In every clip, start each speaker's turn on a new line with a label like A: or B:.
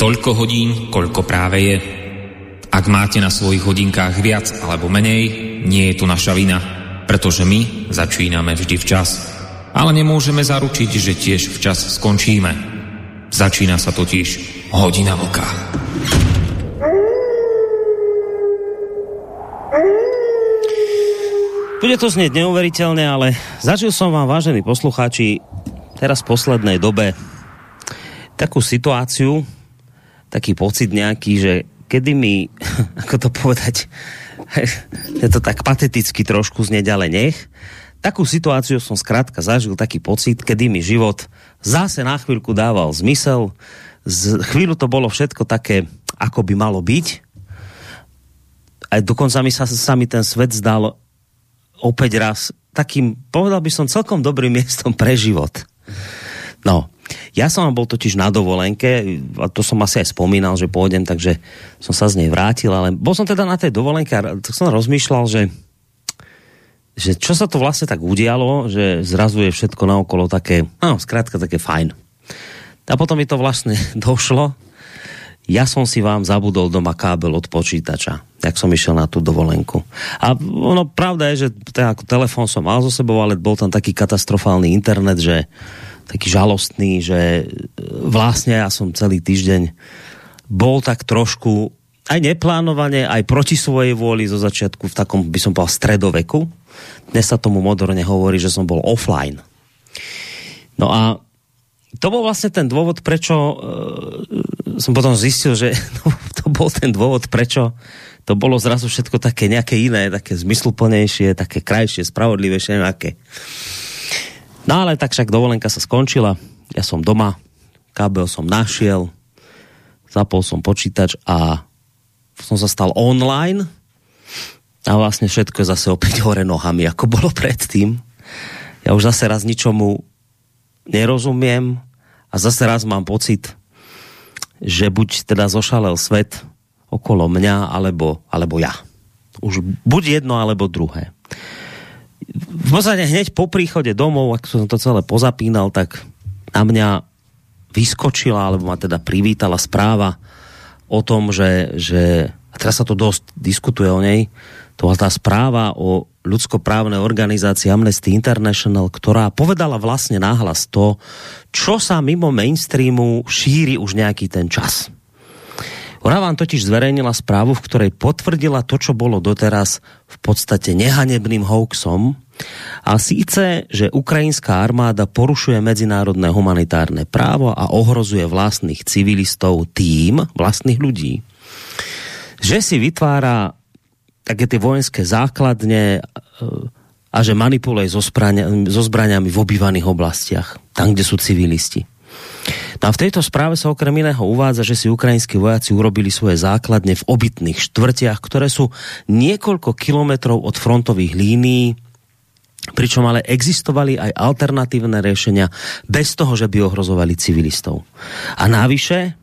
A: Toľko hodín, koľko práve je. Ak máte na svojich hodinkách viac alebo menej, nie je to naša vina, pretože my začíname vždy včas. Ale nemôžeme zaručiť, že tiež včas skončíme. Začína sa totiž hodina vlka.
B: Bude to znieť neuveriteľne, ale zažil som vám, vážení poslucháči, teraz v poslednej dobe takú situáciu, taký pocit nejaký, že kedy mi, ako to povedať, je to tak pateticky trošku znieť, ale nech, takú situáciu som zkrátka zažil, taký pocit, kedy mi život zase na chvíľku dával zmysel, z chvíľu to bolo všetko také, ako by malo byť. A dokonca mi sa, sa mi ten svet zdal opäť raz takým, povedal by som, celkom dobrým miestom pre život. No, ja som bol totiž na dovolenke, a to som asi aj spomínal, že pôjdem, takže som sa z nej vrátil, ale bol som teda na tej dovolenke a tak som rozmýšľal, že že čo sa to vlastne tak udialo, že zrazu je všetko naokolo také, no, zkrátka také fajn. A potom mi to vlastne došlo. Ja som si vám zabudol doma kábel od počítača, jak som išiel na tú dovolenku. A ono, pravda je, že teda telefon som mal so sebou, ale bol tam taký katastrofálny internet, že taký žalostný, že e, vlastne ja som celý týždeň bol tak trošku aj neplánovane, aj proti svojej vôli zo začiatku v takom, by som povedal, stredoveku. Dnes sa tomu moderne hovorí, že som bol offline. No a to bol vlastne ten dôvod, prečo uh, som potom zistil, že no, to bol ten dôvod, prečo to bolo zrazu všetko také nejaké iné, také zmysluplnejšie, také krajšie, spravodlivejšie, neviem aké. No ale tak však dovolenka sa skončila, ja som doma, kábel som našiel, zapol som počítač a som sa stal online a vlastne všetko je zase opäť hore nohami, ako bolo predtým. Ja už zase raz ničomu nerozumiem a zase raz mám pocit, že buď teda zošalel svet okolo mňa, alebo, alebo ja. Už buď jedno, alebo druhé v podstate hneď po príchode domov, ak som to celé pozapínal, tak na mňa vyskočila, alebo ma teda privítala správa o tom, že, že a teraz sa to dosť diskutuje o nej, to bola tá správa o ľudskoprávnej organizácii Amnesty International, ktorá povedala vlastne náhlas to, čo sa mimo mainstreamu šíri už nejaký ten čas. Ona vám totiž zverejnila správu, v ktorej potvrdila to, čo bolo doteraz v podstate nehanebným hoaxom, a síce, že ukrajinská armáda porušuje medzinárodné humanitárne právo a ohrozuje vlastných civilistov tým, vlastných ľudí, že si vytvára také tie vojenské základne e, a že manipuluje so, so zbraniami v obývaných oblastiach, tam, kde sú civilisti. No a v tejto správe sa okrem iného uvádza, že si ukrajinskí vojaci urobili svoje základne v obytných štvrtiach, ktoré sú niekoľko kilometrov od frontových línií, pričom ale existovali aj alternatívne riešenia bez toho, že by ohrozovali civilistov. A návyše,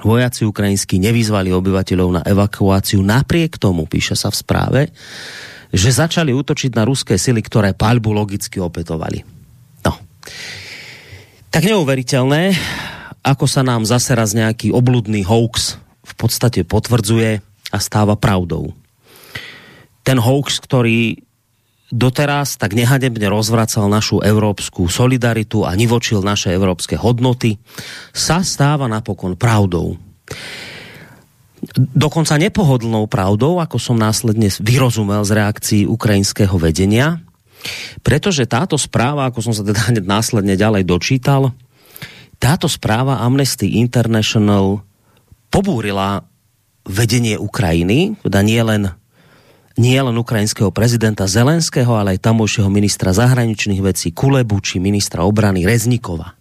B: vojaci ukrajinskí nevyzvali obyvateľov na evakuáciu napriek tomu, píše sa v správe, že začali útočiť na ruské sily, ktoré paľbu logicky opetovali. No tak neuveriteľné, ako sa nám zase raz nejaký obludný hoax v podstate potvrdzuje a stáva pravdou. Ten hoax, ktorý doteraz tak nehadebne rozvracal našu európsku solidaritu a nivočil naše európske hodnoty, sa stáva napokon pravdou. Dokonca nepohodlnou pravdou, ako som následne vyrozumel z reakcií ukrajinského vedenia, Pretože táto správa, ako som sa teda následne ďalej dočítal, táto správa Amnesty International pobúrila vedenie Ukrajiny, teda nie len, nie len ukrajinského prezidenta Zelenského, ale aj tamojšieho ministra zahraničných vecí Kulebu či ministra obrany Reznikova.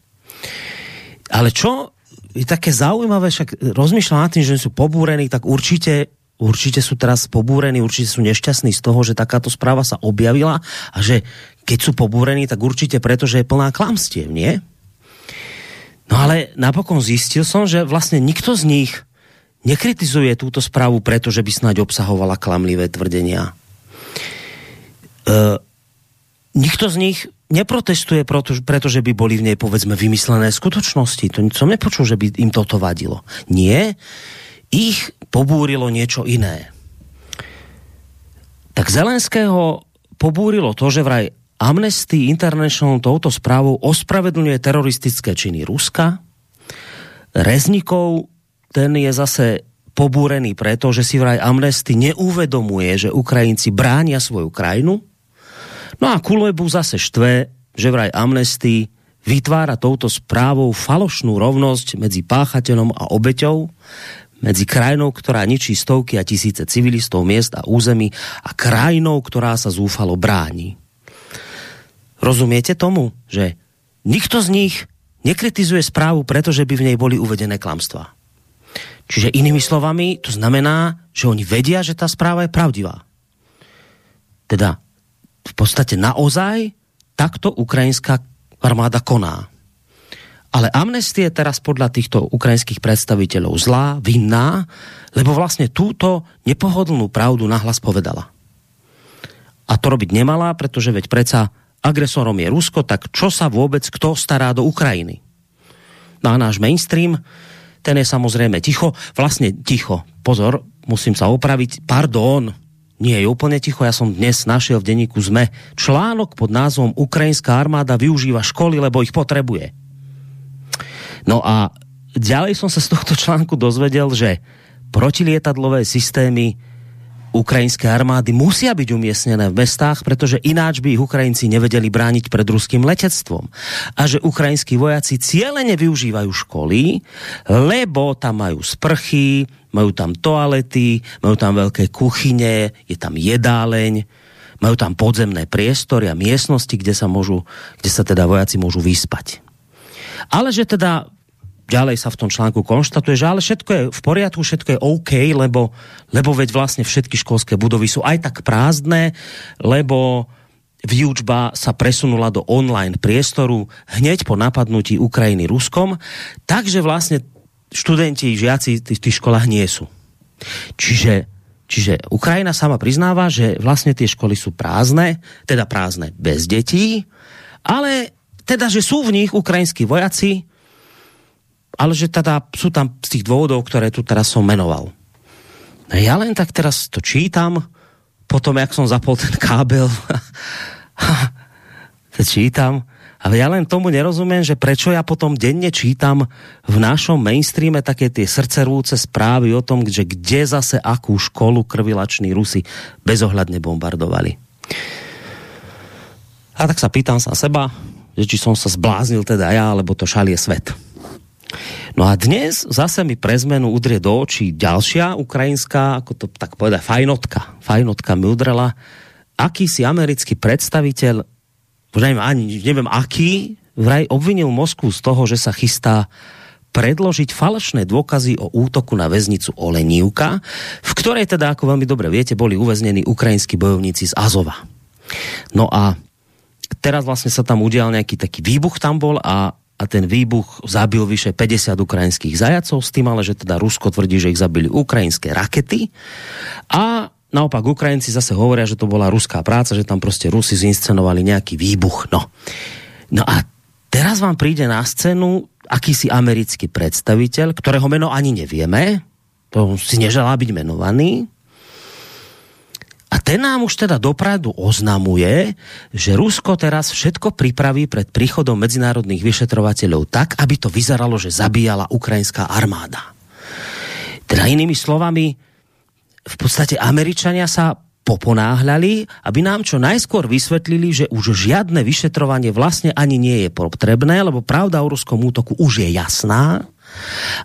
B: Ale čo je také zaujímavé, však rozmýšľam nad tým, že sú pobúrení, tak určite určite sú teraz pobúrení, určite sú nešťastní z toho, že takáto správa sa objavila a že keď sú pobúrení, tak určite preto, že je plná klamstiev, nie? No ale napokon zistil som, že vlastne nikto z nich nekritizuje túto správu preto, že by snáď obsahovala klamlivé tvrdenia. E, nikto z nich neprotestuje, pretože by boli v nej, povedzme, vymyslené skutočnosti. To som nepočul, že by im toto vadilo. Nie, ich pobúrilo niečo iné. Tak Zelenského pobúrilo to, že vraj Amnesty International touto správou ospravedlňuje teroristické činy Ruska. Reznikov, ten je zase pobúrený preto, že si vraj Amnesty neuvedomuje, že Ukrajinci bránia svoju krajinu. No a Kulebu zase štve, že vraj Amnesty vytvára touto správou falošnú rovnosť medzi páchateľom a obeťou, medzi krajinou, ktorá ničí stovky a tisíce civilistov, miest a území a krajinou, ktorá sa zúfalo bráni. Rozumiete tomu, že nikto z nich nekritizuje správu, pretože by v nej boli uvedené klamstvá. Čiže inými slovami, to znamená, že oni vedia, že tá správa je pravdivá. Teda v podstate naozaj takto ukrajinská armáda koná. Ale amnestie je teraz podľa týchto ukrajinských predstaviteľov zlá, vinná, lebo vlastne túto nepohodlnú pravdu nahlas povedala. A to robiť nemala, pretože veď predsa agresorom je Rusko, tak čo sa vôbec kto stará do Ukrajiny? No a náš mainstream, ten je samozrejme ticho, vlastne ticho. Pozor, musím sa opraviť, pardon, nie je úplne ticho, ja som dnes našiel v denníku ZME článok pod názvom Ukrajinská armáda využíva školy, lebo ich potrebuje. No a ďalej som sa z tohto článku dozvedel, že protilietadlové systémy ukrajinské armády musia byť umiestnené v mestách, pretože ináč by ich Ukrajinci nevedeli brániť pred ruským letectvom. A že ukrajinskí vojaci cieľene využívajú školy, lebo tam majú sprchy, majú tam toalety, majú tam veľké kuchyne, je tam jedáleň, majú tam podzemné priestory a miestnosti, kde sa, môžu, kde sa teda vojaci môžu vyspať. Ale že teda ďalej sa v tom článku konštatuje, že ale všetko je v poriadku, všetko je OK, lebo, lebo veď vlastne všetky školské budovy sú aj tak prázdne, lebo výučba sa presunula do online priestoru hneď po napadnutí Ukrajiny Ruskom, takže vlastne študenti, žiaci v tých školách nie sú. Čiže, čiže Ukrajina sama priznáva, že vlastne tie školy sú prázdne, teda prázdne bez detí, ale teda, že sú v nich ukrajinskí vojaci, ale že teda sú tam z tých dôvodov, ktoré tu teraz som menoval. No ja len tak teraz to čítam, potom, jak som zapol ten kábel, to čítam, ale ja len tomu nerozumiem, že prečo ja potom denne čítam v našom mainstreame také tie srdcervúce správy o tom, že kde zase akú školu krvilační Rusi bezohľadne bombardovali. A tak sa pýtam sa seba, že či som sa zbláznil teda ja, alebo to šalie svet. No a dnes zase mi pre zmenu udrie do očí ďalšia ukrajinská, ako to tak povedať, fajnotka. Fajnotka mi udrela. Akýsi americký predstaviteľ, neviem, ani neviem aký, vraj obvinil Moskvu z toho, že sa chystá predložiť falošné dôkazy o útoku na väznicu Olenívka, v ktorej teda, ako veľmi dobre viete, boli uväznení ukrajinskí bojovníci z Azova. No a teraz vlastne sa tam udial nejaký taký výbuch tam bol a, a ten výbuch zabil vyše 50 ukrajinských zajacov s tým, ale že teda Rusko tvrdí, že ich zabili ukrajinské rakety a naopak Ukrajinci zase hovoria, že to bola ruská práca, že tam prostě Rusi zinscenovali nejaký výbuch. No, no a teraz vám príde na scénu akýsi americký predstaviteľ, ktorého meno ani nevieme, to si neželá byť menovaný, a ten nám už teda dopradu oznamuje, že Rusko teraz všetko pripraví pred príchodom medzinárodných vyšetrovateľov tak, aby to vyzeralo, že zabíjala ukrajinská armáda. Teda inými slovami, v podstate Američania sa poponáhľali, aby nám čo najskôr vysvetlili, že už žiadne vyšetrovanie vlastne ani nie je potrebné, lebo pravda o ruskom útoku už je jasná.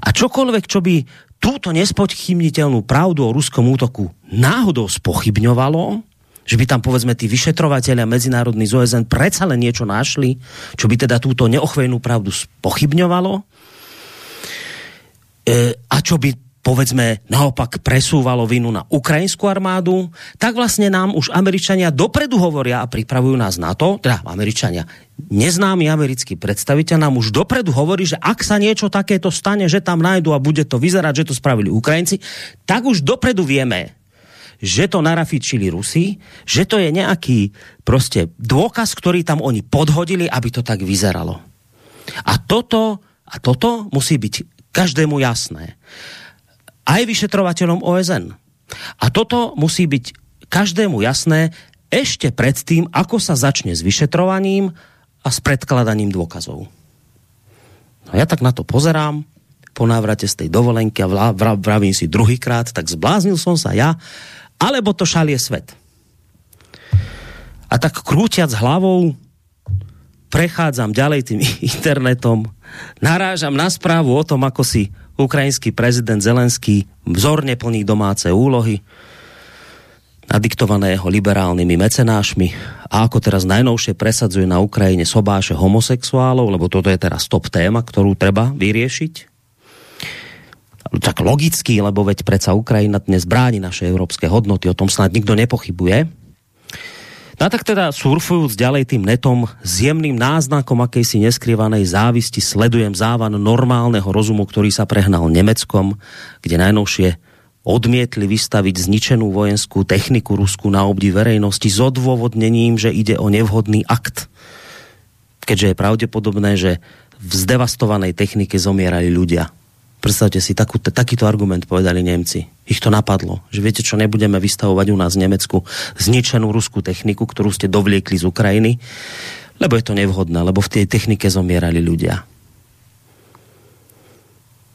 B: A čokoľvek, čo by túto nespochybniteľnú pravdu o ruskom útoku náhodou spochybňovalo, že by tam povedzme tí vyšetrovateľia medzinárodný z OSN predsa len niečo našli, čo by teda túto neochvejnú pravdu spochybňovalo? E, a čo by povedzme naopak presúvalo vinu na ukrajinskú armádu, tak vlastne nám už Američania dopredu hovoria a pripravujú nás na to, teda Američania, neznámy americký predstaviteľ nám už dopredu hovorí, že ak sa niečo takéto stane, že tam nájdu a bude to vyzerať, že to spravili Ukrajinci, tak už dopredu vieme, že to narafičili Rusi, že to je nejaký prostě dôkaz, ktorý tam oni podhodili, aby to tak vyzeralo. A toto, a toto musí byť každému jasné. Aj vyšetrovateľom OSN. A toto musí byť každému jasné ešte predtým, ako sa začne s vyšetrovaním a s predkladaním dôkazov. No ja tak na to pozerám, po návrate z tej dovolenky a vravím si druhýkrát, tak zbláznil som sa ja, alebo to šalie svet. A tak krútiac hlavou prechádzam ďalej tým internetom, narážam na správu o tom, ako si ukrajinský prezident Zelenský vzorne plní domáce úlohy, nadiktované jeho liberálnymi mecenášmi a ako teraz najnovšie presadzuje na Ukrajine sobáše homosexuálov, lebo toto je teraz top téma, ktorú treba vyriešiť tak logicky, lebo veď predsa Ukrajina dnes bráni naše európske hodnoty, o tom snad nikto nepochybuje. No a tak teda surfujúc ďalej tým netom s jemným náznakom akejsi neskrývanej závisti sledujem závan normálneho rozumu, ktorý sa prehnal Nemeckom, kde najnovšie odmietli vystaviť zničenú vojenskú techniku Rusku na obdi verejnosti s odôvodnením, že ide o nevhodný akt. Keďže je pravdepodobné, že v zdevastovanej technike zomierali ľudia. Predstavte si, takú, takýto argument povedali Nemci. Ich to napadlo, že viete čo, nebudeme vystavovať u nás v Nemecku zničenú ruskú techniku, ktorú ste dovliekli z Ukrajiny, lebo je to nevhodné, lebo v tej technike zomierali ľudia.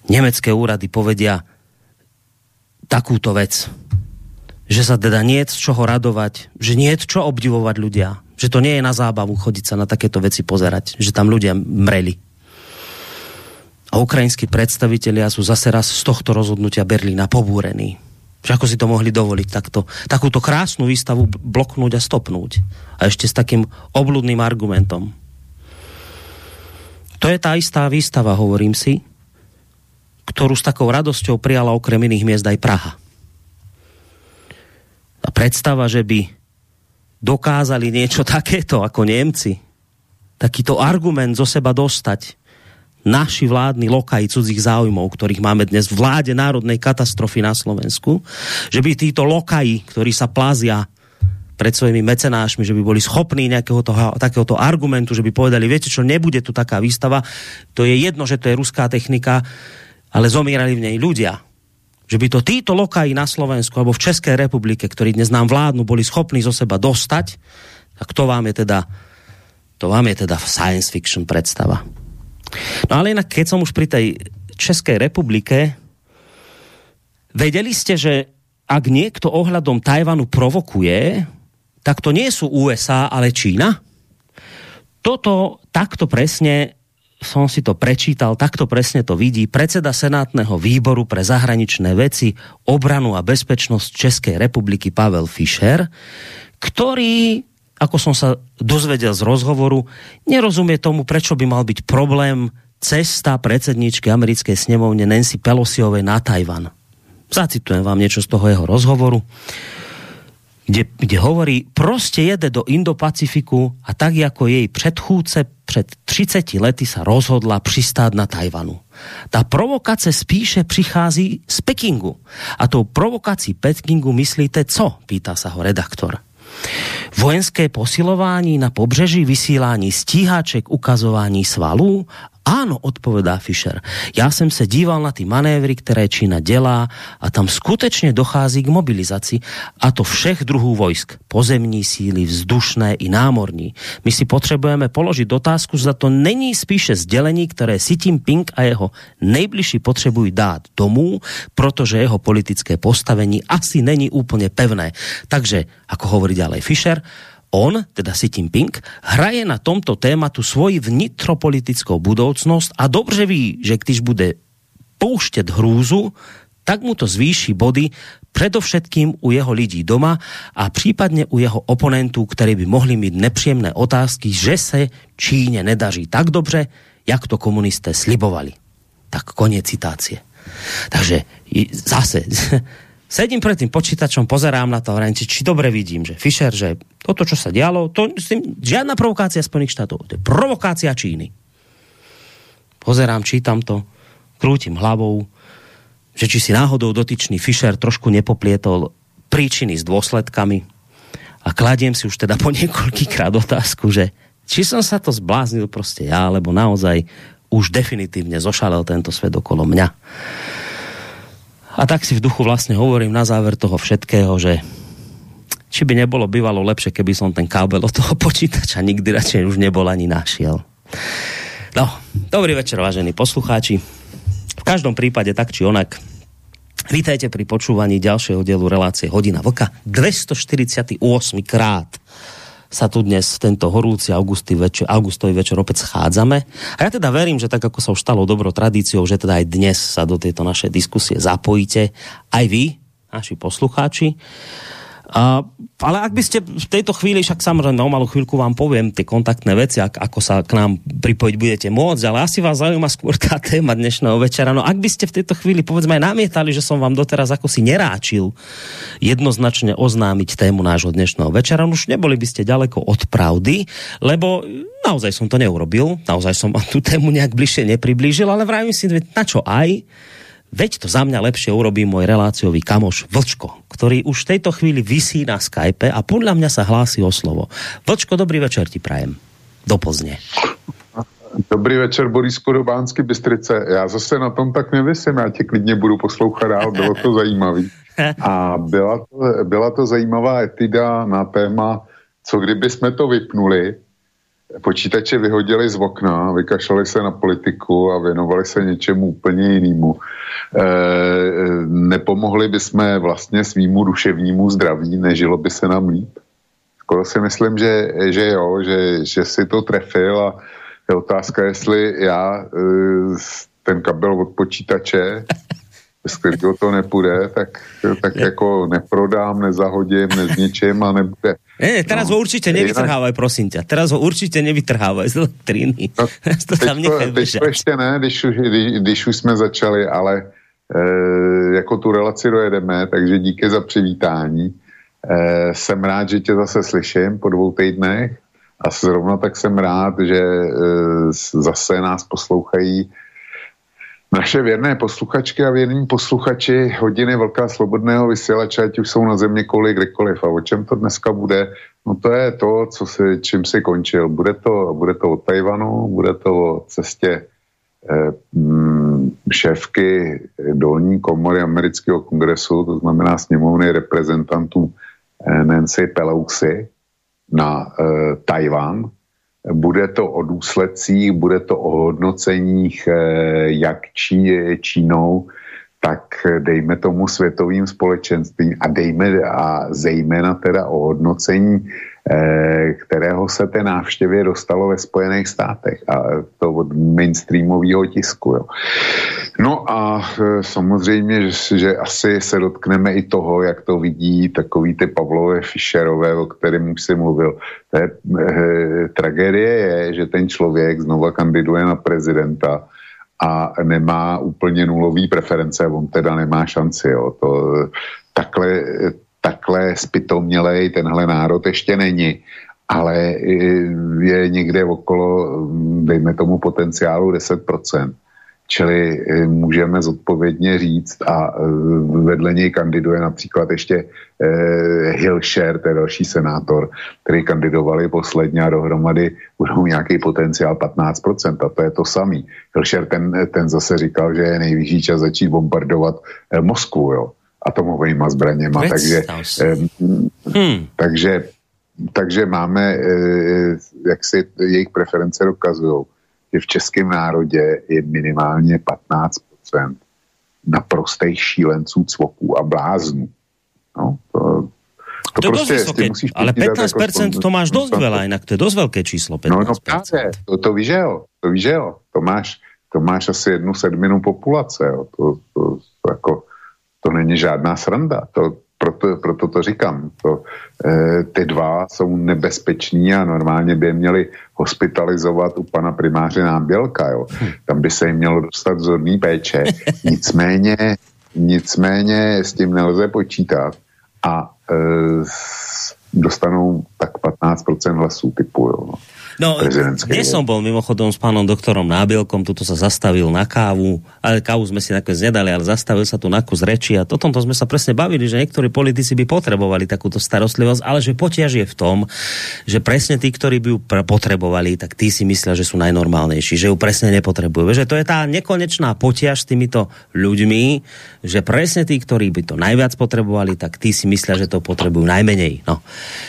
B: Nemecké úrady povedia takúto vec, že sa teda nie je z čoho radovať, že nie je čo obdivovať ľudia, že to nie je na zábavu chodiť sa na takéto veci pozerať, že tam ľudia mreli a ukrajinskí predstavitelia sú zase raz z tohto rozhodnutia Berlína pobúrení. Že ako si to mohli dovoliť takto, takúto krásnu výstavu bloknúť a stopnúť. A ešte s takým obludným argumentom. To je tá istá výstava, hovorím si, ktorú s takou radosťou prijala okrem iných miest aj Praha. A predstava, že by dokázali niečo takéto ako Němci, takýto argument zo seba dostať, naši vládni lokaji cudzích záujmov, ktorých máme dnes v vláde národnej katastrofy na Slovensku, že by títo lokaji, ktorí sa plazia pred svojimi mecenášmi, že by boli schopní nejakého toho, takéhoto argumentu, že by povedali, viete čo, nebude tu taká výstava, to je jedno, že to je ruská technika, ale zomírali v nej ľudia. Že by to títo lokaji na Slovensku alebo v České republike, ktorí dnes nám vládnu, boli schopní zo seba dostať, tak to vám je teda, to vám je teda science fiction predstava. No ale inak, keď som už pri tej Českej republike, vedeli ste, že ak niekto ohľadom Tajvanu provokuje, tak to nie sú USA, ale Čína? Toto takto presne som si to prečítal, takto presne to vidí predseda Senátneho výboru pre zahraničné veci, obranu a bezpečnosť Českej republiky Pavel Fischer, ktorý ako som sa dozvedel z rozhovoru, nerozumie tomu, prečo by mal byť problém cesta predsedničky americkej snemovne Nancy Pelosiovej na Tajvan. Zacitujem vám niečo z toho jeho rozhovoru, kde, kde hovorí, proste jede do Indo-Pacifiku a tak jako jej předchůdce před 30 lety sa rozhodla přistát na Tajvanu. Ta provokace spíše přichází z Pekingu. A tou provokací Pekingu myslíte co? Pýta sa ho redaktor. Vojenské posilování na pobřeží, vysílání stíhaček, ukazování svalů Áno, odpovedá Fischer. Já jsem se díval na ty manévry, které Čína dělá a tam skutečně dochází k mobilizaci a to všech druhů vojsk. Pozemní síly, vzdušné i námorní. My si potřebujeme položit otázku, zda to není spíše sdělení, které Xi Jinping a jeho nejbližší potřebují dát domů, protože jeho politické postavení asi není úplně pevné. Takže, ako hovorí ďalej Fischer, on, teda Xi Jinping, hraje na tomto tématu svoji vnitropolitickou budoucnost a dobře ví, že když bude pouštět hrůzu, tak mu to zvýší body predovšetkým u jeho lidí doma a případně u jeho oponentů, ktorí by mohli mít nepříjemné otázky, že se Číně nedaří tak dobře, jak to komunisté slibovali. Tak konec citácie. Takže zase sedím pred tým počítačom, pozerám na to a či, dobre vidím, že Fischer, že toto, čo sa dialo, to žiadna provokácia Spojených štátov, to je provokácia Číny. Pozerám, čítam to, krútim hlavou, že či si náhodou dotyčný Fischer trošku nepoplietol príčiny s dôsledkami a kladiem si už teda po niekoľkýkrát otázku, že či som sa to zbláznil prostě ja, alebo naozaj už definitívne zošalel tento svet okolo mňa. A tak si v duchu vlastne hovorím na záver toho všetkého, že či by nebolo bývalo lepšie, keby som ten kábel od toho počítača nikdy radšej už nebol ani našiel. No, dobrý večer, vážení poslucháči. V každom prípade tak či onak Vítajte pri počúvaní ďalšieho dielu relácie Hodina Vlka. 248 krát sa tu dnes tento horúci augusty večer, augustový večer opäť schádzame. A ja teda verím, že tak ako sa už stalo dobro tradíciou, že teda aj dnes sa do tejto našej diskusie zapojíte. Aj vy, naši poslucháči. Uh, ale ak by ste v tejto chvíli, však samozrejme o malú chvíľku vám poviem tie kontaktné veci, ak, ako sa k nám pripojiť budete môcť, ale asi vás zaujíma skôr tá téma dnešného večera. No ak by ste v tejto chvíli povedzme aj namietali, že som vám doteraz ako si neráčil jednoznačne oznámiť tému nášho dnešného večera, no už neboli by ste ďaleko od pravdy, lebo naozaj som to neurobil, naozaj som vám tú tému nejak bližšie nepriblížil, ale vravím si, na čo aj, Veď to za mňa lepšie urobí môj reláciový kamoš Vlčko, ktorý už v tejto chvíli vysí na Skype a podľa mňa sa hlási o slovo. Vlčko, dobrý večer ti prajem. Do Plzně.
C: Dobrý večer, Borisko do Bánsky Bystrice. Já zase na tom tak nevysím, já tě klidně budu poslouchat dál, bylo to zajímavé. A byla to, byla to zajímavá etida na téma, co kdyby jsme to vypnuli, počítače vyhodili z okna, vykašlali se na politiku a věnovali se něčemu úplně jinému. E, nepomohli bychom vlastně svýmu duševnímu zdraví, nežilo by se nám líp. Skoro si myslím, že, že jo, že, že si to trefil a je otázka, jestli já e, ten kabel od počítače z kterého to nepůjde, tak, tak jako neprodám, nezahodím, nezničím a nebude.
B: Ne, teraz no, ho určitě nevytrhávaj, prosím tě. Teraz ho určitě nevytrhávaj z elektriny. No, to tam
C: teď, to, teď to ještě ne, když, když, když už jsme začali, ale e, jako tu relaci dojedeme, takže díky za přivítání. E, jsem rád, že tě zase slyším po dvou týdnech a zrovna tak jsem rád, že e, zase nás poslouchají naše věrné posluchačky a věrní posluchači hodiny Velká slobodného vysílače, ať už jsou na země kolik, kdekoliv. A o čem to dneska bude? No to je to, co si, čím si končil. Bude to, bude to o Tajvanu, bude to o cestě eh, mm, šéfky dolní komory amerického kongresu, to znamená sněmovny reprezentantů eh, Nancy Pelosi na eh, Tajvan, bude to o důsledcích, bude to o hodnoceních eh, jak Čí, Čínou, tak dejme tomu světovým společenstvím a dejme a zejména teda o hodnocení Eh, kterého se té návštěvě dostalo ve Spojených státech a to od mainstreamového tisku. Jo. No a eh, samozřejmě, že, že asi se dotkneme i toho, jak to vidí takový ty Pavlové Fischerové, o kterém už si mluvil. Je, eh, tragédie je, že ten člověk znova kandiduje na prezidenta a nemá úplně nulový preference, on teda nemá šanci. Jo. To, takhle, takhle spitomělej tenhle národ ještě není, ale je někde okolo, dejme tomu potenciálu 10%. Čili eh, můžeme zodpovědně říct a eh, vedle něj kandiduje například ještě eh, Hilšer, to je další senátor, který kandidovali posledně a dohromady budou nějaký potenciál 15% a to je to samý. Hilšer ten, ten zase říkal, že je nejvyšší čas začít bombardovat Moskvu, jo atomovými zbraněma. Takže, hmm. takže, takže máme, jak si jejich preference dokazují, že v českém národě je minimálně 15% naprostých šílenců, cvoků a bláznů. No, to,
B: to, to prostě vysoké, ale 15% jako to máš dost veľa, jinak to je dost velké číslo. 15%. No, no právě,
C: to, to víš, jo, to víš, jo, to máš, to máš asi jednu sedminu populace, jo, to, to, to jako, to není žádná sranda. To, proto, proto to říkám. To, e, ty dva jsou nebezpeční a normálně by je měli hospitalizovat u pana primáře Nábělka. Jo. Tam by se jim mělo dostat vzorný péče. Nicméně, nicméně s tím nelze počítat a e, dostanou tak 15% hlasů typu. Jo.
B: No, dnes som bol mimochodom s pánom doktorom Nábielkom, tuto sa zastavil na kávu, ale kávu sme si nakoniec nedali, ale zastavil sa tu na kus reči a o tomto sme sa presne bavili, že niektorí politici by potrebovali takúto starostlivosť, ale že potiaž je v tom, že presne tí, ktorí by ju potrebovali, tak tí si myslia, že sú najnormálnejší, že ju presne nepotrebujú. Že to je tá nekonečná potiaž s týmito ľuďmi, že presne tí, ktorí by to najviac potrebovali, tak tí si myslia, že to potrebujú najmenej. No.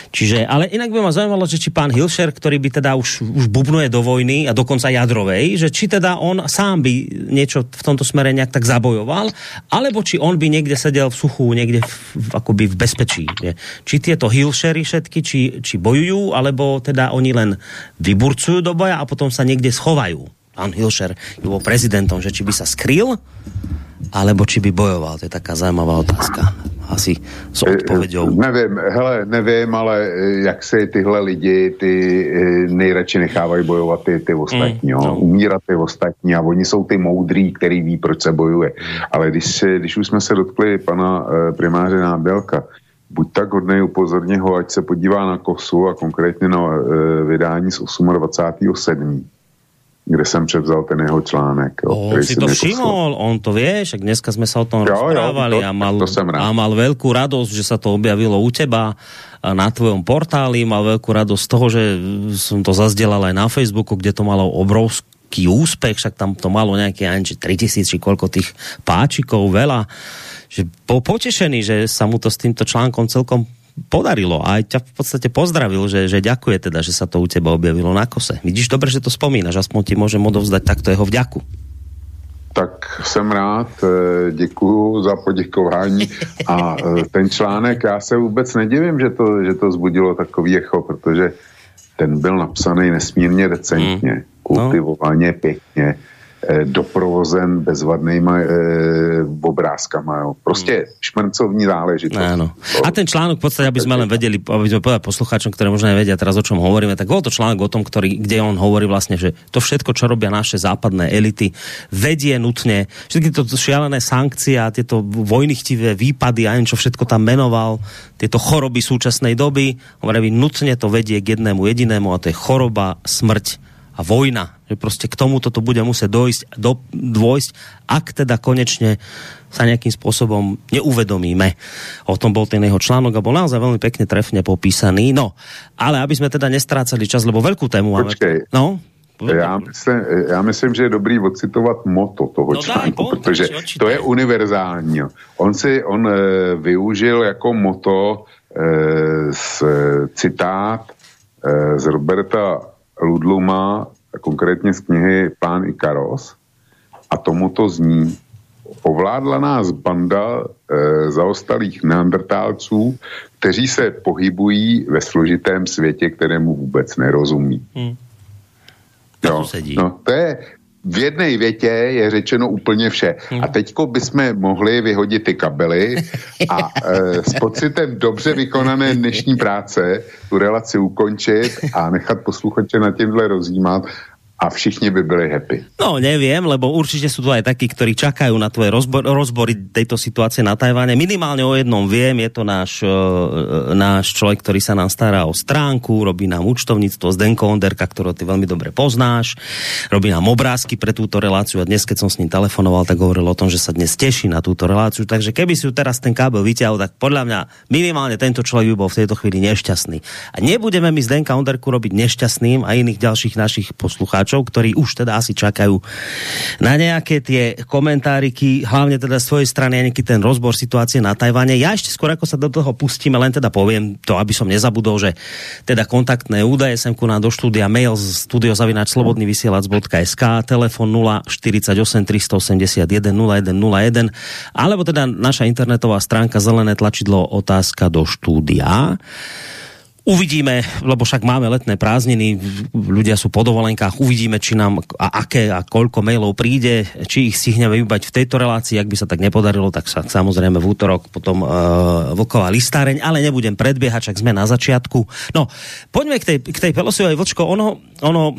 B: Čiže, ale inak by ma zaujímalo, že či pán Hilšer, ktorý by teda už, už bubnuje do vojny a dokonca jadrovej, že či teda on sám by niečo v tomto smere nejak tak zabojoval, alebo či on by niekde sedel v suchu, niekde v, akoby v bezpečí. Je. Či tieto Hilšery všetky, či, či bojujú, alebo teda oni len vyburcujú do boja a potom sa niekde schovajú. Pán Hilšer bol prezidentom, že či by sa skryl, alebo či by bojoval. To je taká zajímavá otázka. Asi s eh, odpověďou.
C: Nevím, hele, nevím, ale eh, jak se tyhle lidi ty eh, nejradši nechávají bojovat ty, ty ostatní, mm, no. umírat ty ostatní a oni jsou ty moudrý, který ví, proč se bojuje. Ale když, když už jsme se dotkli pana primáře Nábělka, buď tak hodnej upozorně ho, ať se podívá na kosu a konkrétně na vydání z 28.7 kde jsem převzal ten jeho článek. Jo,
B: on si to všimol, on to vie, však dneska jsme se o tom jo, rozprávali jo, to, a, mal, to a mal veľkú radosť, že sa to objavilo u teba na tvojom portáli, mal veľkú radosť z toho, že som to zazdelal aj na Facebooku, kde to malo obrovský úspech, však tam to malo nejaké, ani 3000 či koľko tých páčikov, veľa, že bol potešený, že sa mu to s týmto článkom celkom podarilo a aj ťa v podstate pozdravil, že, že ďakuje teda, že sa to u teba objavilo na kose. Vidíš, dobre, že to spomínaš, aspoň ti môžem odovzdať takto jeho vďaku.
C: Tak jsem rád, eh, děkuju za poděkování a eh, ten článek, já se vůbec nedivím, že to, že to zbudilo takový echo, protože ten byl napsaný nesmírně decentně, mm. kultivovaně, pěkně doprovozen bezvadnýma e, obrázkama. Jo. Prostě hmm. šmrncovní záležitost. Áno.
B: A ten článok v podstate, aby sme len vedeli, aby sme povedali poslucháčom, ktoré možno nevedia teraz, o čom hovoríme, tak bol to článok o tom, ktorý, kde on hovorí vlastne, že to všetko, čo robia naše západné elity, vedie nutne, všetky to šialené sankcie a tieto vojnychtivé výpady a čo všetko tam menoval, tieto choroby súčasnej doby, hovorí, nutne to vedie k jednému jedinému a to je choroba, smrť a vojna. Že prostě k tomu toto bude muset dojsť, do, dôjsť, ak teda konečne sa nejakým spôsobom neuvedomíme. O tom bol ten jeho článok a bol naozaj veľmi pekne trefne popísaný. No, ale aby sme teda nestrácali čas, lebo veľkú tému máme.
C: Počkej. No? Já myslím, já myslím, že je dobrý ocitovat moto toho no článku, daj, protože to je univerzální. On si, on e, využil jako moto e, z, citát e, z Roberta Ludluma, konkrétně z knihy Plán Ikaros, a tomuto zní, ovládla nás banda e, zaostalých neandertálců, kteří se pohybují ve složitém světě, kterému vůbec nerozumí. Hmm. Jo, no, to je, v jedné větě je řečeno úplně vše. A teďko bychom mohli vyhodit ty kabely a e, s pocitem dobře vykonané dnešní práce tu relaci ukončit a nechat posluchače na tímhle rozjímat a všichni by byli happy.
B: No, neviem, lebo určite sú tu aj takí, ktorí čakajú na tvoje rozbor, rozbory tejto situácie na Tajvane. Minimálne o jednom viem, je to náš, uh, náš človek, ktorý sa nám stará o stránku, robí nám účtovníctvo z Denko Onderka, ktorého ty veľmi dobre poznáš, robí nám obrázky pre túto reláciu a dnes, keď som s ním telefonoval, tak hovoril o tom, že sa dnes teší na túto reláciu, takže keby si ju teraz ten kábel vyťahol, tak podľa mňa minimálne tento človek by bol v tejto chvíli nešťastný. A nebudeme my z Denka Onderku robiť nešťastným a iných ďalších našich poslucháčov poslucháčov, ktorí už teda asi čakajú na nejaké tie komentáriky, hlavne teda z tvojej strany nejaký ten rozbor situácie na Tajvane. Ja ešte skôr ako sa do toho pustíme, len teda poviem to, aby som nezabudol, že teda kontaktné údaje sem ku nám do štúdia mail z studiozavinač.slobodnyvysielac.sk telefon 048 381 0101 alebo teda naša internetová stránka zelené tlačidlo otázka do štúdia. Uvidíme, lebo však máme letné prázdniny, ľudia sú po dovolenkách, uvidíme, či nám a aké a koľko mailov príde, či ich stihneme vybať v tejto relácii, ak by sa tak nepodarilo, tak sa samozrejme v útorok potom uh, vlková listáreň, ale nebudem predbiehať, však sme na začiatku. No, poďme k tej, k tej Pelosiovej vlčko, ono, ono,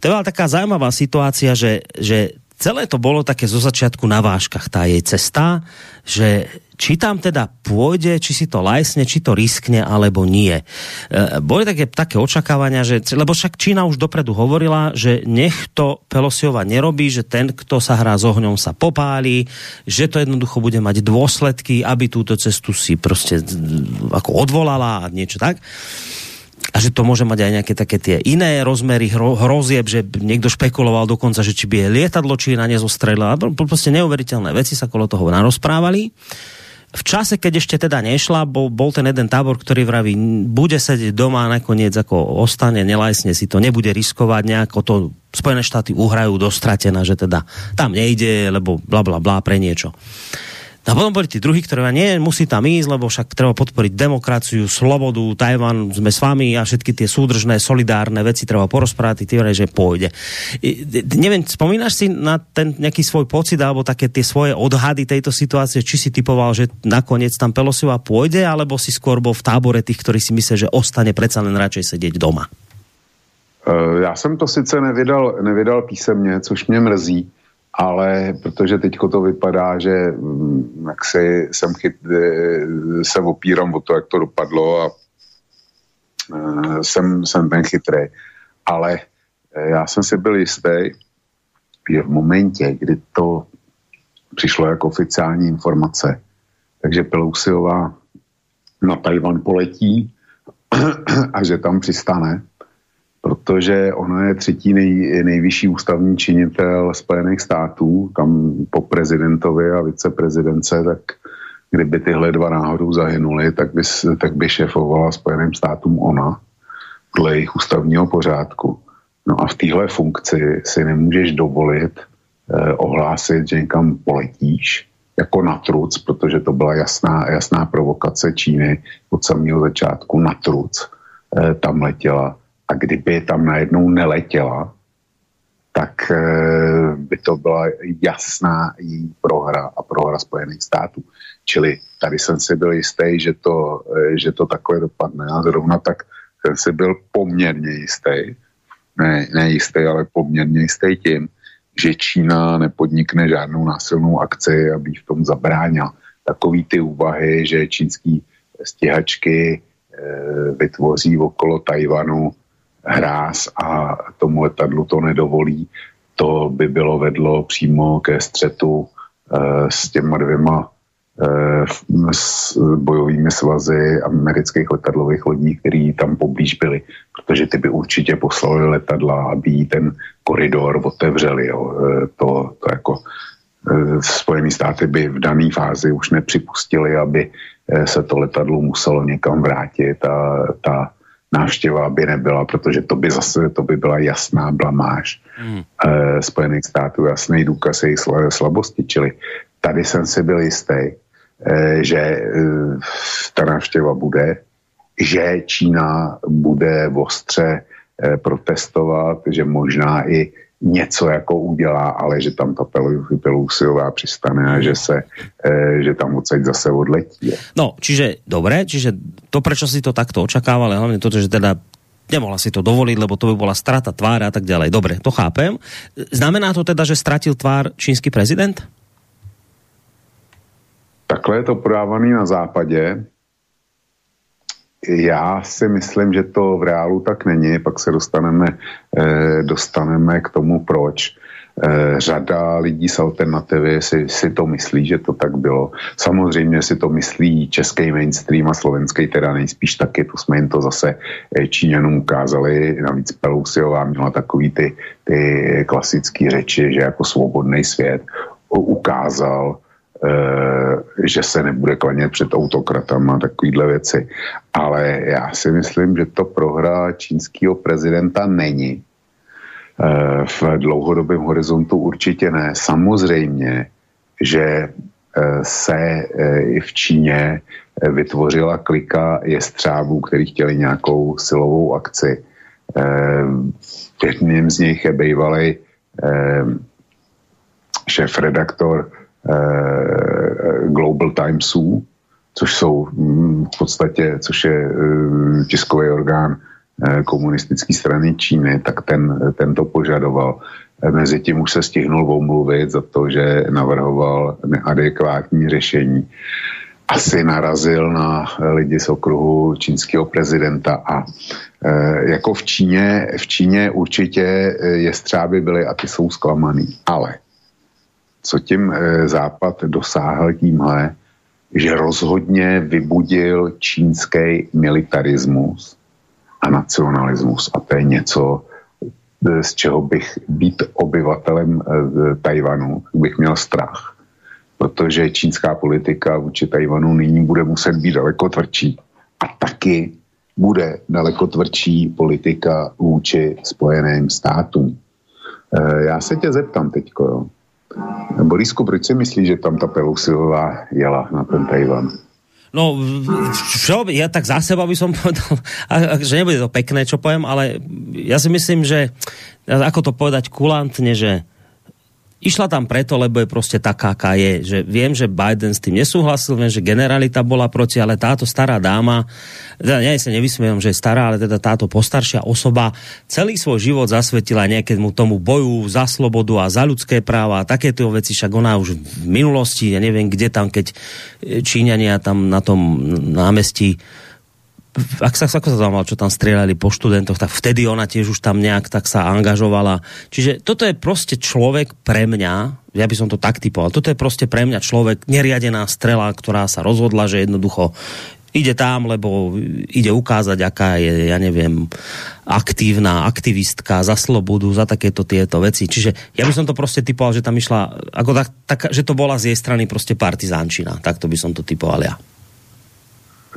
B: to je taká zaujímavá situácia, že, že celé to bolo také zo začiatku na váškach, tá jej cesta, že či tam teda pôjde, či si to lajsne, či to riskne, alebo nie. E, boli také, také očakávania, že, lebo však Čína už dopredu hovorila, že nech to Pelosiova nerobí, že ten, kto sa hrá s ohňom, sa popálí, že to jednoducho bude mať dôsledky, aby túto cestu si prostě ako odvolala a niečo tak a že to môže mať aj nejaké také tie iné rozmery hro, hrozieb, že niekto špekuloval dokonca, že či by je lietadlo Čína nezostrelila. Proste neuveriteľné veci sa kolo toho narozprávali. V čase, keď ešte teda nešla, bol, bol ten jeden tábor, ktorý vraví, bude sedieť doma a nakoniec ako ostane, nelajsne si to, nebude riskovať nejako to Spojené štáty uhrajú do stratená, že teda tam nejde, lebo bla bla bla pre niečo. A potom boli tí druhí, ktorí nie, musí tam ísť, lebo však treba podporiť demokraciu, slobodu, Tajvan, sme s vami a všetky tie súdržné, solidárne veci treba porozprávať, ty že pôjde. I, neviem, spomínaš si na ten nejaký svoj pocit alebo také tie svoje odhady tejto situácie, či si typoval, že nakoniec tam Pelosiova pôjde, alebo si skôr bol v tábore tých, ktorí si myslí, že ostane predsa len radšej sedieť doma?
C: Uh, já jsem to sice nevydal, nevydal písemně, což mě mrzí, ale protože teďko to vypadá, že mm, jak si jsem chyt, e, se opírám o to, jak to dopadlo a e, jsem, jsem ten chytrý. Ale e, já jsem si byl jistý, že v momentě, kdy to přišlo jako oficiální informace, takže Pelousiová na Tajvan poletí a že tam přistane, protože ono je třetí nej, nejvyšší ústavní činitel Spojených států, tam po prezidentovi a viceprezidence, tak kdyby tyhle dva náhodou zahynuli, tak by, tak by šefovala Spojeným státům ona podle jejich ústavního pořádku. No a v téhle funkci si nemůžeš dovolit eh, ohlásit, že někam poletíš jako na truc, protože to byla jasná, jasná provokace Číny od samého začátku na truc. Eh, tam letěla a kdyby tam najednou neletěla, tak eh, by to byla jasná její prohra a prohra Spojených států. Čili tady jsem si byl jistý, že to, eh, že to takhle dopadne a zrovna tak jsem si byl poměrně jistý, ne, ne jistý, ale poměrně jistý tím, že Čína nepodnikne žádnou násilnou akci, aby v tom zabránila. Takový ty úvahy, že čínský stěhačky e, vytvoří okolo Tajvanu hráz a tomu letadlu to nedovolí, to by bylo vedlo přímo ke střetu e, s těma dvěma e, s bojovými svazy amerických letadlových lodí, které tam poblíž byly, protože ty by určitě poslali letadla, aby ten koridor otevřeli. Jo. E, to, to jako Spojené státy by v dané fázi už nepřipustili, aby se to letadlo muselo někam vrátit a ta návštěva by nebyla, protože to by zase to by byla jasná blamáž hmm. eh, Spojených států, jasný důkaz jejich slabosti. Čili tady jsem si byl jistý, eh, že eh, ta návštěva bude, že Čína bude ostře eh, protestovat, že možná i něco jako udělá, ale že tam ta Pelusiová přistane a že se, e, že tam odsaď zase odletí.
B: No, čiže dobré, čiže to, prečo si to takto očakával, ale hlavně to, že teda nemohla si to dovoliť, lebo to by bola strata tvára a tak ďalej. Dobre, to chápem. Znamená to teda, že stratil tvár čínsky prezident?
C: Takhle je to podávaný na západě. Já si myslím, že to v reálu tak není, pak se dostaneme, eh, dostaneme k tomu, proč. Eh, řada lidí z alternativy si, si to myslí, že to tak bylo. Samozřejmě si to myslí český mainstream a slovenský teda nejspíš taky, to jsme jim to zase eh, Číňanům ukázali, navíc Pelousiová měla takový ty, ty klasické řeči, že jako svobodný svět ukázal, že se nebude klanět před autokratama, takovýhle věci. Ale já si myslím, že to prohra čínského prezidenta není. Eh, v dlouhodobém horizontu určitě ne. Samozřejmě, že eh, se i v Číně vytvořila klika jestřábů, který chtěli nějakou silovou akci. Jedním z nich je bývalý šéf-redaktor Eh, Global Timesů, což jsou mm, v podstatě, což je eh, tiskový orgán eh, komunistické strany Číny, tak ten, ten to požadoval, Mezi tím už se stihnul omluvit za to, že navrhoval neadekvátní řešení. Asi narazil na lidi z okruhu čínského prezidenta a jako v Číně, v Číně určitě jestřáby byly a ty jsou zklamaný. Ale co tím e, Západ dosáhl tímhle, že rozhodně vybudil čínský militarismus a nacionalismus. A to je něco, z čeho bych být obyvatelem eh, Tajvanu, bych měl strach. Protože čínská politika vůči Tajvanu nyní bude muset být daleko tvrdší. A taky bude daleko tvrdší politika vůči Spojeným státům. Eh, já se tě zeptám teďko, jo. Borisku, proč si myslíš, že tam ta Pelusilová jela na ten Tajvan?
B: No, čo, ja tak za seba by som povedal, a, a, že nebude to pekné, čo poviem, ale ja si myslím, že ako to povedať kulantne, že Išla tam preto, lebo je prostě taká, aká je. Že viem, že Biden s tým nesúhlasil, viem, že generalita bola proti, ale táto stará dáma, teda ja sa nevysmievam, že je stará, ale teda táto postaršia osoba celý svoj život zasvetila nejakému tomu boju za slobodu a za ľudské práva a takéto veci, však ona už v minulosti, ja neviem, kde tam, keď Číňania tam na tom námestí ak sa, ako sa mal, čo tam strieľali po študentoch, tak vtedy ona tiež už tam nejak tak sa angažovala. Čiže toto je prostě človek pre mňa, ja by som to tak typoval, toto je prostě pre mňa človek, neriadená strela, ktorá sa rozhodla, že jednoducho ide tam, lebo ide ukázať, aká je, ja neviem, aktívna aktivistka za slobodu, za takéto tieto veci. Čiže ja by som to prostě typoval, že tam išla, ako tak, tak, že to bola z jej strany prostě partizánčina. Tak to by som to typoval ja.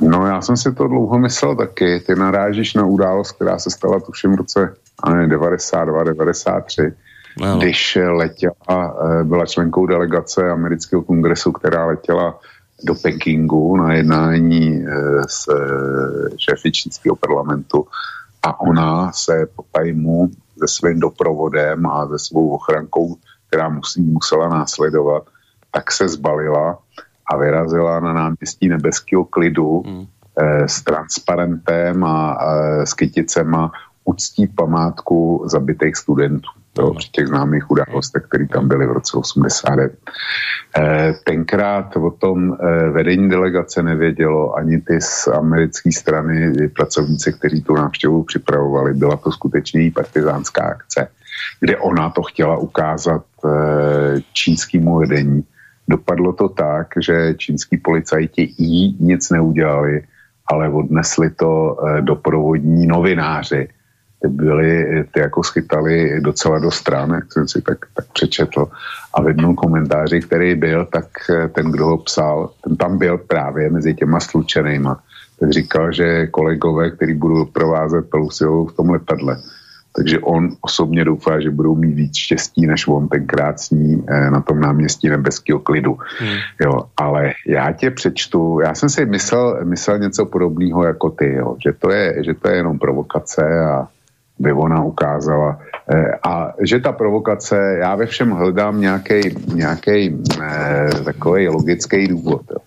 C: No já jsem si to dlouho myslel taky. Ty narážíš na událost, která se stala tuším v roce 92, 93, no. když letěla, eh, byla členkou delegace amerického kongresu, která letěla do Pekingu na jednání eh, s eh, šéfy čínského parlamentu a ona se po tajmu se svým doprovodem a se svou ochrankou, která musí, musela následovat, tak se zbalila a vyrazila na náměstí nebeského klidu hmm. eh, s transparentem a eh, s kyticema uctít památku zabitých studentů. To při těch známých událostech, které tam byly v roce 89. Eh, tenkrát o tom eh, vedení delegace nevědělo ani ty z americké strany pracovníci, kteří tu návštěvu připravovali. Byla to skutečně partizánská akce, kde ona to chtěla ukázat eh, čínskému vedení, Dopadlo to tak, že čínský policajti jí nic neudělali, ale odnesli to eh, doprovodní novináři. Ty byli, ty jako schytali docela do stran, jak jsem si tak, tak přečetl. A v jednom komentáři, který byl, tak eh, ten, kdo ho psal, ten tam byl právě mezi těma slučenýma. Tak říkal, že kolegové, který budou provázet Pelusiovou v tom letadle, takže on osobně doufá, že budou mít víc štěstí, než on tenkrát s ní eh, na tom náměstí nebeského klidu. Hmm. Jo, ale já tě přečtu, já jsem si myslel, myslel něco podobného jako ty, jo, že, to je, že to je jenom provokace a by ona ukázala. Eh, a že ta provokace, já ve všem hledám nějaký eh, takový logický důvod. Jo.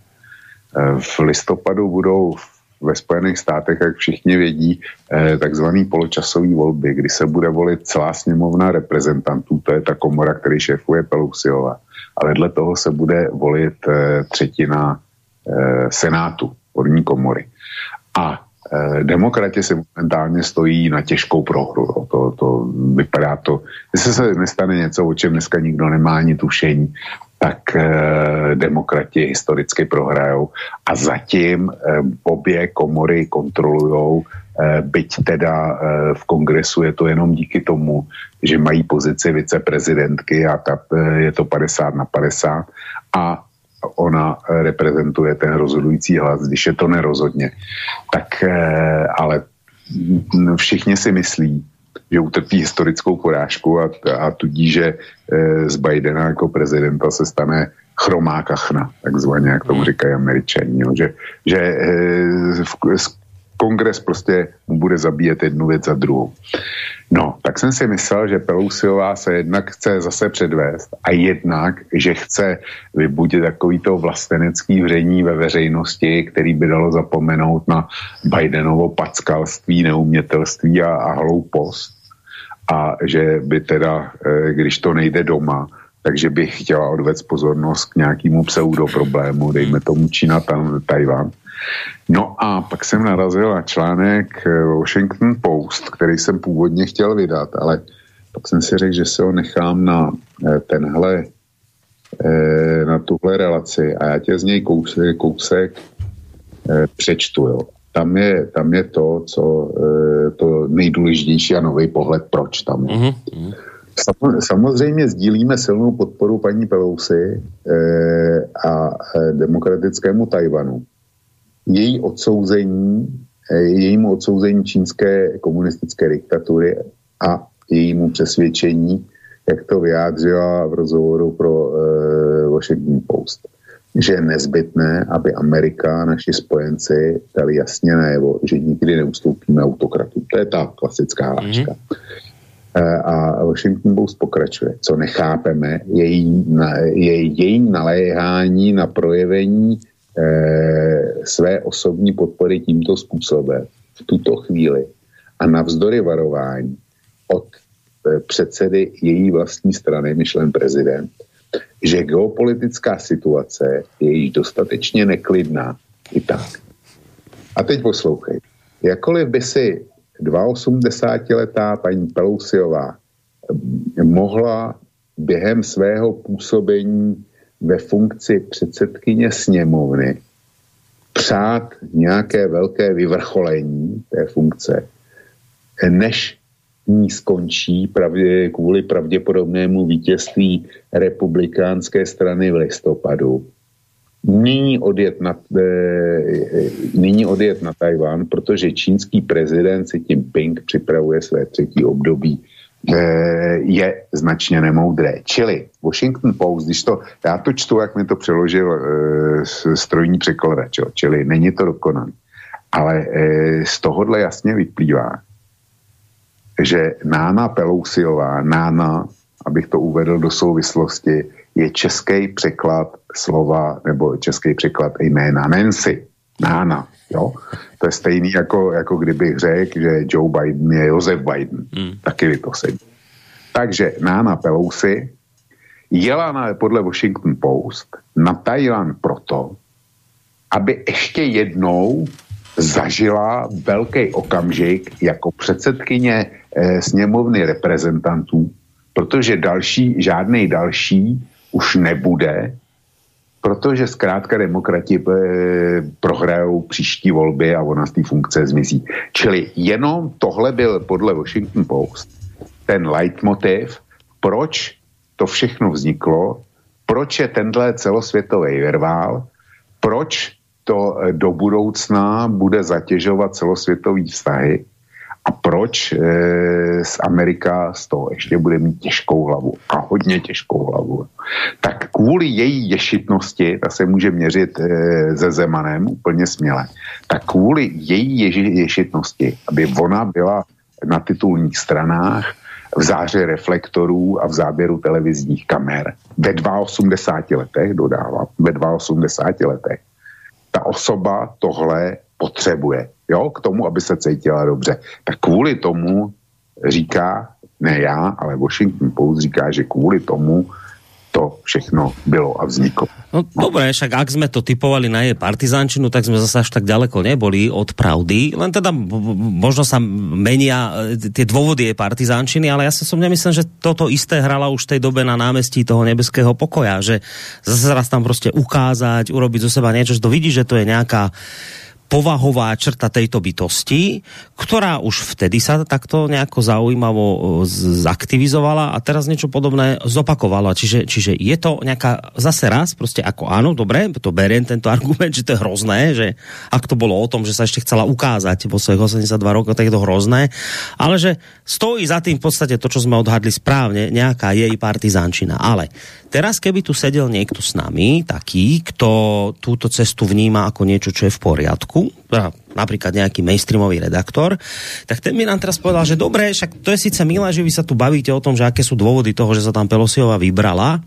C: V listopadu budou v ve Spojených státech, jak všichni vědí, eh, takzvaný poločasový volby, kdy se bude volit celá sněmovna reprezentantů, to je ta komora, který šéfuje Pelusiova. A vedle toho se bude volit eh, třetina eh, senátu, horní komory. A demokrati se momentálně stojí na těžkou prohru. Jo. To, to vypadá to, jestli se nestane něco, o čem dneska nikdo nemá ani tušení, tak eh, demokrati historicky prohrajou a zatím eh, obě komory kontrolujou, eh, byť teda eh, v kongresu je to jenom díky tomu, že mají pozici viceprezidentky a ta, eh, je to 50 na 50 a ona eh, reprezentuje ten rozhodující hlas, když je to nerozhodně. Tak eh, ale všichni si myslí, že utrpí historickou porážku a, a tudíž, že e, z Bidena jako prezidenta se stane chromá kachna, takzvaně, jak tomu hmm. říkají američani, jo, že, že e, v, kongres prostě mu bude zabíjet jednu věc za druhou. No, tak jsem si myslel, že Pelousiová se jednak chce zase předvést a jednak, že chce vybudit takovýto vlastenecký vření ve veřejnosti, který by dalo zapomenout na Bidenovo packalství, neumětelství a, a hloupost a že by teda, eh, když to nejde doma, takže bych chtěla odvést pozornost k nějakému pseudo problému, dejme tomu Čína, tam, Tajvan. No a pak jsem narazil na článek eh, Washington Post, který jsem původně chtěl vydat, ale pak jsem si řekl, že se ho nechám na eh, tenhle na tuhle relaci a já tě z něj kousek, kousek přečtu. Jo tam je, tam je to, co e, to nejdůležitější a nový pohled, proč tam je. Mm-hmm. Samozřejmě sdílíme silnou podporu paní Pelosi e, a e, demokratickému Tajvanu. Její odsouzení, jejímu odsouzení čínské komunistické diktatury a jejímu přesvědčení, jak to vyjádřila v rozhovoru pro Washington Post že je nezbytné, aby Amerika, naši spojenci, dali jasně najevo, že nikdy neustoupíme autokratu. To je ta klasická hláška. Mm-hmm. A Washington Post pokračuje. Co nechápeme, je její, je její naléhání na projevení eh, své osobní podpory tímto způsobem v tuto chvíli a navzdory varování od eh, předsedy její vlastní strany, myšlen prezident, že geopolitická situace je již dostatečně neklidná i tak. A teď poslouchej. Jakkoliv by si 82-letá paní Pelousiová eh, mohla během svého působení ve funkci předsedkyně sněmovny přát nějaké velké vyvrcholení té funkce, než ní skončí pravdě, kvůli pravděpodobnému vítězství republikánské strany v listopadu. Nyní odjet, na, e, nyní odjet na Tajván, protože čínský prezident Xi Jinping připravuje své třetí období e, je značně nemoudré. Čili Washington Post, když to, já to čtu, jak mi to přeložil e, strojní překladač, čili není to dokonalé. Ale e, z tohohle jasně vyplývá, že Nána Pelousiová, Nána, abych to uvedl do souvislosti, je český překlad slova, nebo český překlad jména Nancy. Nána, jo? To je stejný, jako, jako kdybych řekl, že Joe Biden je Josef Biden. Hmm. Taky by to sedí. Takže Nána Pelosi jela na, podle Washington Post na Tajvan proto, aby ještě jednou zažila velký okamžik jako předsedkyně sněmovny reprezentantů, protože další, žádný další už nebude, protože zkrátka demokrati eh, prohrajou příští volby a ona z té funkce zmizí. Čili jenom tohle byl podle Washington Post ten leitmotiv, proč to všechno vzniklo, proč je tenhle celosvětový virvál, proč to eh, do budoucna bude zatěžovat celosvětové vztahy a proč e, z Amerika z toho ještě bude mít těžkou hlavu? A hodně těžkou hlavu. Tak kvůli její ješitnosti, ta se může měřit e, se Zemanem úplně směle, tak kvůli její ješitnosti, aby ona byla na titulních stranách, v záře reflektorů a v záběru televizních kamer ve 82 letech, dodávám, ve 82 letech, ta osoba tohle potřebuje, jo, k tomu, aby se cítila dobře. Tak kvůli tomu říká, ne já, ale Washington Post říká, že kvůli tomu to všechno bylo a vzniklo.
B: No, no. dobre, však ak sme to typovali na jej partizánčinu, tak sme zase až tak ďaleko neboli od pravdy, len teda možno sa menia e, tie dôvody jej partizánčiny, ale ja sa som nemyslel, že toto isté hrala už v tej dobe na námestí toho nebeského pokoja, že zase raz tam prostě ukázať, urobiť zo seba niečo, že to vidí, že to je nejaká povahová črta tejto bytosti, ktorá už vtedy sa takto nejako zaujímavo e, zaktivizovala a teraz niečo podobné zopakovala. Čiže, čiže je to nejaká zase raz, prostě ako áno, dobre, to beriem tento argument, že to je hrozné, že ak to bolo o tom, že sa ešte chcela ukázať vo svojich 82 rokov, tak je to hrozné, ale že stojí za tým v podstate to, čo sme odhadli správne, nejaká jej partizánčina. Ale teraz, keby tu sedel niekto s nami, taký, kto túto cestu vníma ako niečo, čo je v poriadku, napríklad nejaký mainstreamový redaktor, tak ten mi nám teraz povedal, že dobre, však to je síce milé, že vy sa tu bavíte o tom, že aké sú dôvody toho, že sa tam Pelosiova vybrala,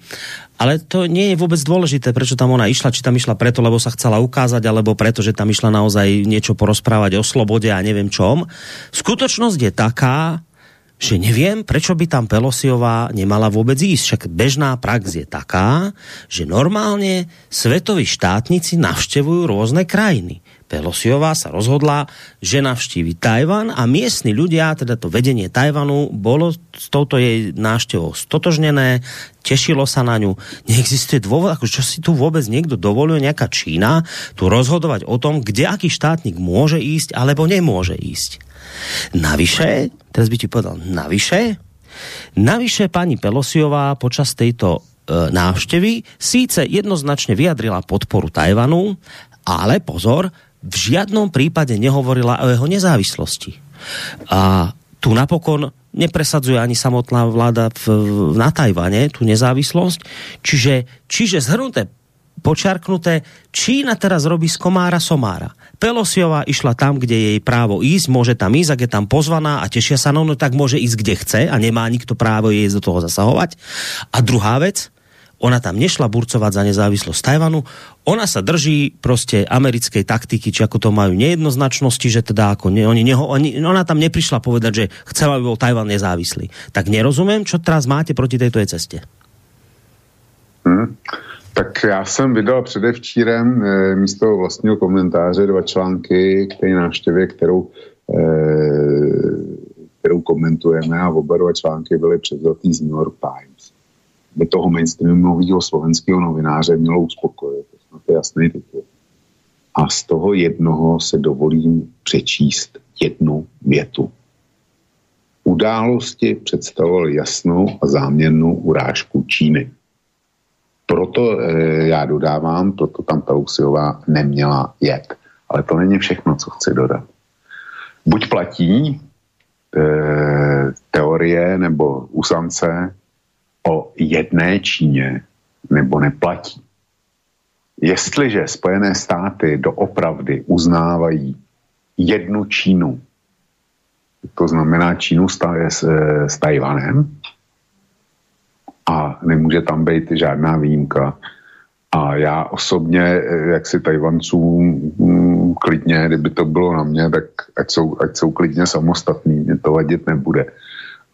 B: ale to nie je vôbec dôležité, prečo tam ona išla, či tam išla preto, lebo sa chcela ukázať, alebo preto, že tam išla naozaj niečo porozprávať o slobode a neviem čom. Skutočnosť je taká, že neviem, prečo by tam Pelosiová nemala vôbec ísť. Však bežná prax je taká, že normálne svetoví štátnici navštevujú rôzne krajiny. Pelosiová sa rozhodla, že navštívi Tajvan a miestni ľudia, teda to vedenie Tajvanu, bolo s touto jej návštevou stotožnené, tešilo sa na ňu. Neexistuje dôvod, ako čo si tu vôbec niekto dovoluje, nejaká Čína, tu rozhodovať o tom, kde aký štátnik môže ísť alebo nemôže ísť. Navyše, teraz by ti povedal, navyše, navyše pani Pelosiová počas tejto e, návštevy síce jednoznačne vyjadrila podporu Tajvanu, ale pozor, v žiadnom prípade nehovorila o jeho nezávislosti. A tu napokon nepresadzuje ani samotná vláda v, na Tajvane tú nezávislosť. Čiže, čiže zhrnuté počiarknuté, Čína teraz robí z komára somára. Pelosiová išla tam, kde jej právo ísť, môže tam ísť, ak je tam pozvaná a tešia sa, no, no tak môže ísť kde chce a nemá nikto právo jej do toho zasahovať. A druhá vec, ona tam nešla burcovať za nezávislosť Tajvanu, ona sa drží prostě americkej taktiky, či ako to majú nejednoznačnosti, že teda ako ne, oni neho, oni, ona tam neprišla povedať, že chcela by bol Tajvan nezávislý. Tak nerozumím, čo teraz máte proti tejto cestě.
C: Hmm. Tak já jsem vydal předevčírem e, místo vlastního komentáře dva články k té návštěvě, kterou, e, kterou komentujeme a oba dva články byly převzatý z New York Times by toho mainstreamového slovenského novináře mělo uspokojit. To je jasný titul. A z toho jednoho se dovolím přečíst jednu větu. Události představovaly jasnou a záměrnou urážku Číny. Proto e, já dodávám, proto tam Pelusiová neměla jet. Ale to není všechno, co chci dodat. Buď platí e, teorie nebo usance, o jedné Číně nebo neplatí. Jestliže Spojené státy doopravdy uznávají jednu Čínu, to znamená Čínu s, s, s Tajvanem, a nemůže tam být žádná výjimka. A já osobně, jak si Tajvancům mm, klidně, kdyby to bylo na mě, tak ať jsou, ať jsou klidně samostatní, mě to vadit nebude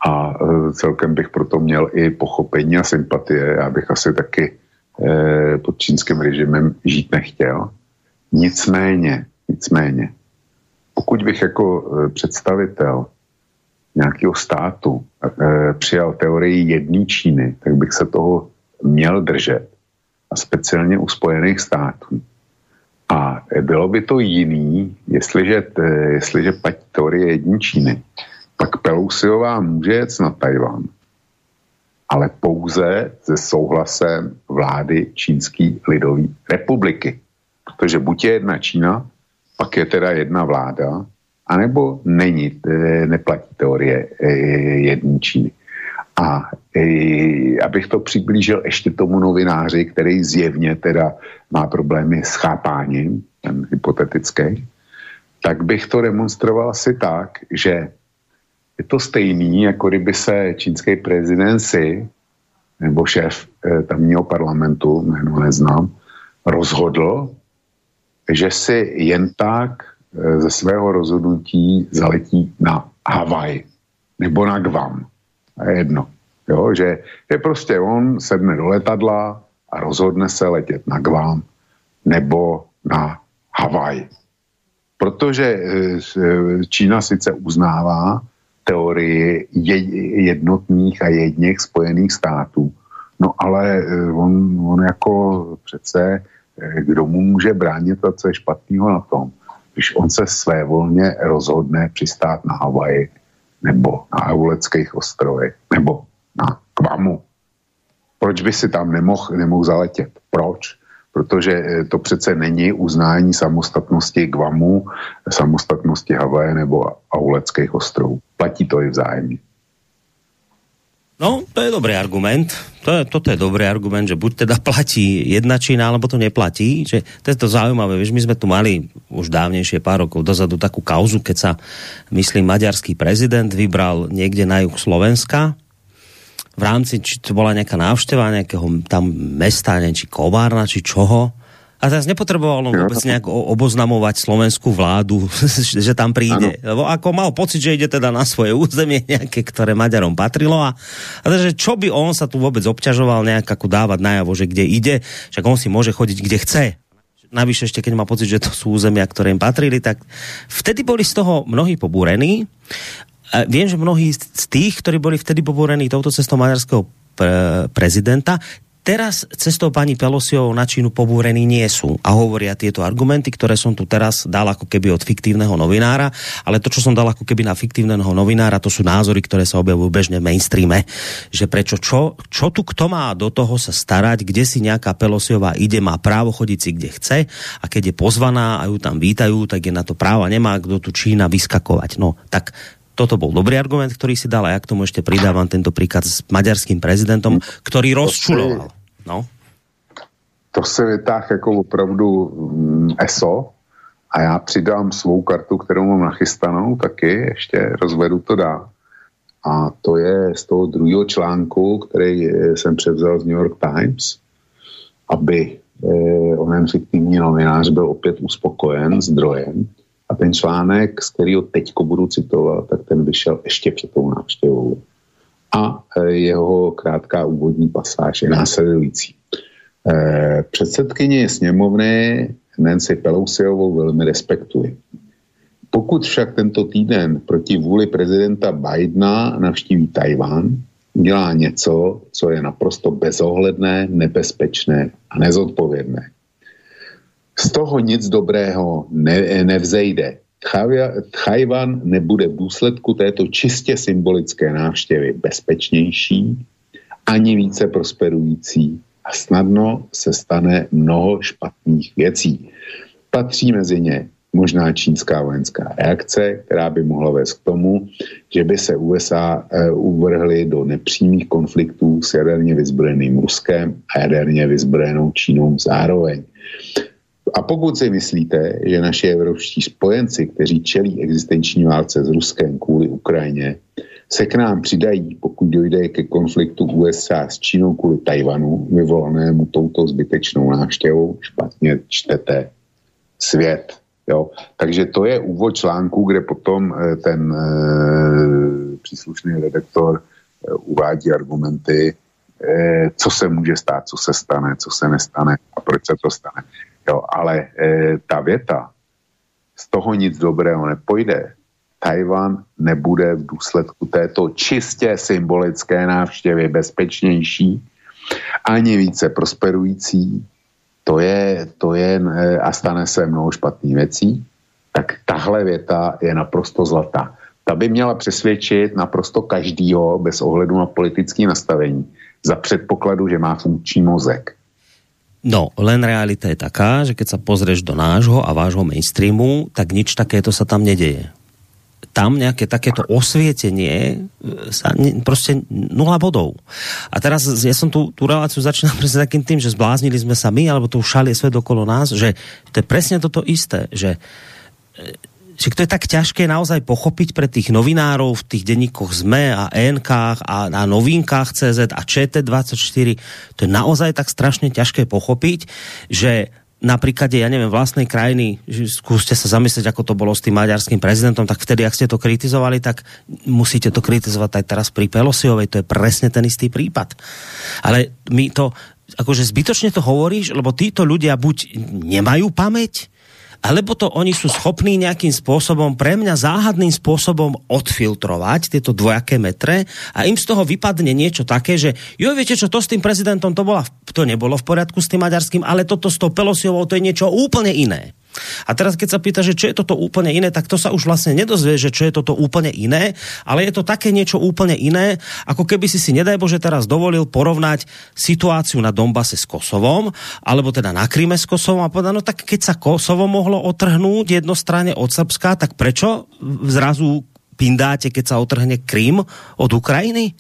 C: a e, celkem bych proto měl i pochopení a sympatie. Já bych asi taky e, pod čínským režimem žít nechtěl. Nicméně, nicméně, pokud bych jako e, představitel nějakého státu přijal teorii jedné Číny, tak bych se toho měl držet. A speciálně u Spojených států. A bylo by to jiný, jestliže, jestliže platí teorie jedné Číny, pak Pelousiová může jet na Tajvan, ale pouze se souhlasem vlády Čínské lidové republiky. Protože buď je jedna Čína, pak je teda jedna vláda, anebo není, e, neplatí teorie e, jedné Číny. A e, abych to přiblížil ještě tomu novináři, který zjevně teda má problémy s chápáním, ten hypotetický, tak bych to demonstroval asi tak, že je to stejný, jako kdyby se čínský prezident si, nebo šéf eh, tamního parlamentu, jméno neznám, rozhodl, že si jen tak eh, ze svého rozhodnutí zaletí na Havaj nebo na Guam. A jedno. Jo, že je prostě on sedne do letadla a rozhodne se letět na Guam nebo na Havaj. Protože eh, Čína sice uznává, teorii jednotných a jedněch spojených států. No ale eh, on, on jako přece, eh, kdo mu může bránit a co je špatného na tom, když on se své volně rozhodne přistát na Havaji nebo na Euleckých ostrovech nebo na Kvamu. Proč by si tam nemohl, nemohl zaletět? Proč? Protože eh, to přece není uznání samostatnosti Guamu, samostatnosti Havaje nebo Auleckých ostrovů. Platí to i vzájemně.
B: No, to je dobrý argument. To je, toto je dobrý argument, že buď teda platí jedna Čína, alebo to neplatí. Že to je to zaujímavé. Vieš, my sme tu mali už dávnejšie pár rokov dozadu takú kauzu, keď sa, myslím, maďarský prezident vybral niekde na juh Slovenska v rámci, či to bola nejaká návšteva nejakého tam mesta, neviem, či kovárna, či čoho, A teraz nepotreboval on vôbec nejak oboznamovať slovenskú vládu, že tam príde. Ano. Lebo ako mal pocit, že ide teda na svoje územie nejaké, ktoré Maďarom patrilo. A, a takže čo by on sa tu vôbec obťažoval nejak ako dávať najavo, že kde ide, však on si môže chodiť kde chce. Navyše ešte, keď má pocit, že to sú územia, ktoré im patrili, tak vtedy boli z toho mnohí pobúrení. Viem, že mnohí z tých, ktorí boli vtedy pobúrení touto cestou maďarského prezidenta, teraz cestou pani Pelosiovou na Čínu pobúrení nie sú. A hovoria tieto argumenty, ktoré som tu teraz dal ako keby od fiktívneho novinára, ale to, čo som dal ako keby na fiktívneho novinára, to sú názory, ktoré sa objavujú bežne v mainstreame, že prečo, čo, čo tu kto má do toho sa starať, kde si nejaká Pelosiová ide, má právo chodiť si kde chce a keď je pozvaná a ju tam vítajú, tak je na to práva, nemá kdo tu Čína vyskakovať. No, tak toto bol dobrý argument, ktorý si dal a ja k tomu ešte pridávam tento príklad s maďarským prezidentom, ktorý rozčuloval. No.
C: To se vytáh jako opravdu mm, ESO a já přidám svou kartu, kterou mám nachystanou, taky ještě rozvedu to dál. A to je z toho druhého článku, který jsem převzal z New York Times, aby eh, onen fiktivní novinář byl opět uspokojen zdrojem, a ten článek, z kterého teďko budu citovat, tak ten vyšel ještě před tou návštěvou. A e, jeho krátká úvodní pasáž je následující. E, předsedkyně sněmovny Nancy Pelosiovou velmi respektuji. Pokud však tento týden proti vůli prezidenta Bidena navštíví Tajván, dělá něco, co je naprosto bezohledné, nebezpečné a nezodpovědné. Z toho nic dobrého ne, nevzejde. Tchajvan nebude v důsledku této čistě symbolické návštěvy bezpečnější, ani více prosperující a snadno se stane mnoho špatných věcí. Patří mezi ně možná čínská vojenská reakce, která by mohla vést k tomu, že by se USA e, uvrhly do nepřímých konfliktů s jaderně vyzbrojeným Ruskem a jaderně vyzbrojenou Čínou zároveň. A pokud si myslíte, že naši evropští spojenci, kteří čelí existenční válce s Ruskem kvůli Ukrajině, se k nám přidají, pokud dojde ke konfliktu USA s Čínou kvůli Tajvanu, vyvolanému touto zbytečnou návštěvou, špatně čtete svět. Jo? Takže to je úvod článku, kde potom eh, ten e, příslušný redaktor e, uvádí argumenty, e, co se může stát, co se stane, co se nestane a proč se to stane. Jo, ale e, ta věta, z toho nic dobrého nepojde, Tajvan nebude v důsledku této čistě symbolické návštěvy bezpečnější, ani více prosperující, to je, to je e, a stane se mnoho špatných věcí, tak tahle věta je naprosto zlatá. Ta by měla přesvědčit naprosto každýho bez ohledu na politické nastavení za předpokladu, že má funkční mozek.
B: No, len realita je taká, že keď sa pozrieš do nášho a vášho mainstreamu, tak nič takéto sa tam nedeje. Tam nejaké takéto osvietenie e, sa ne, prostě nula bodov. A teraz ja som tu, tú reláciu začínal presne takým tým, že zbláznili sme sa my, alebo to šalie svet okolo nás, že to je presne toto isté, že že to je tak ťažké naozaj pochopiť pre tých novinárov v tých denníkoch ZME a ENK a na novinkách CZ a ČT24, to je naozaj tak strašne ťažké pochopiť, že napríklad, ja neviem, vlastnej krajiny, že skúste sa zamyslieť, ako to bolo s tým maďarským prezidentom, tak vtedy, ak ste to kritizovali, tak musíte to kritizovať aj teraz pri Pelosiovej, to je presne ten istý prípad. Ale my to, akože zbytočne to hovoríš, lebo títo ľudia buď nemajú pamäť, alebo to oni sú schopní nejakým spôsobom, pre mňa záhadným spôsobom odfiltrovať tieto dvojaké metre a im z toho vypadne niečo také, že jo, viete čo, to s tým prezidentom to, bola, to nebolo v poriadku s tým maďarským, ale toto s tou Pelosiovou to je niečo úplne iné. A teraz, keď sa pýta, že čo je toto úplne iné, tak to sa už vlastne nedozvie, že čo je toto úplne iné, ale je to také niečo úplne iné, ako keby si si, nedaj Bože, teraz dovolil porovnať situáciu na Dombase s Kosovom, alebo teda na Kryme s Kosovom a povedať, no tak keď sa Kosovo mohlo otrhnúť jednostranne od Srbska, tak prečo zrazu pindáte, keď sa otrhne Krym od Ukrajiny?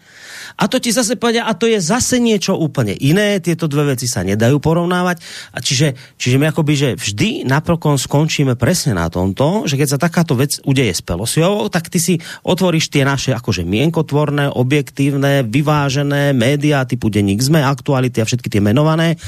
B: A to ti zase povedia, a to je zase niečo úplne iné, tieto dve veci sa nedajú porovnávať. A čiže, čiže my akoby, že vždy napokon skončíme presne na tomto, že keď sa takáto vec udeje s Pelosiou, tak ty si otvoríš tie naše akože mienkotvorné, objektívne, vyvážené médiá typu Denník ZME, aktuality a všetky tie menované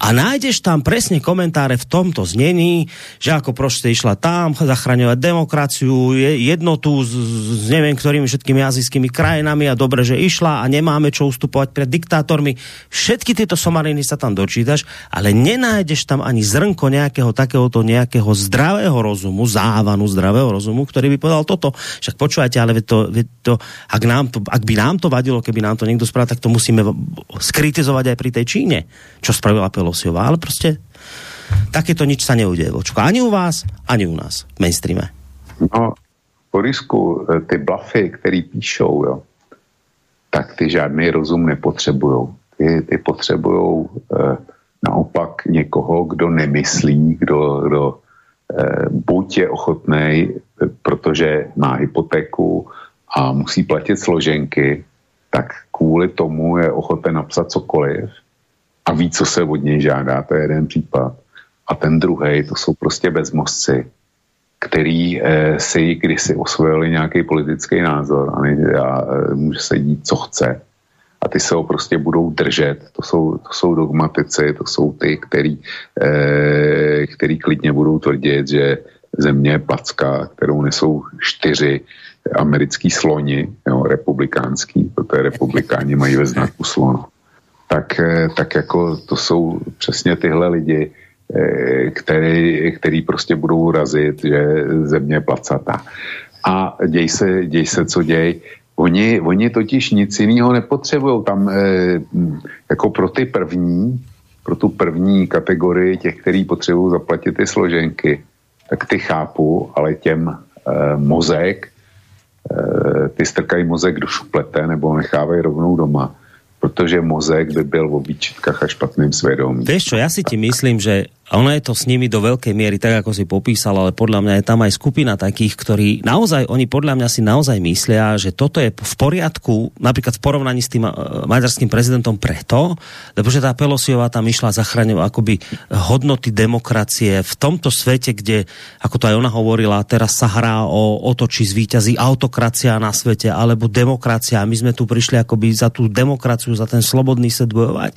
B: a nájdeš tam presne komentáre v tomto znení, že ako proste išla tam zachraňovať demokraciu, jednotu s, s neviem ktorými všetkými azijskými krajinami a dobre, že išla a nemáme čo ustupovať pred diktátormi. Všetky tieto somariny sa tam dočítaš, ale nenájdeš tam ani zrnko nejakého takéhoto nejakého zdravého rozumu, závanu zdravého rozumu, ktorý by povedal toto. Však počúvajte, ale to, to, ak, nám to, ak by nám to vadilo, keby nám to niekto spravil, tak to musíme skritizovať aj pri tej Číne, čo spravila Pelosiová. Ale prostě takéto nič sa neudeje. Vočko. Ani u vás, ani u nás v mainstreame.
C: No, Borisku, eh, ty blafy, který píšou, jo, tak ty žádný rozum nepotřebují. Ty, ty potřebují eh, naopak někoho, kdo nemyslí, kdo, kdo eh, buď je ochotný, protože má hypotéku a musí platit složenky, tak kvůli tomu je ochoten napsat cokoliv a ví, co se od něj žádá, to je jeden případ. A ten druhý, to jsou prostě bezmozci, který eh, si kdysi osvojili nějaký politický názor a, ne, a eh, může se dít, co chce. A ty se ho prostě budou držet. To jsou, to jsou dogmatici, to jsou ty, který, eh, který klidně budou tvrdit, že země je placka, kterou nesou čtyři americký sloni, jo, republikánský, protože republikáni mají ve znaku slon. Tak, eh, tak jako to jsou přesně tyhle lidi, který, který prostě budou razit, že země placatá. A děj se, děj se, co děj. Oni, oni totiž nic jiného nepotřebují. Tam eh, jako pro ty první, pro tu první kategorii těch, který potřebují zaplatit ty složenky, tak ty chápu, ale těm eh, mozek, eh, ty strkají mozek do šuplete nebo nechávají rovnou doma protože mozek by byl v výčitkách a špatným svědomí.
B: Víš čo, já si ti myslím, že a ono je to s nimi do veľkej miery, tak ako si popísal, ale podľa mňa je tam aj skupina takých, ktorí naozaj, oni podľa mňa si naozaj myslia, že toto je v poriadku, napríklad v porovnaní s tým uh, maďarským prezidentom preto, lebo že tá Pelosiová tam išla zachraňovať akoby hodnoty demokracie v tomto svete, kde, ako to aj ona hovorila, teraz sa hrá o, o to, či zvíťazí autokracia na svete, alebo demokracia. My sme tu prišli akoby za tú demokraciu, za ten slobodný svet bojovať.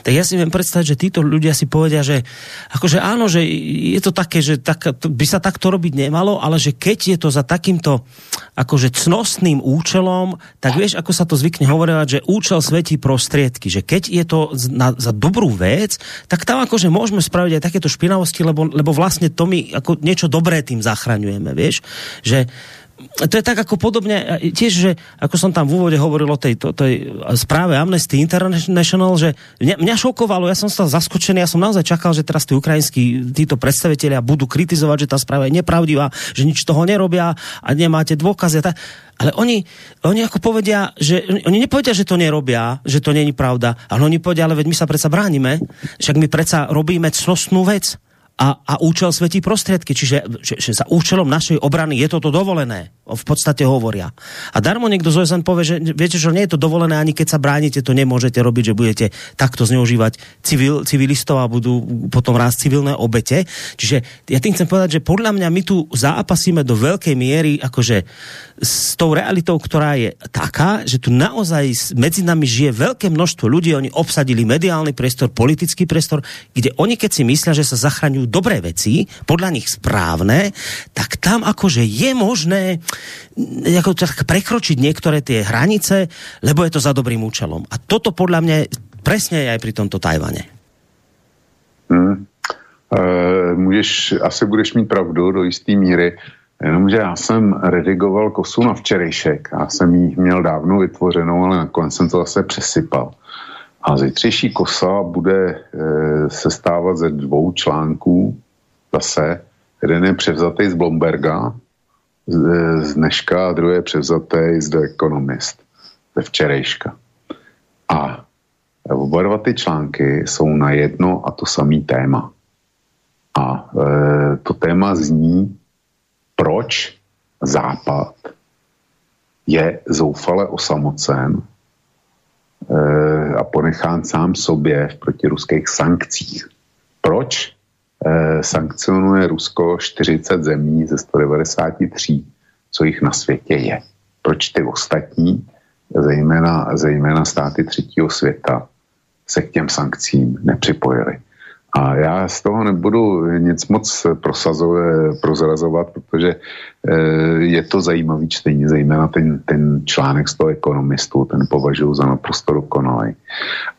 B: Tak ja si viem predstaviť, že títo ľudia si povedia, že akože áno, že je to také, že tak, by sa takto robiť nemalo, ale že keď je to za takýmto akože cnostným účelom, tak vieš, ako sa to zvykne hovoriť, že účel svetí prostriedky, že keď je to na, za dobrú vec, tak tam akože môžeme spraviť aj takéto špinavosti, lebo, lebo vlastne to my ako niečo dobré tým zachraňujeme, vieš, že to je tak ako podobne, tiež, že ako som tam v úvode hovoril o tej, to, tej správe Amnesty International, že mňa, mňa šokovalo, ja som stal zaskočený, ja som naozaj čakal, že teraz tí ukrajinskí títo predstavitelia budú kritizovať, že tá správa je nepravdivá, že nič toho nerobia a nemáte dôkazy. Tak, ale oni, oni ako povedia, že oni nepovedia, že to nerobia, že to není pravda, ale oni povedia, ale veď my sa predsa bránime, však my predsa robíme cnostnú vec a, a účel svetí prostriedky. Čiže že, že za účelom našej obrany je toto dovolené. V podstate hovoria. A darmo niekto z OSN povie, že viete, že nie je to dovolené, ani keď sa bránite, to nemôžete robiť, že budete takto zneužívať civil, civilistov a budú potom rásť civilné obete. Čiže ja tým chcem povedať, že podľa mňa my tu zápasíme do veľkej miery akože s tou realitou, ktorá je taká, že tu naozaj medzi nami žije veľké množstvo ľudí, oni obsadili mediálny priestor, politický priestor, kde oni keď si myslia, že sa zachraňujú dobré veci, podľa nich správne, tak tam akože je možné ako tak prekročiť niektoré tie hranice, lebo je to za dobrým účelom. A toto podľa mňa presne je aj pri tomto Tajvane.
C: Hmm. E, můžeš, asi budeš mít pravdu do jisté míry, Jenomže já jsem redigoval kosu na včerejšek. Já jsem ji měl dávno vytvořenou, ale nakonec jsem to zase přesypal. A zítřejší kosa bude e, sestávat ze dvou článků zase. Jeden je převzatý z Blomberga z, z dneška a druhý je převzatý z The Economist ze včerejška. A oba dva ty články jsou na jedno a to samý téma. A e, to téma zní proč Západ je zoufale osamocen eh, a ponechán sám sobě v protiruských sankcích. Proč eh, sankcionuje Rusko 40 zemí ze 193, co jich na světě je? Proč ty ostatní, zejména, zejména státy třetího světa, se k těm sankcím nepřipojili? A já z toho nebudu nic moc prozrazovat, protože eh, je to zajímavý čtení, zejména ten, ten článek z toho ekonomistu, ten považuji za naprosto dokonalý.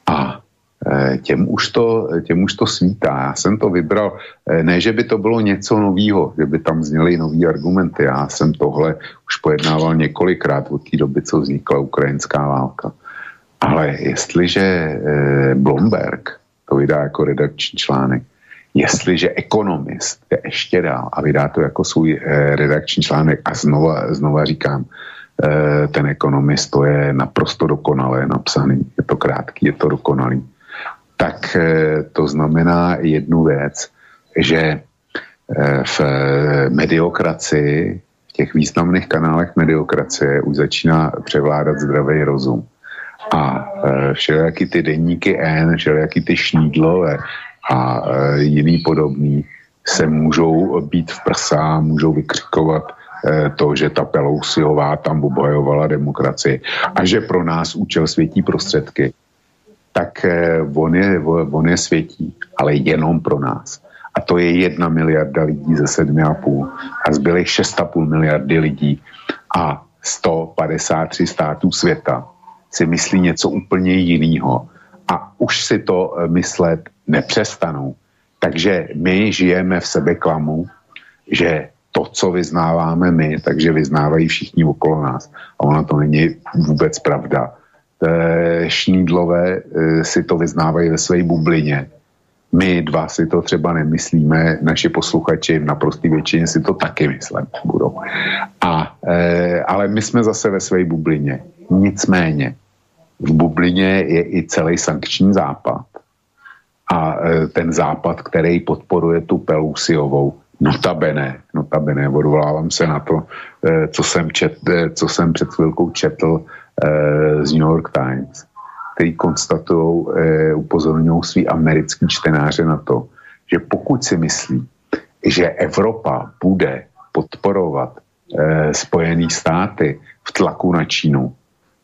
C: A eh, těm už, to, těm už to svítá. Já jsem to vybral, eh, ne, že by to bylo něco novýho, že by tam zněly nový argumenty. Já jsem tohle už pojednával několikrát od té doby, co vznikla ukrajinská válka. Ale jestliže Blomberg to vydá jako redakční článek. Jestliže ekonomist je ještě dál a vydá to jako svůj eh, redakční článek a znova, znova říkám, eh, ten ekonomist to je naprosto dokonale napsaný, je to krátký, je to dokonalý, tak eh, to znamená jednu věc, že v mediokracii, v těch významných kanálech mediokracie už začíná převládat zdravý rozum a e, všelijaký ty denníky N, všelijaký ty šnídlové a e, jiný podobný se můžou být v prsa, můžou vykřikovat e, to, že ta Pelousiová tam obojovala demokracii a že pro nás účel světí prostředky, tak on je, on je světí, ale jenom pro nás. A to je jedna miliarda lidí ze sedmi a půl a zbylých 6,5 miliardy lidí a 153 států světa si myslí něco úplně jiného a už si to eh, myslet nepřestanou. Takže my žijeme v sebeklamu, že to, co vyznáváme my, takže vyznávají všichni okolo nás. A ona to není vůbec pravda. Šnídlové eh, si to vyznávají ve své bublině. My dva si to třeba nemyslíme, naši posluchači v naprostý většině si to taky myslíme budou. A, e, ale my jsme zase ve své bublině. Nicméně, v bublině je i celý sankční západ. A e, ten západ, který podporuje tu Pelusiovou, notabene, notabene, odvolávám se na to, e, co jsem, čet, e, co jsem před chvilkou četl z New York Times, který konstatují, upozorňují svý americký čtenáře na to, že pokud si myslí, že Evropa bude podporovat Spojené státy v tlaku na Čínu,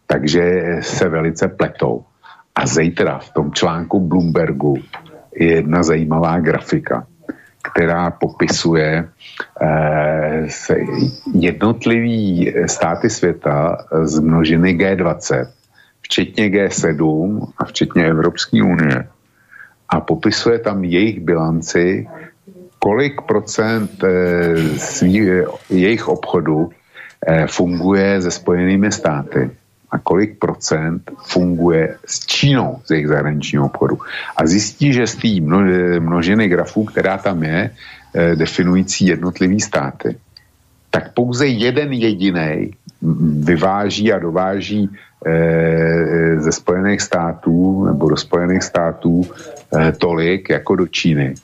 C: takže se velice pletou. A zítra v tom článku Bloombergu je jedna zajímavá grafika, která popisuje eh, jednotlivý státy světa z množiny G20, včetně G7 a včetně Evropské unie. A popisuje tam jejich bilanci, kolik procent eh, svý, jejich obchodu eh, funguje se Spojenými státy a kolik procent funguje s Čínou z jejich zahraničního obchodu. A zjistí, že z té množiny grafů, která tam je, eh, definující jednotlivý státy, tak pouze jeden jediný vyváží a dováží eh, ze Spojených států nebo do Spojených států eh, tolik jako do Číny.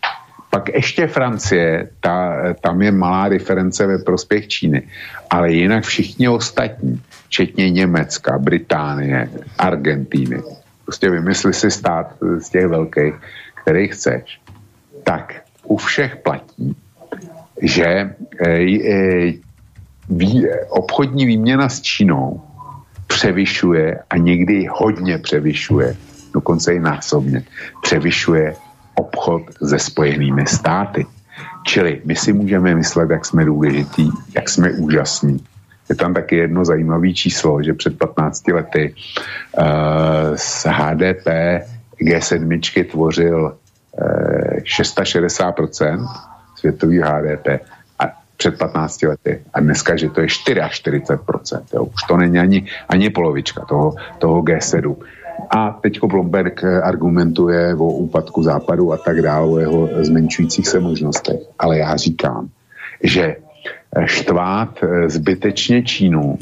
C: Pak ještě Francie, ta, tam je malá diference ve prospěch Číny, ale jinak všichni ostatní včetně Německa, Británie, Argentíny. Prostě vymysli si stát z těch velkých, který chceš. Tak u všech platí, že e, e, vý, obchodní výměna s Čínou převyšuje a někdy hodně převyšuje, dokonce i násobně, převyšuje obchod se spojenými státy. Čili my si můžeme myslet, jak jsme důležitý, jak jsme úžasní, je tam taky jedno zajímavé číslo, že před 15 lety uh, z HDP G7 tvořil uh, 660% světový HDP a před 15 lety. A dneska, že to je 44%. Jo. Už to není ani, ani polovička toho, toho G7. A teď Bloomberg argumentuje o úpadku západu a tak dále, o jeho zmenšujících se možnostech. Ale já říkám, že štvát eh, zbytečně Čínu,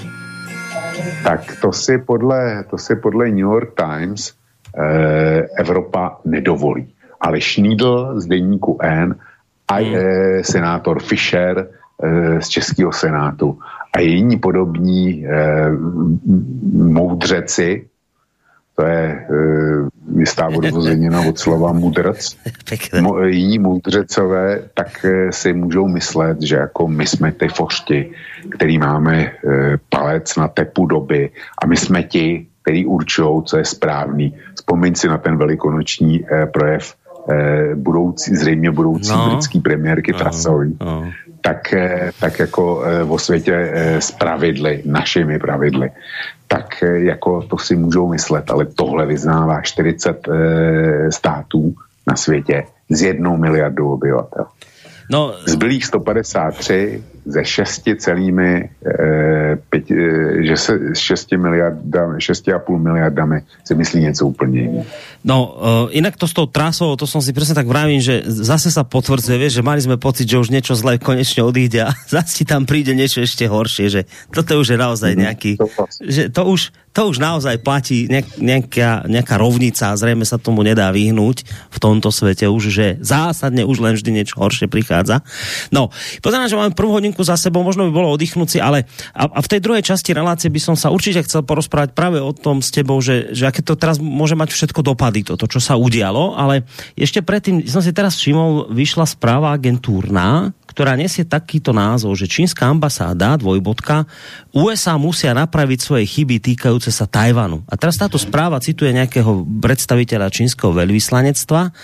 C: tak to si podle, to si podle New York Times eh, Evropa nedovolí. Ale Schneidl z denníku N a hmm. eh, senátor Fischer z Českého senátu a jiní podobní moudřeci, to je e, jistá odvozenina od slova mudrc. Mo, jiní mudřecové tak e, si můžou myslet, že jako my jsme ty fošti, který máme e, palec na tepu doby a my jsme ti, který určují, co je správný. Vzpomeň si na ten velikonoční e, projev e, budoucí, zřejmě budoucí no. britský premiérky no. Trasový. No. Tak, e, tak jako e, o světě e, s pravidly, našimi pravidly tak eh, jako to si můžou myslet, ale tohle vyznává 40 e, eh, států na světě s jednou miliardou obyvatel. No, Zbylých 153 ze šesti celými, e, pět, e, že se s 6 miliardami, 6,5 miliardami si myslí něco úplně jiného.
B: No, uh, inak to s tou trasou, to som si presne tak vravím, že zase sa potvrdzuje, vieš, že mali sme pocit, že už niečo zlé konečne odíde a zase ti tam príde niečo ešte horšie, že toto už je naozaj mhm, nejaký, že to už, to už naozaj platí nejaká, nejaká rovnica a zrejme sa tomu nedá vyhnúť v tomto svete už, že zásadne už len vždy niečo horšie prichádza. No, pozerám, že máme prvú hodinku za sebou, možno by bolo oddychnúť si, ale a, a v tej druhej časti relácie by som sa určite chcel porozprávať práve o tom s tebou, že, že aké to teraz môže mať všetko dopad dopady toto, čo sa udialo, ale ešte predtým som si teraz všimol, vyšla správa agentúrna, ktorá nesie takýto názov, že čínska ambasáda, dvojbodka, USA musia napraviť svoje chyby týkajúce sa Tajvanu. A teraz táto správa cituje nejakého predstaviteľa čínskeho veľvyslanectva,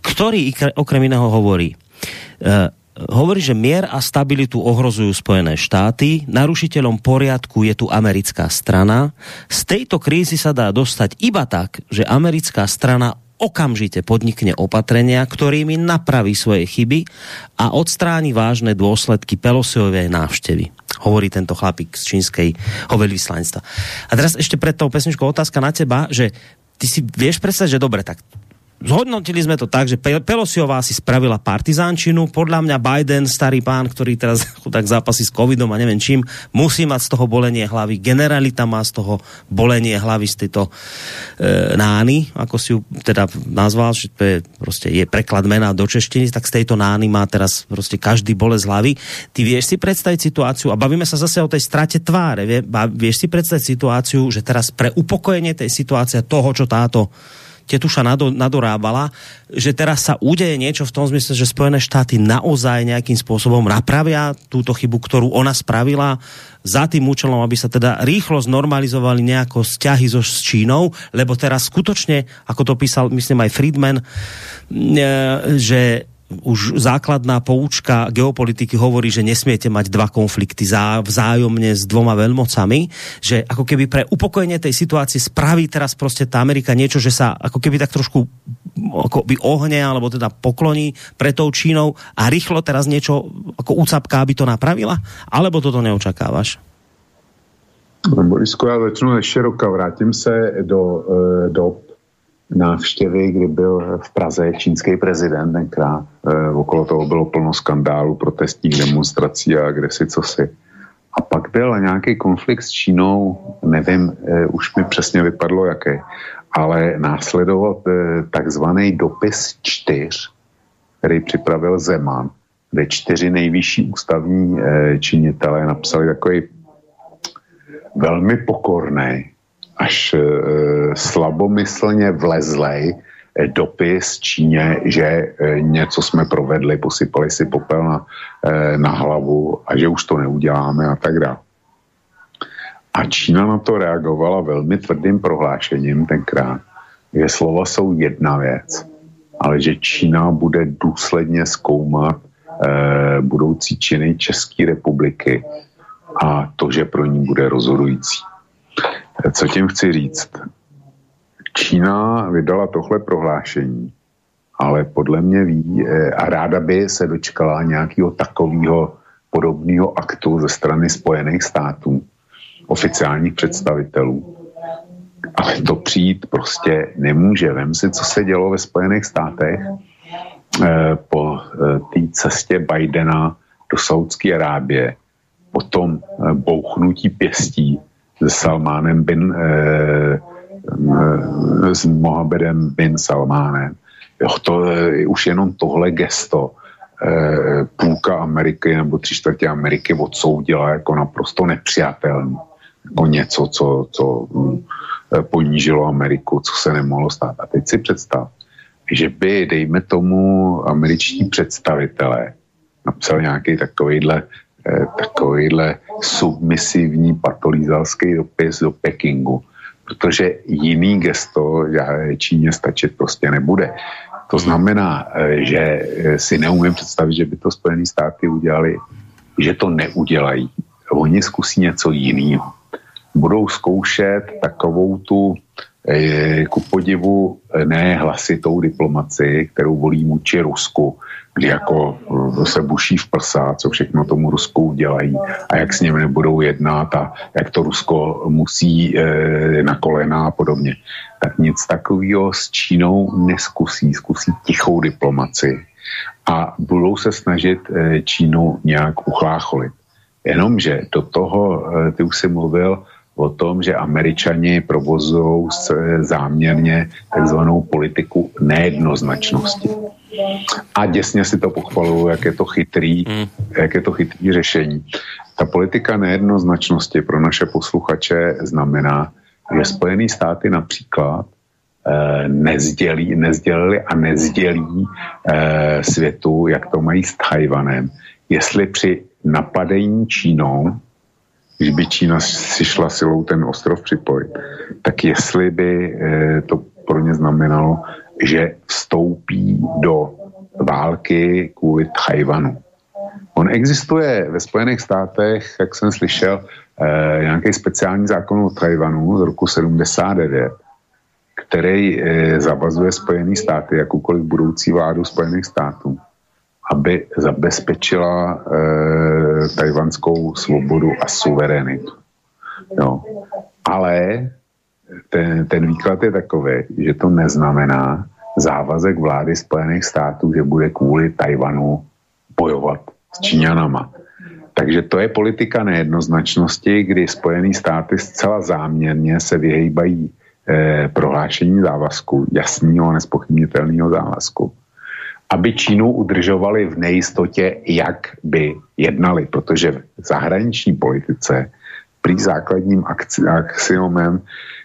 B: ktorý okrem iného hovorí, uh, hovorí, že mier a stabilitu ohrozujú Spojené štáty, narušiteľom poriadku je tu americká strana. Z tejto krízy sa dá dostať iba tak, že americká strana okamžite podnikne opatrenia, ktorými napraví svoje chyby a odstráni vážne dôsledky Pelosiovej návštevy. Hovorí tento chlapík z čínskej veľvyslanectva. A teraz ešte pred tou pesničkou otázka na teba, že ty si vieš predstaviť, že dobre, tak zhodnotili sme to tak, že Pelosiová si spravila partizánčinu. Podľa mňa Biden, starý pán, ktorý teraz tak zápasí s covidom a neviem čím, musí mať z toho bolenie hlavy. Generalita má z toho bolenie hlavy z tejto e, nány, ako si ju teda nazval, že to je, proste, je preklad mena do češtiny, tak z tejto nány má teraz proste každý bolesť hlavy. Ty vieš si predstaviť situáciu, a bavíme sa zase o tej strate tváre, vie, vieš si predstaviť situáciu, že teraz pre upokojenie tej situácie toho, čo táto Tetuša nado, nadorábala, že teraz sa udeje niečo v tom zmysle, že Spojené štáty naozaj nejakým spôsobom napravia túto chybu, ktorú ona spravila za tým účelom, aby sa teda rýchlo znormalizovali nejako vzťahy so s Čínou, lebo teraz skutočne, ako to písal, myslím aj Friedman, e, že už základná poučka geopolitiky hovorí, že nesmiete mať dva konflikty zá, vzájomne s dvoma veľmocami, že ako keby pre upokojenie tej situácie spraví teraz prostě tá Amerika niečo, že sa ako keby tak trošku ako by ohne, alebo teda pokloní pre tou Čínou a rýchlo teraz niečo ako úcapka, aby to napravila? Alebo toto neočakávaš?
C: Borisku, já začnu široka. Vrátím se do e, dob návštěvy, kdy byl v Praze čínský prezident tenkrát. E, okolo toho bylo plno skandálu, protestních demonstrací a kde si co si. A pak byl nějaký konflikt s Čínou, nevím, e, už mi přesně vypadlo jaký, ale následoval e, takzvaný dopis čtyř, který připravil Zeman, kde čtyři nejvyšší ústavní e, činitelé napsali takový velmi pokorný až e, slabomyslně vlezlej e, dopis Číně, že e, něco jsme provedli, posypali si popel na, na hlavu a že už to neuděláme a tak dále. A Čína na to reagovala velmi tvrdým prohlášením tenkrát, že slova jsou jedna věc, ale že Čína bude důsledně zkoumat e, budoucí činy České republiky a to, že pro ní bude rozhodující. Co tím chci říct? Čína vydala tohle prohlášení, ale podle mě ví eh, a ráda by se dočkala nějakého takového podobného aktu ze strany Spojených států, oficiálních představitelů. Ale to přijít prostě nemůže. Vem si, co se dělo ve Spojených státech eh, po eh, té cestě Bidena do Saudské Arábie, po tom bouchnutí pěstí Salmánem bin, eh, eh, s Mohamedem bin Salmánem. Jo, to, eh, už jenom tohle gesto půlka Ameriky nebo tři čtvrtě Ameriky odsoudila jako naprosto nepřijatelný. Jako něco, co, co hm, ponížilo Ameriku, co se nemohlo stát. A teď si představ, že by, dejme tomu, američtí představitelé napsal nějaký takovýhle, takovýhle submisivní patolízalský dopis do Pekingu, protože jiný gesto Číně stačit prostě nebude. To znamená, eh, že eh, si neumím představit, že by to Spojené státy udělali, že to neudělají. Oni zkusí něco jiného. Budou zkoušet takovou tu ku podivu ne hlasitou diplomaci, kterou volí muči Rusku, kdy jako eh, se buší v prsa, co všechno tomu Rusku udělají a jak s nimi nebudou jednat a jak to Rusko musí e, na kolena a podobně. Tak nic takového s Čínou neskusí, zkusí tichou diplomaci a budou se snažit Čínu nějak uchlácholit. Jenomže do toho, ty už si mluvil, o tom, že američani provozují záměrně takzvanou politiku nejednoznačnosti. A děsně si to pochvaluju, jak je to chytrý, mm. jak je to chytrý řešení. Ta politika nejednoznačnosti pro naše posluchače znamená, že Spojené státy například eh, nezdělí, nezdělili a nezdělí eh, světu, jak to mají s Tajvanem, jestli při napadení Čínou když by Čína si šla silou ten ostrov připojit, tak jestli by eh, to pro ně znamenalo, že vstoupí do války kvůli Tajvanu. On existuje ve Spojených státech, jak jsem slyšel, eh, nějaký speciální zákon o Tajvanu z roku 79, který eh, zavazuje Spojené státy, jakoukoliv budoucí vládu Spojených států, aby zabezpečila e, tajvanskou svobodu a suverenitu. Jo. Ale ten, ten výklad je takový, že to neznamená závazek vlády Spojených států, že bude kvůli Tajvanu bojovat s Číňanama. Takže to je politika nejednoznačnosti, kdy Spojené státy zcela záměrně se vyhýbají eh, prohlášení závazku, jasného a nespochybnitelného závazku aby Čínu udržovali v nejistotě, jak by jednali, protože v zahraniční politice prý základním axiomem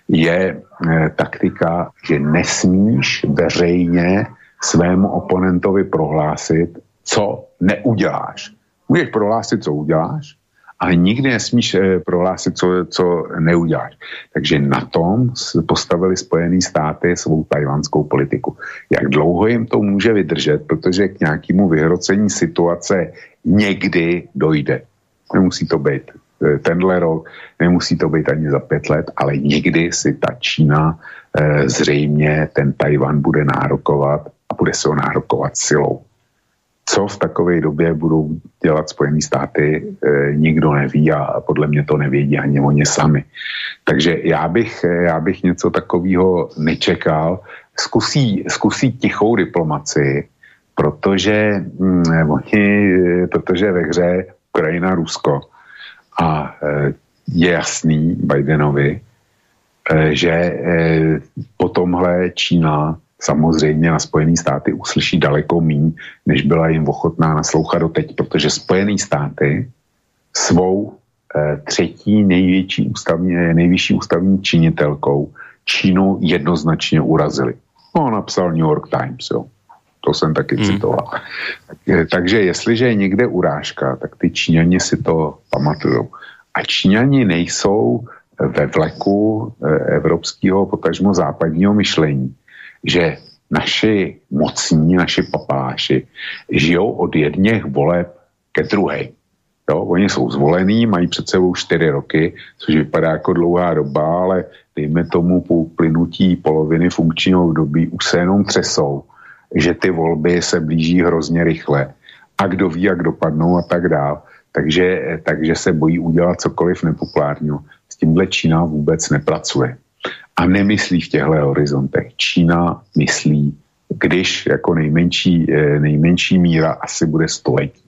C: je e, taktika, že nesmíš veřejně svému oponentovi prohlásit, co neuděláš. Můžeš prohlásit, co uděláš, ale nikdy nesmíš eh, prohlásit, co, co neuděláš. Takže na tom postavili Spojené státy svou tajvanskou politiku. Jak dlouho jim to může vydržet, protože k nějakému vyhrocení situace někdy dojde. Nemusí to být eh, tenhle rok, nemusí to být ani za pět let, ale někdy si ta Čína eh, zřejmě ten Tajvan bude nárokovat a bude se ho nárokovat silou. Co v takové době budou dělat Spojené státy, e, nikdo neví a podle mě to nevědí ani oni sami. Takže já bych, eh, já bych něco takového nečekal. Zkusí, zkusí tichou diplomaci, protože, mm, oni, eh, protože ve hře Ukrajina, Rusko a je jasný Bidenovi, že po tomhle Čína samozřejmě na Spojené státy uslyší daleko míň, než byla jim ochotná naslouchat do teď, protože Spojené státy svou eh, třetí největší ústavní, eh, nejvyšší ústavní činitelkou Čínu jednoznačně urazili. No, napsal New York Times, jo. To jsem taky hmm. citoval. Tak, eh, takže jestliže je někde urážka, tak ty Číňani si to pamatují. A Číňani nejsou ve vleku evropského, potažmo západního myšlení že naši mocní, naši papáši žijou od jedněch voleb ke druhé. Jo, oni jsou zvolení, mají před sebou čtyři roky, což vypadá jako dlouhá doba, ale dejme tomu po uplynutí poloviny funkčního období už se jenom třesou, že ty volby se blíží hrozně rychle a kdo ví, jak dopadnou a tak dál. Takže, takže se bojí udělat cokoliv nepopulárního. S tímhle Čína vůbec nepracuje a nemyslí v těchto horizontech. Čína myslí, když jako nejmenší, eh, nejmenší míra asi bude století.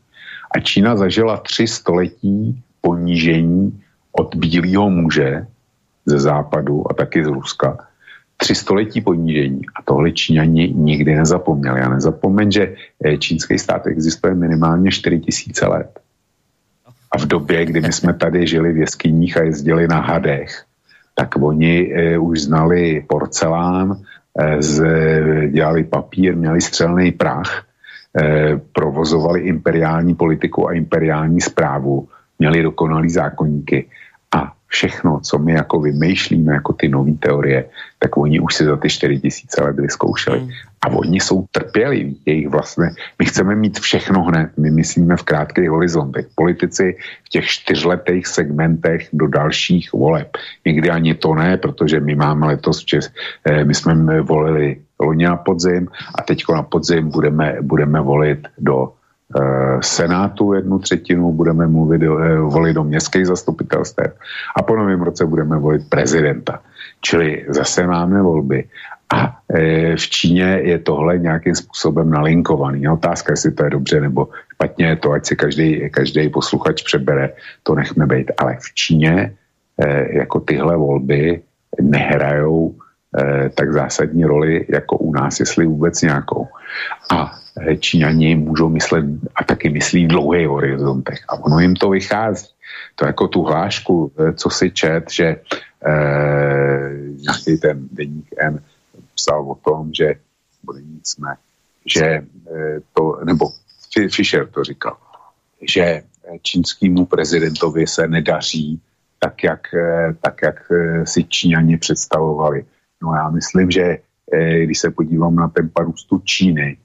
C: A Čína zažila tři století ponížení od bílého muže ze západu a taky z Ruska. tři století ponížení a tohle Číňani nikdy nezapomněli. Já nezapomeň, že eh, čínský stát existuje minimálně 4 tisíce let. A v době, kdy my jsme tady žili v jeskyních a jezdili na hadech, tak oni e, už znali porcelán, e, z, dělali papír, měli střelný prach, e, provozovali imperiální politiku a imperiální zprávu, měli dokonalý zákonníky všechno, co my jako vymýšlíme, jako ty nové teorie, tak oni už si za ty 4 tisíce let vyzkoušeli. Mm. A oni jsou trpěliví, jejich vlastně, my chceme mít všechno hned, my myslíme v krátkých horizontech. Politici v těch čtyřletých segmentech do dalších voleb. Někdy ani to ne, protože my máme letos, čes, eh, my jsme volili loni na podzim a teďko na podzim budeme, budeme volit do Senátu jednu třetinu, budeme mluvit, eh, volit do městských zastupitelstv a po novém roce budeme volit prezidenta. Čili zase máme volby. A e, v Číně je tohle nějakým způsobem nalinkovaný. Otázka, jestli to je dobře nebo špatně, je to ať si každý, každý posluchač přebere, to nechme být. Ale v Číně jako tyhle volby nehrajou tak zásadní roli jako u nás, jestli vůbec nějakou. A Eh, Číňani můžou myslet a taky myslí v dlouhých horizontech. A ono jim to vychází. To jako tu hlášku, eh, co si čet, že eh, nějaký ten deník N psal o tom, že deník jsme, že eh, to, nebo Fischer to říkal, že čínskému prezidentovi se nedaří tak, jak, eh, tak, jak si Číňani představovali. No já myslím, že když se podívám na tempa růstu Číny,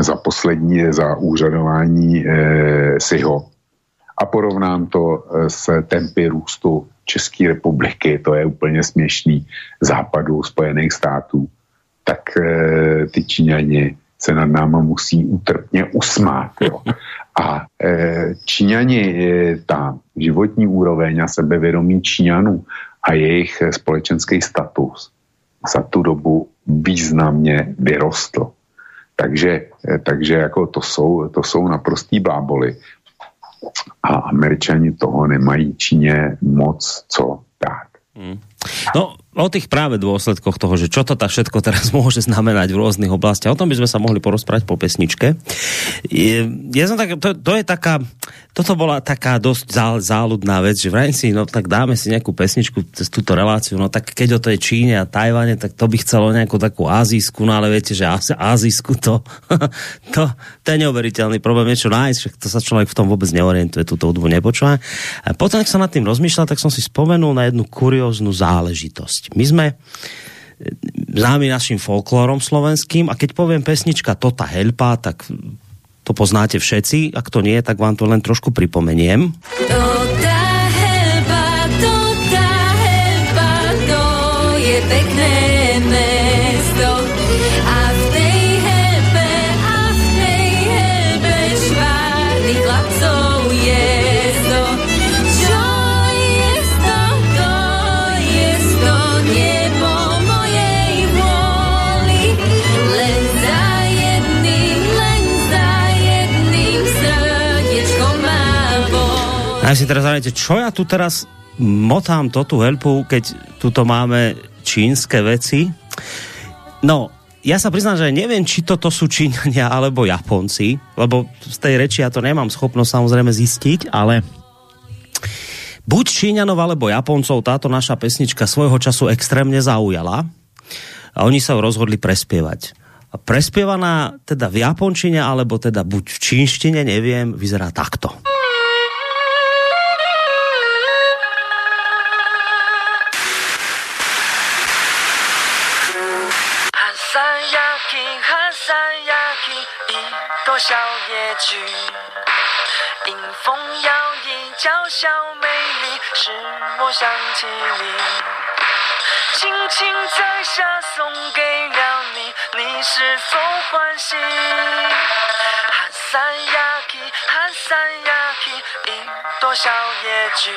C: za poslední, za úřadování e, SIHO a porovnám to eh, s tempy růstu České republiky, to je úplně směšný, západu Spojených států, tak e, ty Číňani se nad náma musí útrpně usmát. Jo. A e, Číňani, e, ta životní úroveň a sebevědomí Číňanů a jejich společenský status za tu dobu významně vyrostl. Takže, eh, takže jako to jsou, to jsou naprostý bláboli. A američani toho nemají Číně moc co dát. Hmm.
B: No, o tých práve dôsledkoch toho, že čo to tá všetko teraz môže znamenať v rôznych oblastiach. O tom by sme sa mohli porozprávať po pesničke. Je, ja tak, to, to je taká, toto bola taká dosť zá, záľudná vec, že vrajím si, no tak dáme si nejakú pesničku cez túto reláciu, no tak keď o tej Číne a Tajvane, tak to by chcelo nejakú takú azijskú, no ale viete, že azijskú to, to, to je neuveriteľný problém niečo nájsť, však to sa človek v tom vôbec neorientuje, túto hudbu nepočúva. A potom, ak sa nad tým rozmýšľal, tak som si spomenul na jednu kurióznu záležitosť. My sme e, známi naším folklórom slovenským a keď poviem pesnička Tota Helpa, tak to poznáte všetci, ak to nie, tak vám to len trošku pripomeniem. Tota A si teraz zavajte, čo ja tu teraz motám to tu helpu, keď tuto máme čínske veci. No, ja sa priznám, že neviem, či toto sú Číňania alebo Japonci, lebo z tej reči ja to nemám schopnosť samozrejme zistiť, ale buď Číňanov alebo Japoncov táto naša pesnička svojho času extrémne zaujala a oni sa rozhodli prespievať. A prespievaná teda v japončine alebo teda buď v čínštine, neviem, vyzerá takto. 野菊，迎风摇曳，娇小美丽，使我想起你。轻轻摘下，送给了你，你是否欢喜？哈萨雅琪，哈萨雅琪，一朵小野菊。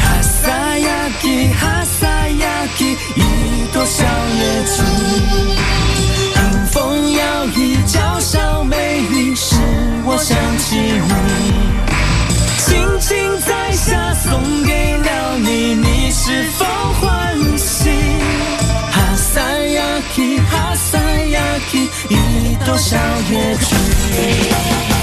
B: 哈萨雅琪，想起你轻轻摘下送给了你你是否欢喜？
D: 哈萨雅琪哈萨雅琪一朵小野菊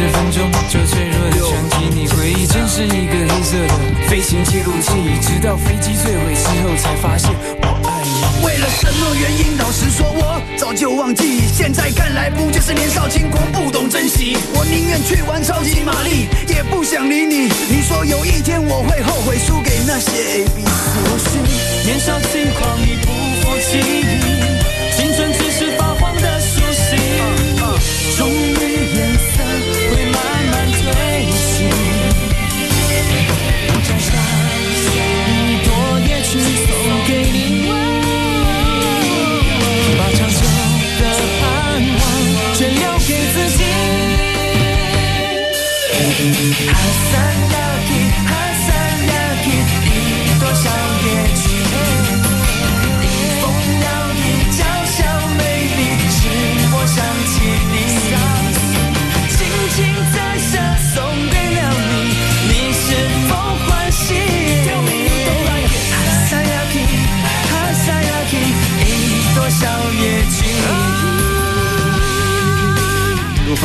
D: 十分钟，这脆弱的想起你回忆，真是一个黑色的飞行记录器。直到飞机坠毁之后，才发现我爱你。为了什么原因？老实说，我早就忘记。现在看来，不就是年少轻狂，不懂珍惜。我宁愿去玩超级玛丽，也不想理你。你说有一天我会后悔输给那些 A B C。或许年少轻狂你不服气，青春只是发黄的书信。终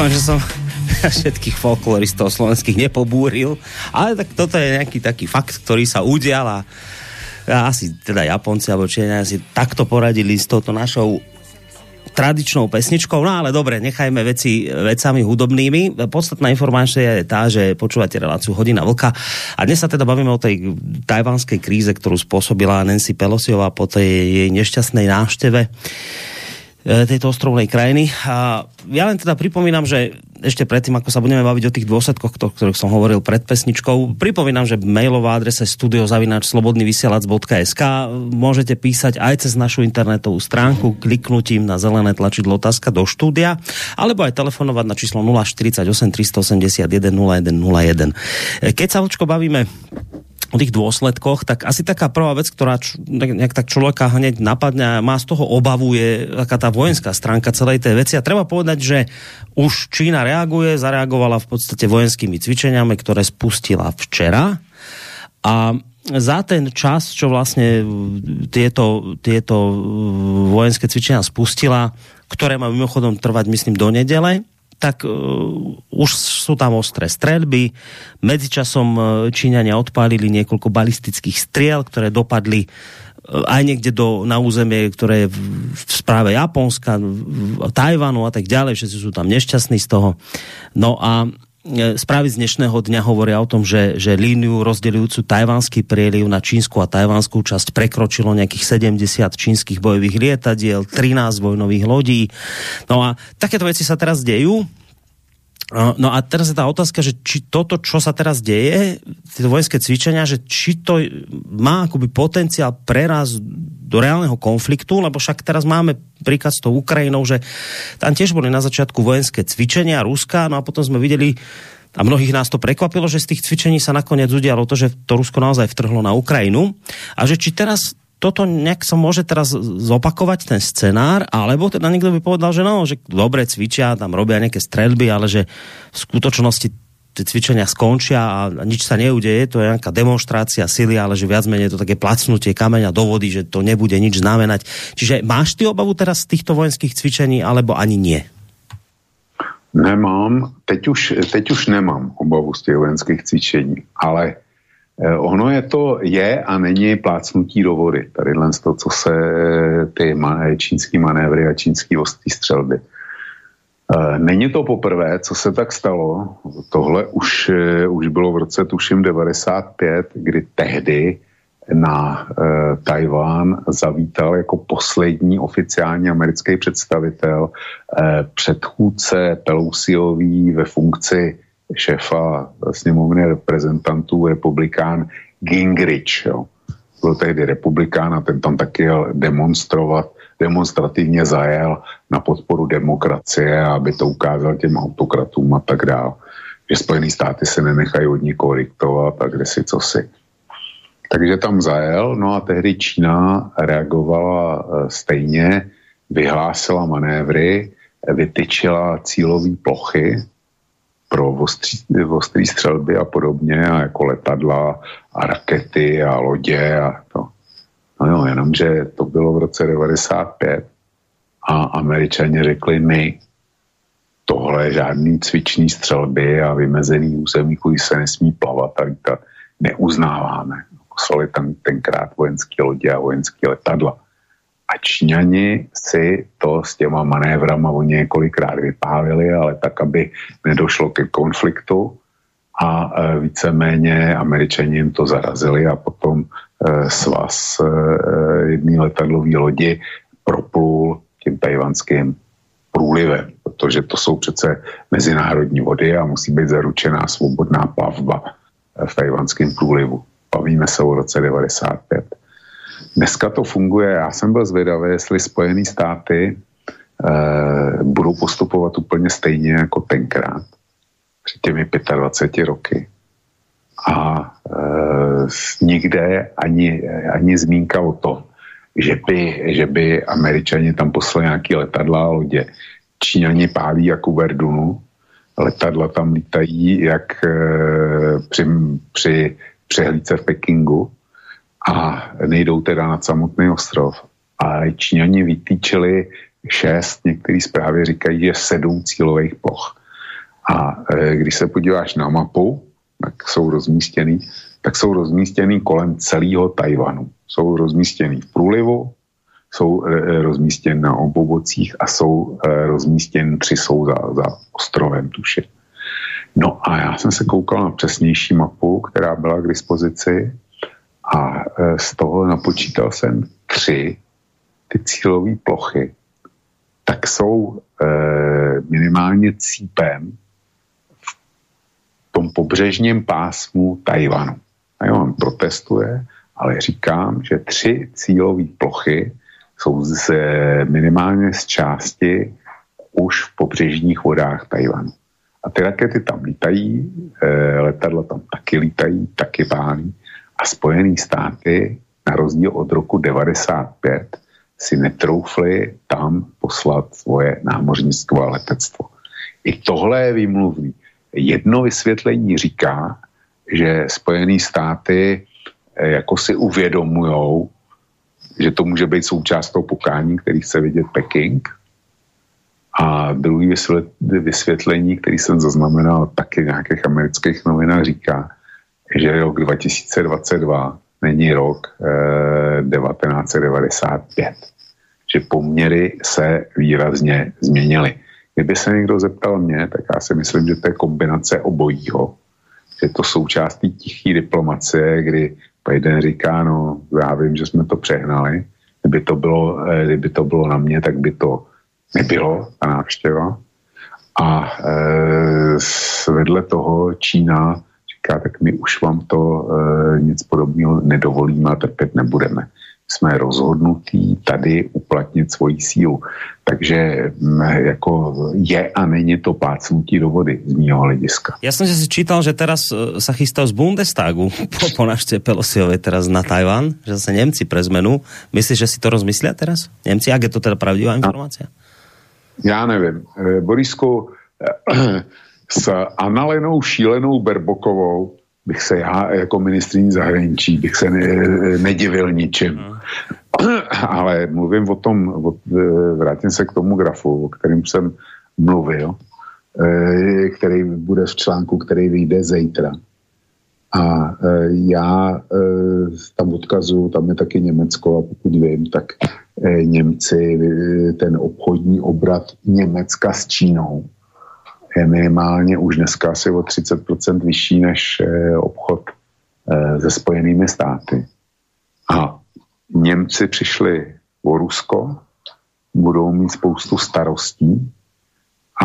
B: dúfam, že som všetkých folkloristov slovenských nepobúril, ale tak toto je nejaký taký fakt, ktorý sa udial a asi teda Japonci alebo Číňania si takto poradili s touto našou tradičnou pesničkou, no ale dobre, nechajme veci vecami hudobnými. Podstatná informácia je tá, že počúvate reláciu Hodina Vlka. A dnes sa teda bavíme o tej tajvanskej kríze, ktorú spôsobila Nancy Pelosiová po tej jej nešťastnej návšteve tejto ostrovnej krajiny. A ja len teda pripomínam, že ešte predtým, ako sa budeme baviť o tých dôsledkoch, o ktorých som hovoril pred pesničkou, pripomínam, že mailová adresa studiozavinačslobodnyvysielac.sk môžete písať aj cez našu internetovú stránku kliknutím na zelené tlačidlo otázka do štúdia, alebo aj telefonovať na číslo 048 381 0101. Keď sa, Vlčko, bavíme o tých dôsledkoch, tak asi taká prvá vec, ktorá nejak tak človeka hneď napadne a má z toho obavu, je taká tá vojenská stránka celej tej veci. A treba povedať, že už Čína reaguje, zareagovala v podstate vojenskými cvičeniami, ktoré spustila včera. A za ten čas, čo vlastne tieto, tieto vojenské cvičenia spustila, ktoré má mimochodom trvať, myslím, do nedele, tak uh, už sú tam ostré strelby. Medzičasom uh, Číňania odpálili niekoľko balistických striel, ktoré dopadli uh, aj niekde do, na územie, ktoré je v, v správe Japonska, v, v Tajvanu a tak ďalej. Všetci sú tam nešťastní z toho. No a E, správy z dnešného dňa hovoria o tom, že, že líniu rozdeľujúcu tajvanský prieliv na čínsku a tajvanskú časť prekročilo nejakých 70 čínskych bojových lietadiel, 13 vojnových lodí. No a takéto veci sa teraz dejú. No a teraz je tá otázka, že či toto, čo sa teraz deje, tieto vojenské cvičenia, že či to má akoby potenciál preraz do reálneho konfliktu, lebo však teraz máme príkaz s tou Ukrajinou, že tam tiež boli na začiatku vojenské cvičenia Ruska, no a potom sme videli, a mnohých nás to prekvapilo, že z tých cvičení sa nakoniec udialo to, že to Rusko naozaj vtrhlo na Ukrajinu. A že či teraz toto nejak sa môže teraz zopakovať ten scenár, alebo teda niekto by povedal, že no, že dobre cvičia, tam robia nejaké streľby, ale že v skutočnosti tie cvičenia skončia a nič sa neudeje, to je nejaká demonstrácia sily, ale že viac menej to také placnutie kameňa do vody, že to nebude nič znamenať. Čiže máš ty obavu teraz z týchto vojenských cvičení, alebo ani nie?
C: Nemám, teď už, teď už nemám obavu z těch vojenských cvičení, ale ono je to, je a není plácnutí do vody. Tady to, co se eh, ty čínský manévry a čínský ostrý střelby. Eh, není to poprvé, co se tak stalo. Tohle už, už bylo v roce tuším 95, kdy tehdy na eh, Tajván zavítal jako poslední oficiální americký představitel eh, předchůdce Pelosiový ve funkci šéfa sněmovny reprezentantů republikán Gingrich. Jo. Byl tehdy republikán a ten tam taky jel demonstrovat, demonstrativně zajel na podporu demokracie, aby to ukázal těm autokratům a tak dále. Že Spojené státy se nenechají od nikoho diktovat a kde si co si. Takže tam zajel, no a tehdy Čína reagovala eh, stejně, vyhlásila manévry, vytyčila cílové plochy pro ostrý, ostrý střelby a podobně, a jako letadla a rakety a lodě a to. No jo, jenomže to bylo v roce 95 a američani řekli my, tohle žádný cviční střelby a vymezený území, kudy se nesmí plavat a lítat, neuznáváme. Poslali tam tenkrát vojenské lodě a vojenské letadla. A Číňani si to s těma manévrama oni několikrát vypálili, ale tak, aby nedošlo ke konfliktu a e, víceméně američani jim to zarazili a potom e, svaz e, jedné letadlové lodi proplul tím tajvanským průlivem, protože to jsou přece mezinárodní vody a musí být zaručená svobodná plavba v tajvanském průlivu. Bavíme se o roce 95. Dneska to funguje, já jsem byl zvědavý, jestli Spojené státy eh, budou postupovat úplně stejně jako tenkrát, před těmi 25 roky. A eh, nikde ani, ani zmínka o tom, že by, že by američani tam poslali nějaký letadla a lodě. Číňani pálí jako Verdunu, letadla tam lítají jak e, při, při přehlídce v Pekingu a nejdou teda nad samotný ostrov. A Číňani vytýčili šest, některé zprávy říkají, že sedm cílových ploch. A e, když se podíváš na mapu, tak jsou rozmístěný, tak jsou rozmístěný kolem celého Tajvanu. Jsou rozmístěný v průlivu, jsou e, rozmístěny na obou bocích a jsou e, rozmístěny, tři jsou za, za ostrovem tuše. No a já jsem se koukal na přesnější mapu, která byla k dispozici a e, z toho napočítal jsem tři ty cílové plochy, tak jsou e, minimálně cípem v tom pobřežním pásmu Tajvanu. Tajvan protestuje, ale říkám, že tři cílové plochy jsou z, minimálně z části už v pobřežních vodách Tajvanu. A ty rakety tam lítají, e, letadla tam taky lítají, taky pálí a Spojené státy na rozdíl od roku 95 si netroufli tam poslat svoje námořnictvo a letectvo. I tohle je výmluvný. Jedno vysvětlení říká, že Spojené státy eh, jako si uvědomujou, že to může být součást toho pokání, který chce vidět Peking. A druhý vysvětlení, který jsem zaznamenal taky v nějakých amerických novinách, říká, že rok 2022 není rok eh, 1995. Že poměry se výrazně změnily. Kdyby se někdo zeptal mě, tak já si myslím, že to je kombinace obojího. Že to součástí tichý diplomacie, kdy Biden říká, no já vím, že jsme to přehnali, kdyby to bylo, eh, kdyby to bylo na mě, tak by to nebylo, ta návštěva. A e, vedle toho Čína říká, tak my už vám to e, nic podobného nedovolíme a trpět nebudeme. Jsme rozhodnutí tady uplatnit svoji sílu. Takže m, jako je a není to plácnutí do vody z mého hlediska.
B: Já jsem si čítal, že teraz e, sa chystá z Bundestagu po, po návštěvě Pelosiovej teraz na Tajvan, že se Němci pre zmenu. Myslíš, že si to rozmyslia teraz? Němci, jak je to teda pravdivá informace?
C: Já nevím. E, Borisku, e, s Analenou šílenou Berbokovou bych se já jako ministrní zahraničí bych se ne, nedivil ničem. Hmm. Ale mluvím o tom, o, vrátím se k tomu grafu, o kterým jsem mluvil, eh, který bude v článku, který vyjde zítra. A eh, já tam odkazu, tam je taky Německo a pokud vím, tak Němci, ten obchodní obrat Německa s Čínou je minimálně už dneska asi o 30% vyšší než eh, obchod eh, se spojenými státy. A Němci přišli o Rusko, budou mít spoustu starostí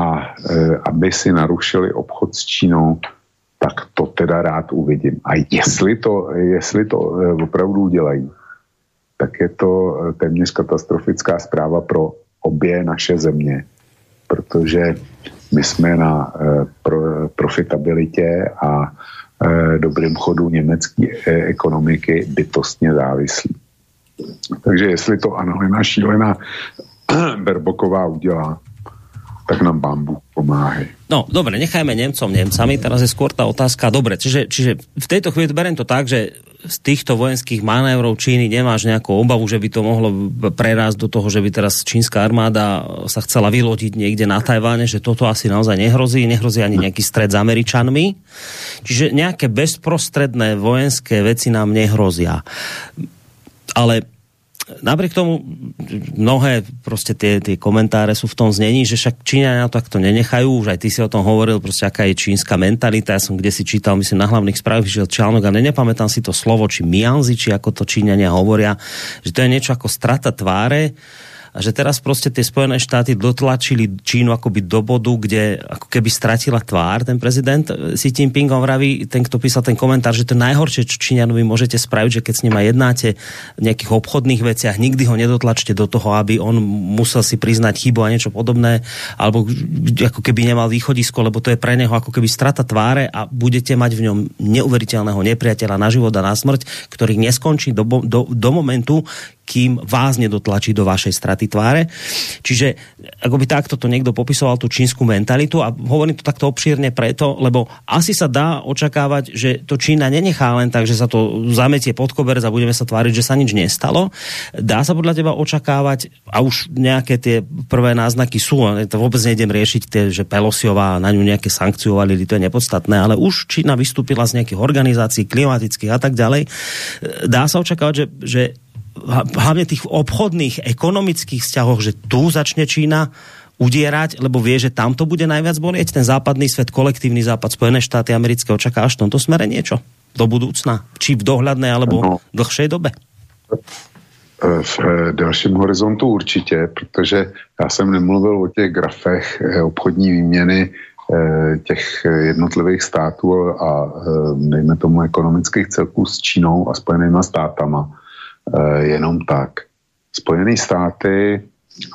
C: a eh, aby si narušili obchod s Čínou, tak to teda rád uvidím. A jestli to, jestli to opravdu udělají, tak je to téměř katastrofická zpráva pro obě naše země, protože my jsme na eh, pro, profitabilitě a eh, dobrým chodu německé eh, ekonomiky bytostně závislí. Takže jestli to Annalena Šílená Berboková udělá, tak nám bambu pomáhají.
B: No, dobre, nechajme Nemcom Nemcami, teraz je skôr tá otázka, dobre, čiže, čiže v tejto chvíli berem to tak, že z týchto vojenských manévrov Číny nemáš nejakú obavu, že by to mohlo prerásť do toho, že by teraz čínska armáda sa chcela vylodiť niekde na Tajváne, že toto asi naozaj nehrozí, nehrozí ani nejaký stred s Američanmi. Čiže nejaké bezprostredné vojenské veci nám nehrozia. Ale napriek tomu mnohé prostě tie, tie komentáre sú v tom znení, že však Číňania to takto nenechajú, už aj ty si o tom hovoril, prostě aká je čínska mentalita, ja som kde si čítal, myslím, na hlavných správach, že článok a nepamätám si to slovo, či mianzi, či ako to Číňania hovoria, že to je niečo ako strata tváre, a že teraz prostě ty Spojené štáty dotlačili Čínu akoby do bodu, kde ako keby stratila tvár ten prezident. Xi Jinping on vraví, ten, kto písal ten komentár, že to najhoršie, čo Číňanovi môžete spraviť, že keď s ním jednáte v nejakých obchodných veciach, nikdy ho nedotlačte do toho, aby on musel si priznať chybu a niečo podobné, alebo ako keby nemal východisko, lebo to je pre neho ako keby strata tváre a budete mať v ňom neuveriteľného nepriateľa na život a na smrť, ktorý neskončí do, do, do momentu, kým vás nedotlačí do vašej straty tváre. Čiže ako by takto to niekto popisoval tú čínsku mentalitu a hovorím to takto obšírne preto, lebo asi sa dá očakávať, že to Čína nenechá len tak, že sa to zametie pod koberec a budeme sa tváriť, že sa nič nestalo. Dá sa podľa teba očakávať a už nejaké tie prvé náznaky sú, to vôbec nejdem riešiť tie, že Pelosiová na ňu nejaké sankciovali, to je nepodstatné, ale už Čína vystúpila z nejakých organizácií klimatických a tak ďalej. Dá sa očakávať, že, že hlavne tých obchodných, ekonomických vzťahoch, že tu začne Čína udierať, lebo vie, že tam to bude najviac bolieť, ten západný svet, kolektívny západ, Spojené štáty americké, očakáš v tomto smere niečo do budúcna? Či v dohľadné, alebo no. dlhšej dobe?
C: V dalším horizontu určitě, protože já jsem nemluvil o těch grafech eh, obchodní výměny eh, těch jednotlivých států a eh, dejme tomu ekonomických celků s Čínou a Spojenýma státama Eh, jenom tak. Spojené státy,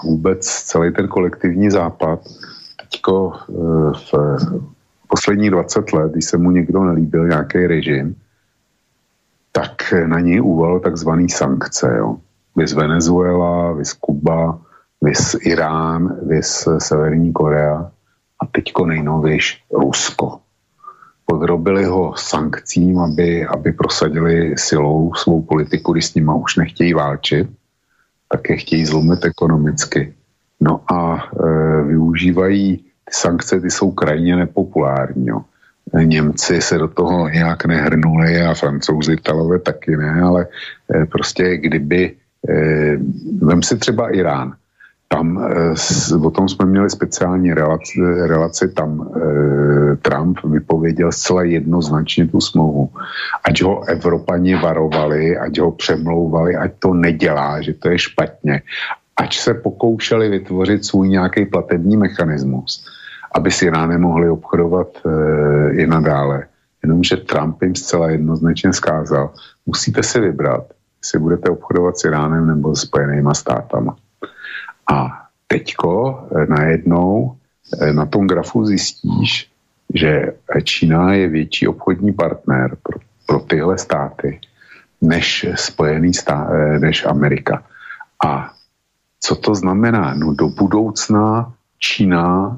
C: vůbec celý ten kolektivní západ, teďko eh, v posledních 20 let, když se mu někdo nelíbil nějaký režim, tak na něj uval takzvaný sankce. Jo. Vys Venezuela, vys Kuba, vys Irán, vys Severní Korea a teďko nejnovějš Rusko podrobili ho sankcím, aby, aby prosadili silou svou politiku, když s nima už nechtějí válčit, tak je chtějí zlomit ekonomicky. No a e, využívají ty sankce, ty jsou krajně nepopulární. Jo. Němci se do toho nějak nehrnuli a francouzi, Italové taky ne, ale e, prostě kdyby, e, vem si třeba Irán, tam eh, o tom jsme měli speciální relaci, relaci tam eh, Trump vypověděl zcela jednoznačně tu smlouvu. Ať ho Evropani varovali, ať ho přemlouvali, ať to nedělá, že to je špatně. Ať se pokoušeli vytvořit svůj nějaký platební mechanismus, aby si Iránem mohli obchodovat eh, i nadále. Jenomže Trump jim zcela jednoznačně skázal, musíte si vybrat, jestli budete obchodovat s Iránem nebo s Spojenýma státama. A teďko eh, najednou eh, na tom grafu zjistíš, že Čína je větší obchodní partner pro, pro tyhle státy než Spojený stát, eh, než Amerika. A co to znamená? No do budoucna Čína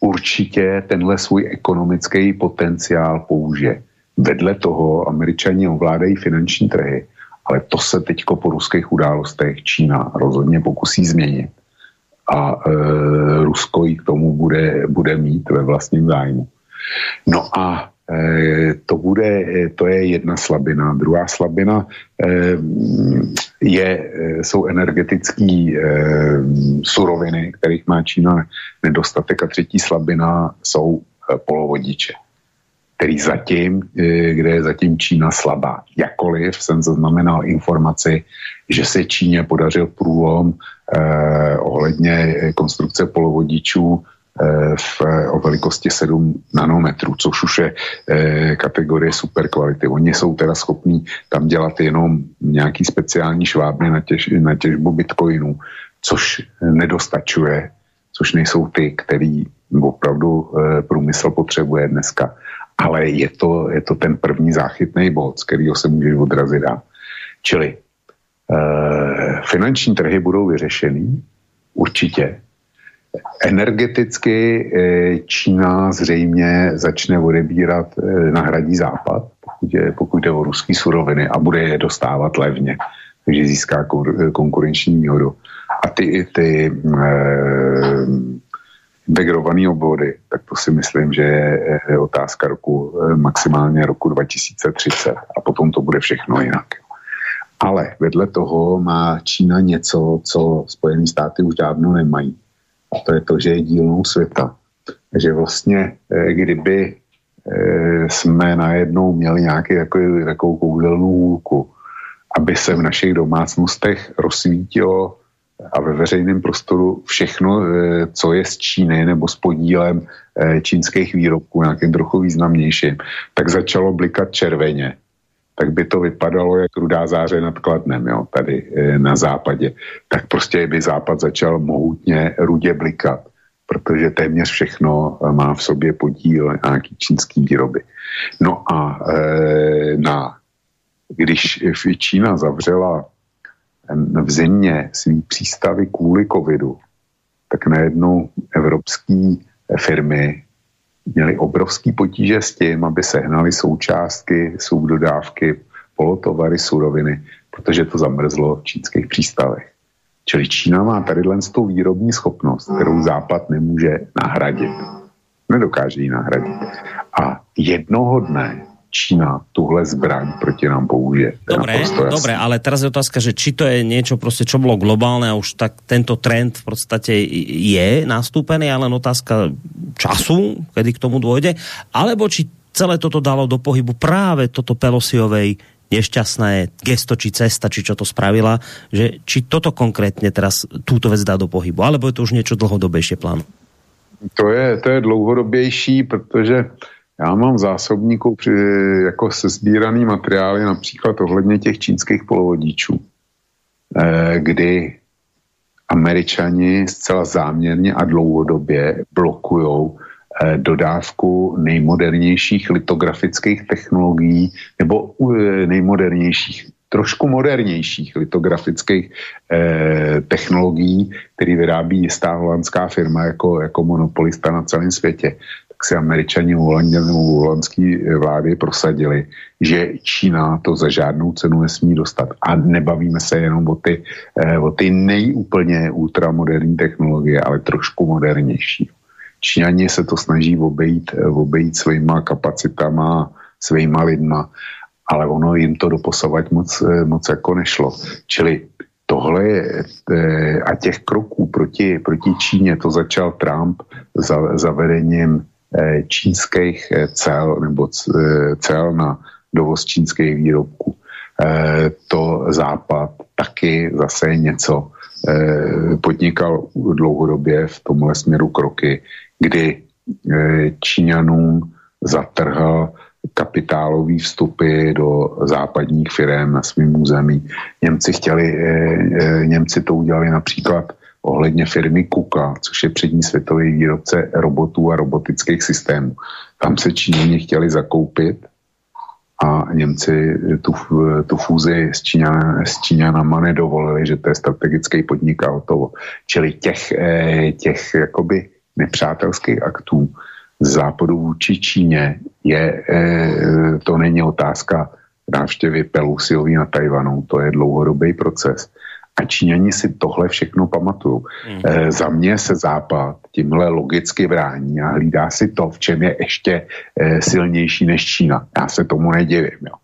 C: určitě tenhle svůj ekonomický potenciál použije. Vedle toho američani ovládají finanční trhy ale to se teď po ruských událostech Čína rozhodně pokusí změnit. A e, Rusko ji k tomu bude, bude mít ve vlastním zájmu. No a e, to, bude, to je jedna slabina. Druhá slabina e, je, e, jsou energetické e, suroviny, kterých má Čína nedostatek. A třetí slabina jsou e, polovodiče který zatím, eh, kde je zatím Čína slabá. Jakoliv jsem zaznamenal informaci, že se Číně podařil průlom eh, ohledně eh, konstrukce polovodičů eh, v, o velikosti 7 nanometrů, což už je eh, kategorie super kvality. Oni jsou teda schopní tam dělat jenom nějaký speciální švábny na, těž, na těžbu bitcoinů, což nedostačuje, což nejsou ty, který opravdu eh, průmysl potřebuje dneska ale je to, je to ten první záchytný bod, z kterého se můžeš odrazit dát. Čili e, finanční trhy budou vyřešený, Určitě. Energeticky eh, Čína zřejmě začne odebírat, eh, nahradí západ, pokud, je, pokud jde o ruský suroviny a bude je dostávat levně, takže získá konkurenční výhodu. A ty, ty eh, integrované obvody, tak to si myslím, že je otázka roku, maximálně roku 2030 a potom to bude všechno jinak. Ale vedle toho má Čína něco, co Spojené státy už dávno nemají. A to je to, že je dílnou světa. Že vlastně, eh, kdyby eh, jsme najednou měli nějaký takový, takovou kouzelnou hůlku, aby se v našich domácnostech rozsvítilo a ve veřejném prostoru všechno, eh, co je z Číny nebo s podílem čínských výrobků, nějakým trochu významnějším, tak začalo blikat červeně tak by to vypadalo jak rudá záře nad Kladnem, jo, tady e, na západě. Tak prostě by západ začal mohutně rudě blikat, protože téměř všechno má v sobě podíl nějaký čínský výroby. No a na, když Čína zavřela v zimě svý přístavy kvůli covidu, tak najednou evropské firmy měli obrovský potíže s tím, aby sehnali součástky, subdodávky, polotovary, suroviny, protože to zamrzlo v čínských přístavech. Čili Čína má tady tu výrobní schopnost, kterou Západ nemůže nahradit. Nedokáže ji nahradit. A jednoho dne Čína tuhle zbraň proti nám použije.
B: Dobre, dobre, ale teraz je otázka, že či to je niečo prostě, čo bolo globálne a už tak tento trend v podstate je nastúpený, ale otázka času, kedy k tomu dôjde, alebo či celé toto dalo do pohybu práve toto Pelosiovej nešťastné gesto či cesta, či čo to spravila, že či toto konkrétně teraz túto vec dá do pohybu, alebo je to už niečo dlhodobějšie plánu?
C: To je, to je dlouhodobější, protože já mám v zásobníku při, jako se sbíraný materiály například ohledně těch čínských polovodičů, eh, kdy američani zcela záměrně a dlouhodobě blokují eh, dodávku nejmodernějších litografických technologií nebo eh, nejmodernějších, trošku modernějších litografických eh, technologií, které vyrábí jistá holandská firma jako, jako monopolista na celém světě si američani u holandské vlády prosadili, že Čína to za žádnou cenu nesmí dostat. A nebavíme se jenom o ty, eh, o ty nejúplně ultramoderní technologie, ale trošku modernější. Číňani se to snaží obejít, eh, obejít svýma kapacitama, svýma lidma, ale ono jim to doposovat moc, eh, moc jako nešlo. Čili tohle je, a těch kroků proti, proti Číně to začal Trump za, zavedením čínských eh, cel nebo eh, cel na dovoz čínských výrobků. To Západ taky zase něco podnikal dlouhodobě v tomhle směru kroky, kdy Číňanům zatrhal kapitálový vstupy do západních firm na svém území. Němci chtěli, Němci to udělali například ohledně firmy Kuka, což je přední světový výrobce robotů a robotických systémů. Tam se Číňani chtěli zakoupit a Němci tu, tu fúzi s, Číňan, s Číňanama nedovolili, že to je strategický podnik a hotovo. Čili těch, eh, těch jakoby nepřátelských aktů z západu vůči Číně je, eh, to není otázka návštěvy Pelusiový na Tajvanu, to je dlouhodobý proces. A Číňani si tohle všechno pamatují. Mm. E, za mě se Západ tímhle logicky brání a hlídá si to, v čem je ještě e, silnější než Čína. Já se tomu nedivím. Jo.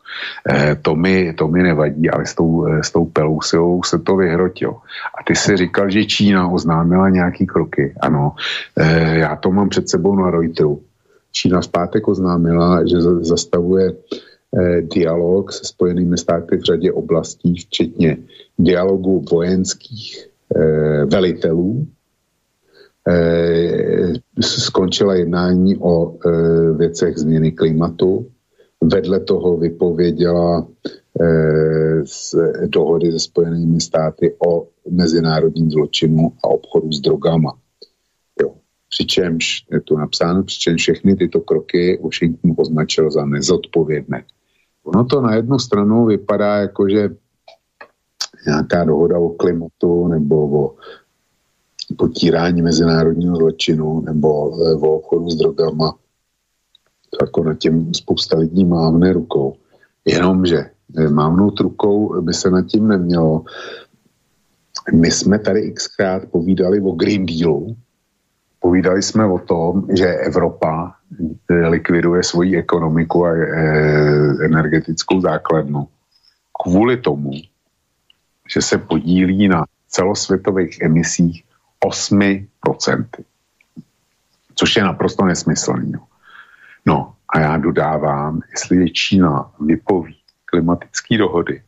C: E, to, mi, to mi nevadí, ale s tou, s tou Pelousou se to vyhrotilo. A ty si říkal, že Čína oznámila nějaký kroky. Ano, e, já to mám před sebou na Reuteru. Čína v pátek oznámila, že zastavuje Eh, dialog se Spojenými státy v řadě oblastí, včetně dialogu vojenských eh, velitelů. Eh, skončila jednání o věcech změny klimatu. Vedle toho vypověděla z dohody se Spojenými státy o mezinárodním zločinu a obchodu s drogama. Jo. Přičemž je tu napsáno, přičemž všechny tyto kroky Washington označil za nezodpovědné. Ono to na jednu stranu vypadá jako, že nějaká dohoda o klimatu nebo o potírání mezinárodního zločinu nebo o obchodu s drogama, jako na těm spousta lidí mávne rukou. Jenomže mávnout rukou by se nad tím nemělo. My jsme tady xkrát povídali o Green Dealu, povídali jsme o tom, že Evropa likviduje svoji ekonomiku a e, energetickou základnu kvůli tomu, že se podílí na celosvětových emisích 8%. Což je naprosto nesmyslný. No a já dodávám, jestli Čína vypoví klimatické dohody,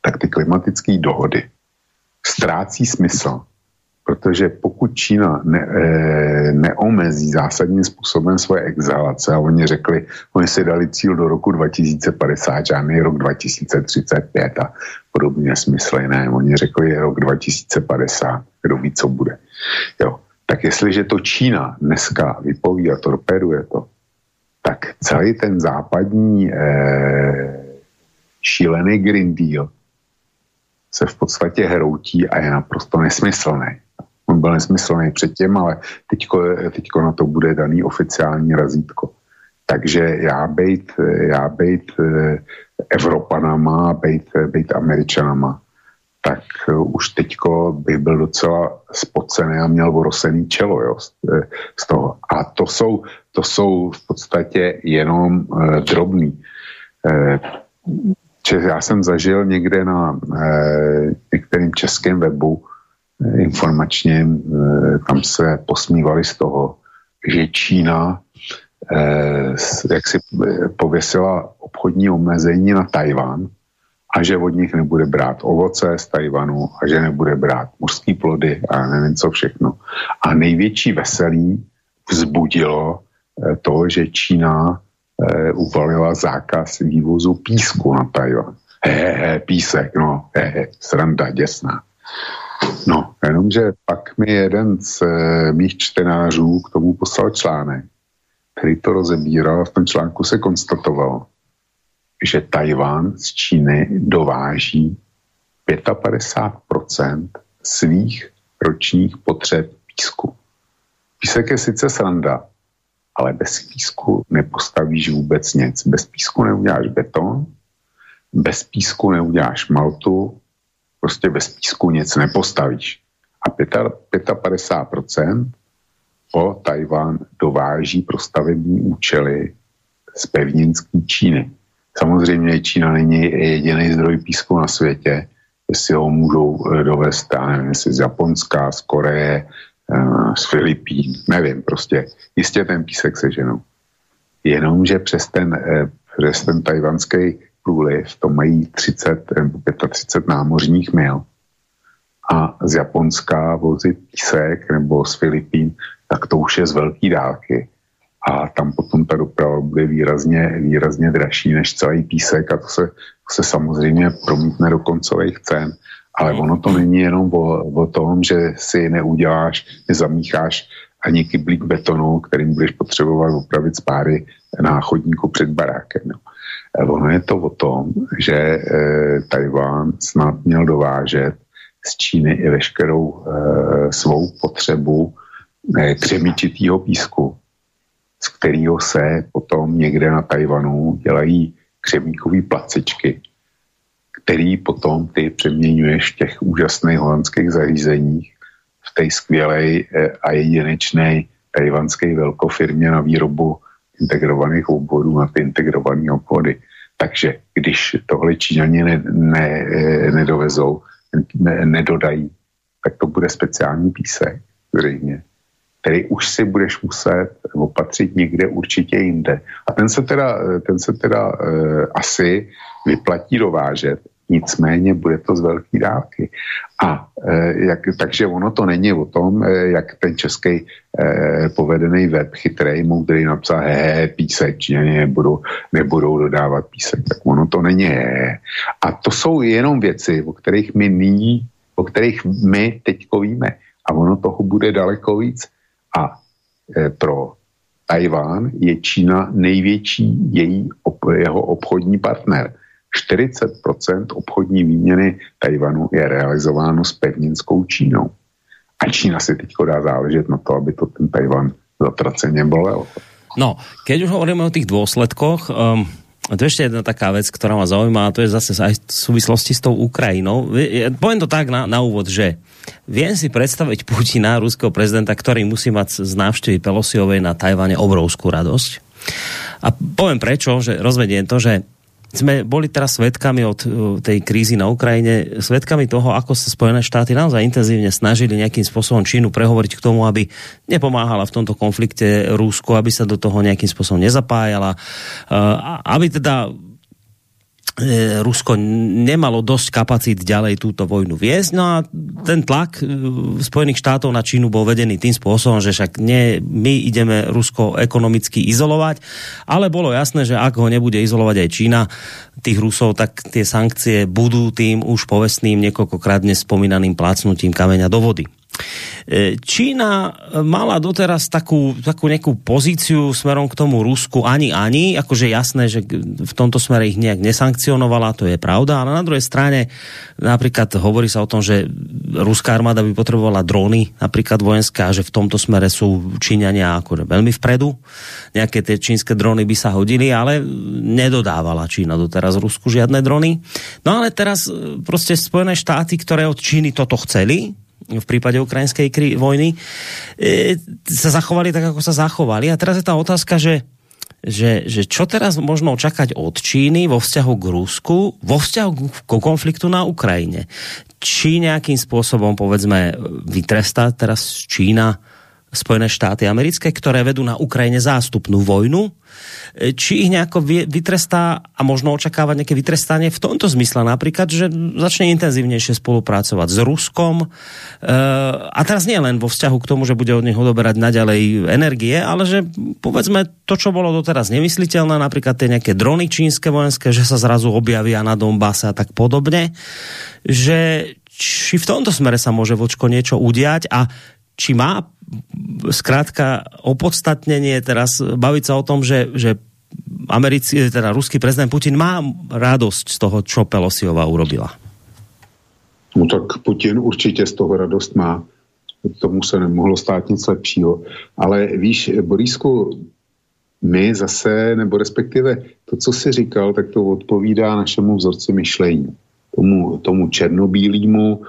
C: tak ty klimatické dohody ztrácí smysl, protože pokud Čína ne, e, neomezí zásadním způsobem svoje exhalace, a oni řekli, oni si dali cíl do roku 2050, žádný rok 2035 a podobně smysly, ne, oni řekli rok 2050, kdo ví, co bude. Jo. Tak jestliže to Čína dneska vypoví a torpeduje to, tak celý ten západní e, šílený Green Deal se v podstatě hroutí a je naprosto nesmyslný. On byl nesmyslný předtím, ale teďko, teďko na to bude daný oficiální razítko. Takže já bejt, já bejt eh, Evropanama, bejt, bejt Američanama, tak eh, už teďko bych byl docela spocený a měl vorosený čelo jo, z, eh, z toho. A to jsou, to jsou v podstatě jenom uh, drobný. Uh, já jsem zažil někde na uh, některým českém webu informačně eh, tam se posmívali z toho, že Čína eh, jak si eh, pověsila obchodní omezení na Tajván a že od nich nebude brát ovoce z Tajvanu a že nebude brát mořské plody a nevím co všechno. A největší veselí vzbudilo to, že Čína uvalila zákaz vývozu písku na Tajvan. He, he, písek, no, he, he, sranda děsná. No, jenomže pak mi jeden z e, mých čtenářů k tomu poslal článek, který to rozebíral a v tom článku se konstatovalo, že Tajván z Číny dováží 55% svých ročních potřeb písku. Písek je sice sranda, ale bez písku nepostavíš vůbec nic. Bez písku neuděláš beton, bez písku neuděláš maltu, prostě bez písku nic nepostavíš. A 55% po Tajván dováží pro stavební účely z pevninský Číny. Samozřejmě Čína není jediný zdroj písku na světě, jestli ho můžou eh, dovést, já nevím, jestli z Japonska, z Koreje, eh, z Filipín, nevím, prostě jistě ten písek seženou. Jenomže přes ten, eh, přes ten tajvanský průliv, to mají 30 nebo 35 námořních mil a z Japonska vozit písek nebo z Filipín, tak to už je z velké dálky. A tam potom ta doprava bude výrazně, výrazně dražší než celý písek a to se, to se samozřejmě promítne do koncových cen. Ale ono to není jenom o, o tom, že si neuděláš, nezamícháš ani kyblík betonu, kterým budeš potřebovat opravit spáry na chodníku před barákem. No. Ono je to o tom, že e, Tajván snad měl dovážet z Číny i veškerou e, svou potřebu e, křemičitýho písku, z kterého se potom někde na Tajvanu dělají křemíkové placičky, který potom ty přeměňuješ v těch úžasných holandských zařízeních v té skvělé a jedinečné tajvanské velkofirmě na výrobu integrovaných obvodů na ty integrované obvody. Takže když tohle Číňani ne, ne, nedovezou, ne, nedodají, tak to bude speciální písek, zřejmě, který už si budeš muset opatřit někde určitě jinde. A ten se teda, ten se teda e, asi vyplatí dovážet, nicméně bude to z velké dálky. A e, jak, takže ono to není o tom, e, jak ten český e, povedený web chytrý, moudrý napsal, he, písek, Číňani nebudou, nebudou dodávat písek, tak ono to není. He. A to jsou jenom věci, o kterých my nyní, o kterých my teďko víme. A ono toho bude daleko víc. A e, pro Tajván je Čína největší její, jeho obchodní partner 40% obchodní výměny Tajvanu je realizováno s pevninskou Čínou. A Čína si teď dá záležet na to, aby to ten Tajvan zatraceně bolel.
B: No, keď už hovoríme o tých dôsledkoch, um, to je ešte jedna taká vec, ktorá ma zaujíma, a to je zase aj v súvislosti s tou Ukrajinou. Poviem to tak na, na úvod, že viem si predstaviť Putina, ruského prezidenta, ktorý musí mať z návštevy Pelosiovej na Tajvane obrovskú radosť. A poviem prečo, že rozvediem to, že sme boli teraz svetkami od uh, tej krízy na Ukrajine, svetkami toho, ako sa Spojené štáty naozaj intenzívne snažili nejakým spôsobom Čínu prehovoriť k tomu, aby nepomáhala v tomto konflikte Rusku, aby sa do toho nejakým spôsobom nezapájala, uh, aby teda Rusko nemalo dosť kapacít ďalej túto vojnu viesť. No a ten tlak e, Spojených štátov na Čínu bol vedený tým spôsobom, že však nie, my ideme Rusko ekonomicky izolovať, ale bolo jasné, že ak ho nebude izolovať aj Čína, tých Rusov, tak tie sankcie budú tým už povestným niekoľkokrát dnes spomínaným plácnutím kameňa do vody. E, Čína mala doteraz takú, takú nejakú pozíciu smerom k tomu Rusku. Ani ani, akože jasné, že v tomto smere ich nejak nesankcionovala, to je pravda, ale na druhej strane napríklad hovorí sa o tom, že ruská armáda by potrebovala dróny, napríklad vojenská, že v tomto smere sú Číňania akože veľmi vpredu, nejaké tie čínske dróny by sa hodili, ale nedodávala Čína doteraz Rusku žiadne drony. No ale teraz prostě Spojené štáty, ktoré od Číny toto chceli, v prípade ukrajinskej kri- vojny, e, sa zachovali tak, ako sa zachovali. A teraz je tá otázka, že že, že čo teraz možno očakať od Číny vo vzťahu k Rusku, vo vzťahu k konfliktu na Ukrajine. Či nejakým spôsobom, povedzme, vytrestá teraz Čína Spojené štáty americké, ktoré vedú na Ukrajine zástupnú vojnu, e, či ich nejako vytrestá a možno očakávať nejaké vytrestanie v tomto zmysle napríklad, že začne intenzívnejšie spolupracovať s Ruskom. E, a teraz nie len vo vzťahu k tomu, že bude od nich odoberať naďalej energie, ale že povedzme to, čo bolo doteraz nemysliteľné, napríklad tie nejaké drony čínske vojenské, že sa zrazu objavia na Donbase a tak podobne, že či v tomto smere sa môže vočko niečo udiať? A či má zkrátka opodstatnenie teraz baviť sa o tom, že, že americký, teda ruský prezident Putin má radosť z toho, čo Pelosiová urobila.
C: No tak Putin určitě z toho radost má. Tomu se nemohlo stát nic lepšího. Ale víš, Borísku, my zase, nebo respektive to, co jsi říkal, tak to odpovídá našemu vzorci myšlení. Tomu, tomu černobílýmu,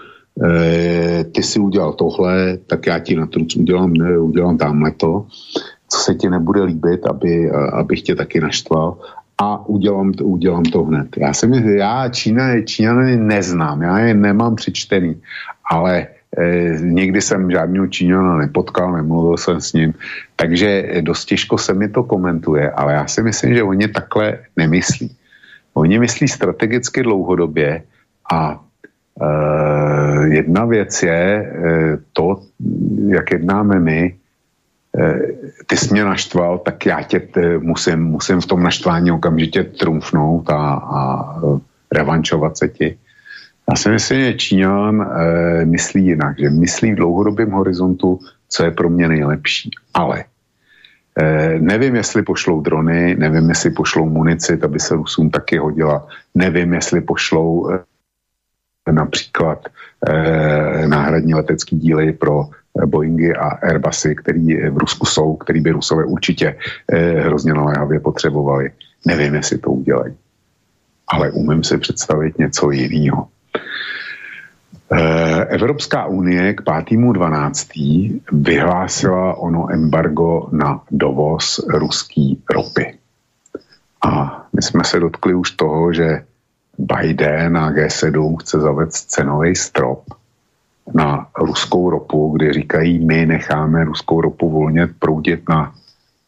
C: e, ty si udělal tohle, tak já ti na to udělám, ne, udělám tamhle to, co se ti nebude líbit, aby, abych tě taky naštval a udělám, to, udělám to hned. Já jsem, já Čína, Číňany neznám, já je nemám přečtený, ale e, nikdy jsem žádného Číňana nepotkal, nemluvil jsem s ním, takže dost těžko se mi to komentuje, ale já si myslím, že oni takhle nemyslí. Oni myslí strategicky dlouhodobě a jedna věc je uh, to, jak jednáme my. Uh, ty jsi mě naštval, tak já tě musím, musím v tom naštvání okamžitě trumfnout a, a revančovat se ti. Já si myslím, že Číňan uh, myslí jinak, že myslí v dlouhodobém horizontu, co je pro mě nejlepší. Ale Nevím, jestli pošlou drony, nevím, jestli pošlou munici, aby se Rusům taky hodila. Nevím, jestli pošlou například eh, náhradní letecký díly pro eh, Boeingy a Airbusy, který v Rusku jsou, který by Rusové určitě eh, hrozně naléhavě potřebovali. Nevím, jestli to udělají. Ale umím si představit něco jiného. Eh, Evropská unie k 5.12. vyhlásila ono embargo na dovoz ruský ropy. A my jsme se dotkli už toho, že Biden a G7 chce zavést cenový strop na ruskou ropu, kdy říkají, my necháme ruskou ropu volně proudit na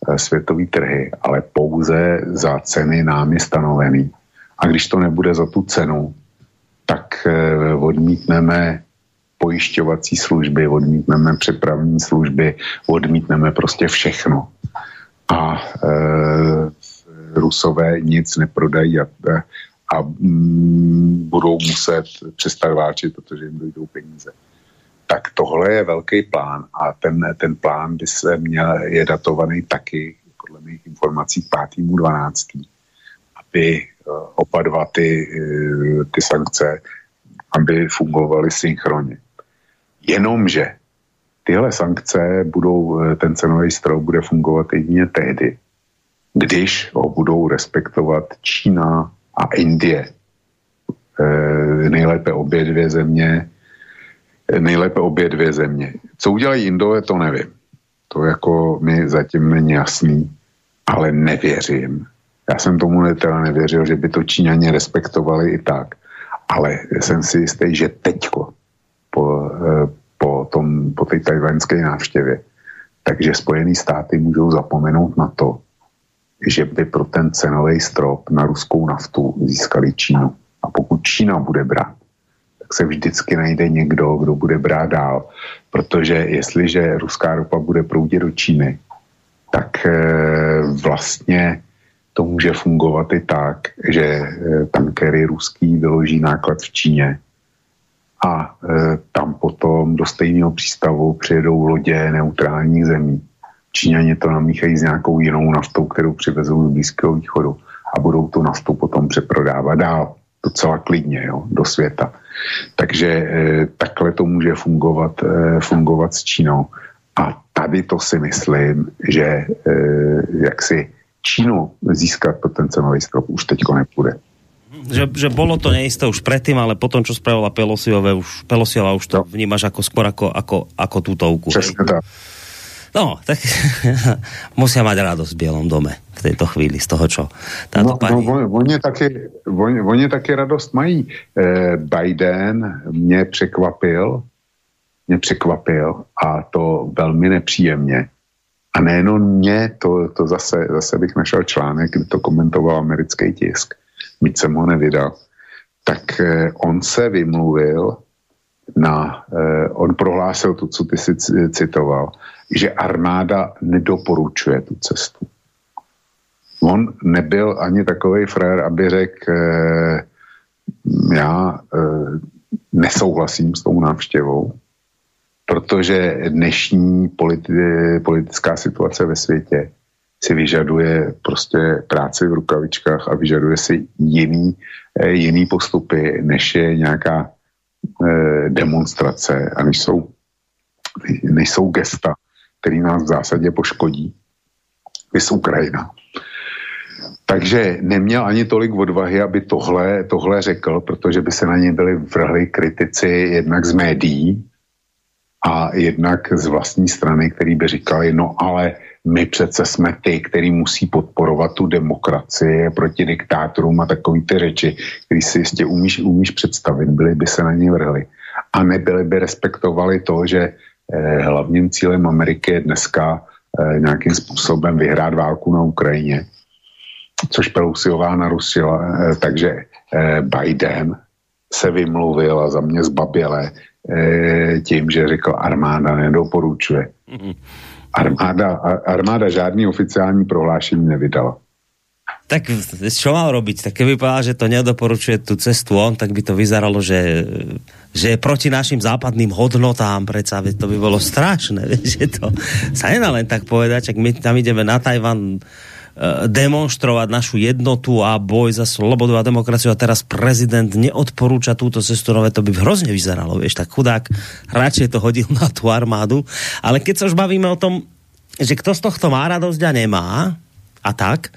C: eh, světové trhy, ale pouze za ceny námi stanovený. A když to nebude za tu cenu, tak eh, odmítneme pojišťovací služby, odmítneme přepravní služby, odmítneme prostě všechno. A e, Rusové nic neprodají a, a mm, budou muset přestat váčit, protože jim dojdou peníze. Tak tohle je velký plán a ten, ten plán by se měl, je datovaný taky, podle mých informací, k 5.12. Aby oba dva ty, ty sankce, aby fungovaly synchronně. Jenomže tyhle sankce budou, ten cenový strop bude fungovat jedině tehdy, když ho budou respektovat Čína a Indie. E, nejlépe obě dvě země, nejlépe obě dvě země. Co udělají Indové, to nevím. To jako mi zatím není jasný, ale nevěřím. Já jsem tomu teda nevěřil, že by to Číňani respektovali i tak. Ale jsem si jistý, že teďko po, e, po, tom, po té tajvanské návštěvě, takže Spojené státy můžou zapomenout na to, že by pro ten cenový strop na ruskou naftu získali Čínu. A pokud Čína bude brát, tak se vždycky najde někdo, kdo bude brát dál. Protože jestliže ruská ropa bude proudit do Číny, tak eh, vlastně to může fungovat i tak, že eh, tankery ruský vyloží náklad v Číně a eh, tam potom do stejného přístavu přijedou lodě neutrálních zemí Číňani to namíchají s nějakou jinou naftou, kterou přivezou z Blízkého východu a budou tu naftu potom přeprodávat dál docela klidně jo, do světa. Takže e, takhle to může fungovat, e, fungovat s Čínou. A tady to si myslím, že e, jak si Čínu získat ten cenový strop už teďko nepůjde.
B: Že, že bolo to neisté už predtým, ale potom, čo spravila Pelosiové, už, Pelosiova už to no. vnímaš ako skôr ako, ako, ako tútovku.
C: Přesně tak.
B: No, tak musia mať radosť v Bielom dome v tejto chvíli z toho, čo táto
C: no,
B: pani...
C: No, oni, taky, oni, oni taky radost mají. Eh, Biden mě překvapil, mě překvapil a to velmi nepříjemně. A nejenom mě, to, to zase, zase bych našel článek, kde to komentoval americký tisk. Mít jsem ho nevydal. Tak eh, on se vymluvil na, eh, on prohlásil to, co ty si citoval, že armáda nedoporučuje tu cestu. On nebyl ani takový frér, aby řekl, eh, já eh, nesouhlasím s tou návštěvou, protože dnešní politi- politická situace ve světě si vyžaduje prostě práci v rukavičkách a vyžaduje si jiný, eh, jiný postupy, než je nějaká eh, demonstrace a než jsou, než jsou gesta který nás v zásadě poškodí, vys Ukrajina. Takže neměl ani tolik odvahy, aby tohle, tohle řekl, protože by se na něj byli vrhli kritici jednak z médií a jednak z vlastní strany, který by říkali, no ale my přece jsme ty, který musí podporovat tu demokracii proti diktátorům a takový ty řeči, který si jistě umíš, umíš představit, byli by se na ně vrhli. A nebyli by respektovali to, že hlavním cílem Ameriky je dneska eh, nějakým způsobem vyhrát válku na Ukrajině, což Pelosiová narusila, eh, takže Biden se vymluvil a za mě zbaběle tím, že řekl armáda nedoporučuje. Mhm. Armáda, armáda žádný oficiální prohlášení nevydala.
B: Tak čo mal robiť? Tak keby povedal, že to nedoporučuje tú cestu on, tak by to vyzeralo, že, že je proti našim západným hodnotám, predsa to by bolo strašné, že to sa nedá len tak povedať, čak my tam ideme na Tajvan eh, demonstrovať našu jednotu a boj za slobodu a demokraciu a teraz prezident neodporúča túto cestu, no to by hrozne vyzeralo, vieš, tak chudák radšej to hodil na tú armádu. Ale keď sa už bavíme o tom, že kto z tohto má radosť a nemá, a tak,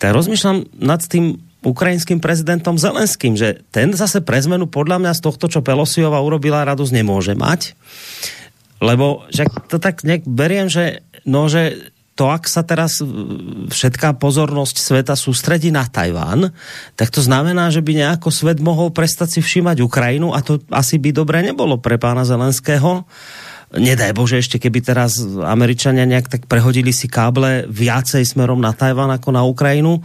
B: tak rozmýšľam nad tým ukrajinským prezidentom Zelenským, že ten zase pre zmenu podľa mňa z tohto, čo Pelosiova urobila, radosť nemôže mať. Lebo že to tak nejak beriem, že, no, že to, ak sa teraz všetká pozornosť sveta sústredí na Tajván, tak to znamená, že by nejako svet mohol prestať si všímať Ukrajinu a to asi by dobre nebolo pre pána Zelenského nedaj Bože, ešte keby teraz Američania nejak tak prehodili si káble viacej smerom na Tajvan ako na Ukrajinu.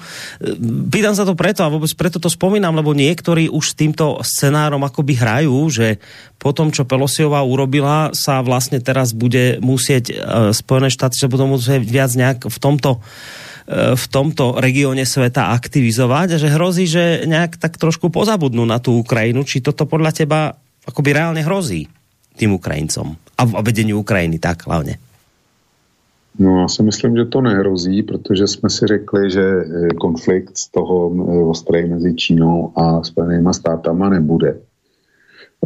B: Pýtam sa to preto a vôbec preto to spomínam, lebo niektorí už s týmto scenárom akoby hrajú, že po tom, čo Pelosiová urobila, sa vlastne teraz bude musieť uh, Spojené štáty sa budú musieť viac nejak v tomto e, v tomto regióne sveta aktivizovať a že hrozí, že nejak tak trošku pozabudnú na tú Ukrajinu. Či toto podľa teba akoby reálne hrozí tým Ukrajincom? a v vedení Ukrajiny, tak hlavne.
C: No, já si myslím, že to nehrozí, protože jsme si řekli, že eh, konflikt z toho eh, ostrý mezi Čínou a Spojenýma státama nebude.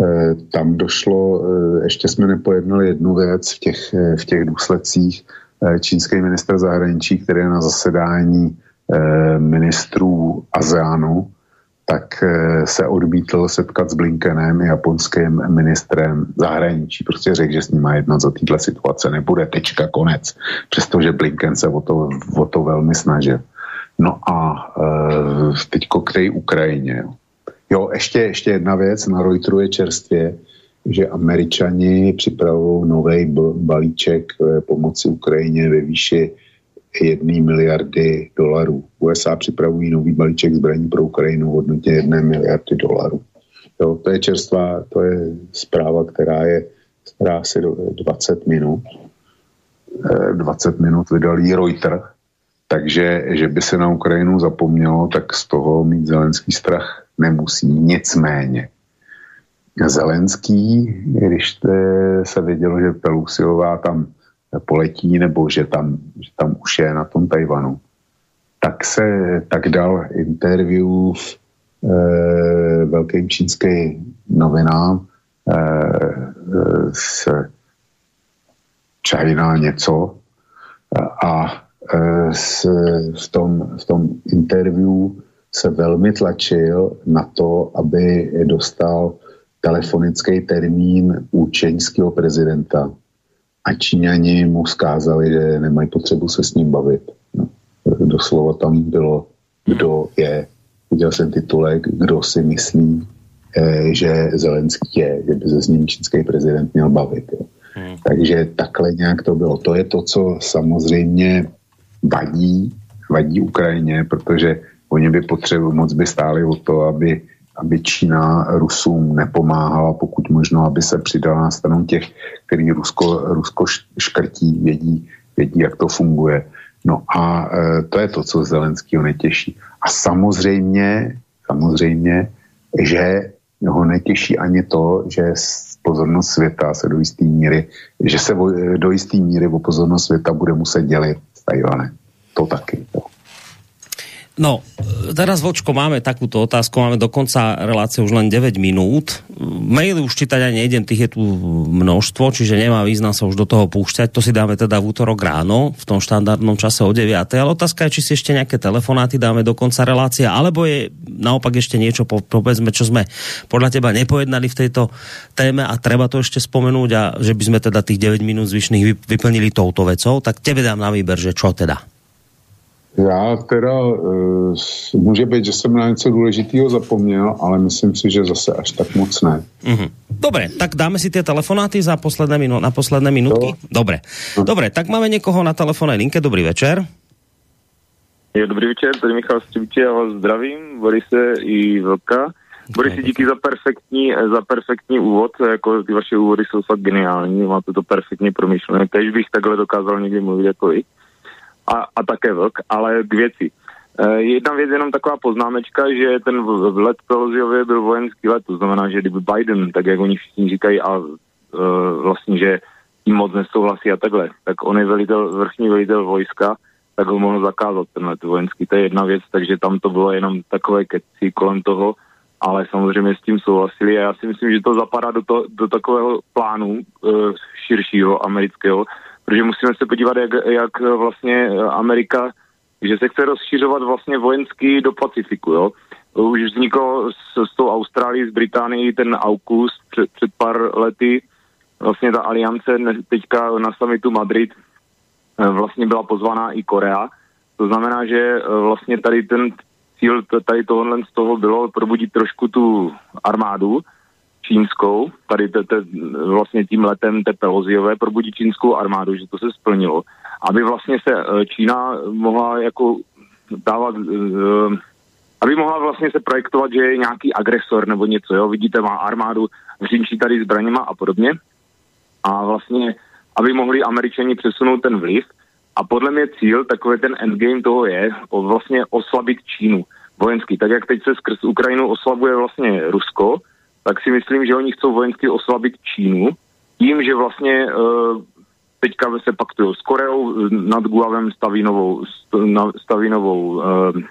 C: Eh, tam došlo, ještě jsme nepojednali jednu věc v těch, v těch důsledcích. Čínský minister zahraničí, který je na zasedání ministrů ASEANu, tak eh, se odmítl setkat s Blinkenem, japonským ministrem zahraničí. Prostě řekl, že s ním jednat za této situace nebude. Tečka, konec. Přestože Blinken se o to, o to velmi snažil. No a e, teďko k té Ukrajině. Jo. jo, ještě, ještě jedna věc. Na Reuteru je čerstvě, že američani připravují nový balíček eh, pomoci Ukrajině ve výši jedné miliardy dolarů. USA připravují nový balíček zbraní pro Ukrajinu v hodnotě jedné miliardy dolarů. Jo, to je čerstvá, to je zpráva, která je stará asi 20 minut. 20 eh, minut vydal Reuter, takže, že by se na Ukrajinu zapomnělo, tak z toho mít zelenský strach nemusí. Nicméně, Zelenský, když se vědělo, že Pelusiová tam poletí nebo že tam, že tam už je na tom Tajvanu, tak se tak dal interview e, velkým čínským novinám e, s China něco a s, v, tom, v tom interview se velmi tlačil na to, aby dostal telefonický termín u čínského prezidenta a Číňani mu zkázali, že nemají potřebu se s ním bavit. No, doslova tam bylo, kdo je. Viděl jsem titulek, kdo si myslí, eh, že Zelenský je, že by se s ním čínský prezident měl bavit. Jo. Hmm. Takže takhle nějak to bylo. To je to, co samozřejmě vadí, vadí Ukrajině, protože oni by potřebovali, moc by stáli o to, aby aby Čína Rusům nepomáhala, pokud možno, aby se přidala na stranu těch, který Rusko, Rusko škrtí, vědí, vědí, jak to funguje. No a e, to je to, co Zelenského netěší. A samozřejmě, samozřejmě, že ho netěší ani to, že pozornost světa se do jisté míry, že se do jisté míry o pozornost světa bude muset dělit s Tajvanem. To taky. Jo.
B: No, teraz Vočko, máme takúto otázku, máme do konca relácie už len 9 minút. Maily už čítať ani nejdem, tých je tu množstvo, čiže nemá význam sa už do toho púšťať. To si dáme teda v útorok ráno, v tom štandardnom čase o 9. Ale otázka je, či si ešte nejaké telefonáty dáme do konca relácie, alebo je naopak ešte niečo, povedzme, čo sme podľa teba nepojednali v tejto téme a treba to ešte spomenúť a že by sme teda tých 9 minút zvyšných vyplnili touto vecou, tak tebe dám na výber, že čo teda?
C: Já teda, uh, může být, že jsem na něco důležitého zapomněl, ale myslím si, že zase až tak moc ne.
B: Mm-hmm. Dobre, tak dáme si ty telefonáty za posledné minu- na posledné minutky? No. Dobre. No. Dobre, tak máme někoho na telefonné linke. Dobrý večer.
E: Je dobrý večer, tady Michal Střiviče, já vás zdravím, Borise i Vlka. Borisi, díky za perfektní, za perfektní úvod, jako ty vaše úvody jsou fakt geniální, máte to perfektně promyšlené, Teď bych takhle dokázal někdy mluvit jako vy a, a také vlk, ale k věci. E, jedna věc, jenom taková poznámečka, že ten let Pelosiově byl vojenský let, to znamená, že kdyby Biden, tak jak oni všichni říkají, a e, vlastně, že tím moc nesouhlasí a takhle, tak on je velitel, vrchní velitel vojska, tak ho mohl zakázat ten let vojenský. To je jedna věc, takže tam to bylo jenom takové keci kolem toho, ale samozřejmě s tím souhlasili a já si myslím, že to zapadá do, to, do takového plánu e, širšího amerického, protože musíme se podívat, jak, jak vlastně Amerika, že se chce rozšiřovat vlastně vojensky do Pacifiku, jo. Už vzniklo s, s tou Austrálií, s Británií ten AUKUS před, před pár lety, vlastně ta aliance teďka na summitu Madrid eh, vlastně byla pozvaná i Korea. To znamená, že eh, vlastně tady ten cíl tady tohohle z toho bylo probudit trošku tu armádu, čínskou, tady te, te, vlastně tím letem té Pelosiové probudí čínskou armádu, že to se splnilo, aby vlastně se e, Čína mohla jako dávat, e, aby mohla vlastně se projektovat, že je nějaký agresor nebo něco, jo, vidíte, má armádu, řinčí tady zbraněma a podobně. A vlastně, aby mohli američani přesunout ten vliv. A podle mě cíl, takový ten endgame toho je, o vlastně oslabit Čínu vojensky, tak jak teď se skrz Ukrajinu oslabuje vlastně Rusko, tak si myslím, že oni chcou vojensky oslabit Čínu. Tím, že vlastně uh, teďka se paktují s Koreou, nad Guavem staví novou, staví novou eh,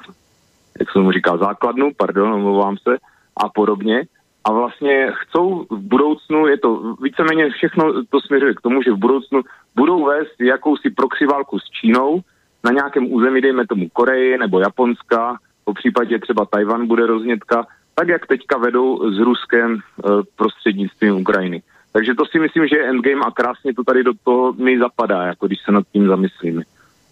E: jak se mu říká, základnu, pardon, omlouvám se, a podobně. A vlastně chcou v budoucnu, je to víceméně všechno to směřuje k tomu, že v budoucnu budou vést jakousi proxy válku s Čínou. Na nějakém území, dejme tomu Koreji nebo Japonska, po případě třeba Tajvan bude roznětka, tak jak teďka vedou s Ruskem e, prostřednictvím Ukrajiny. Takže to si myslím, že je endgame a krásně to tady do toho mi zapadá, jako když se nad tím zamyslíme.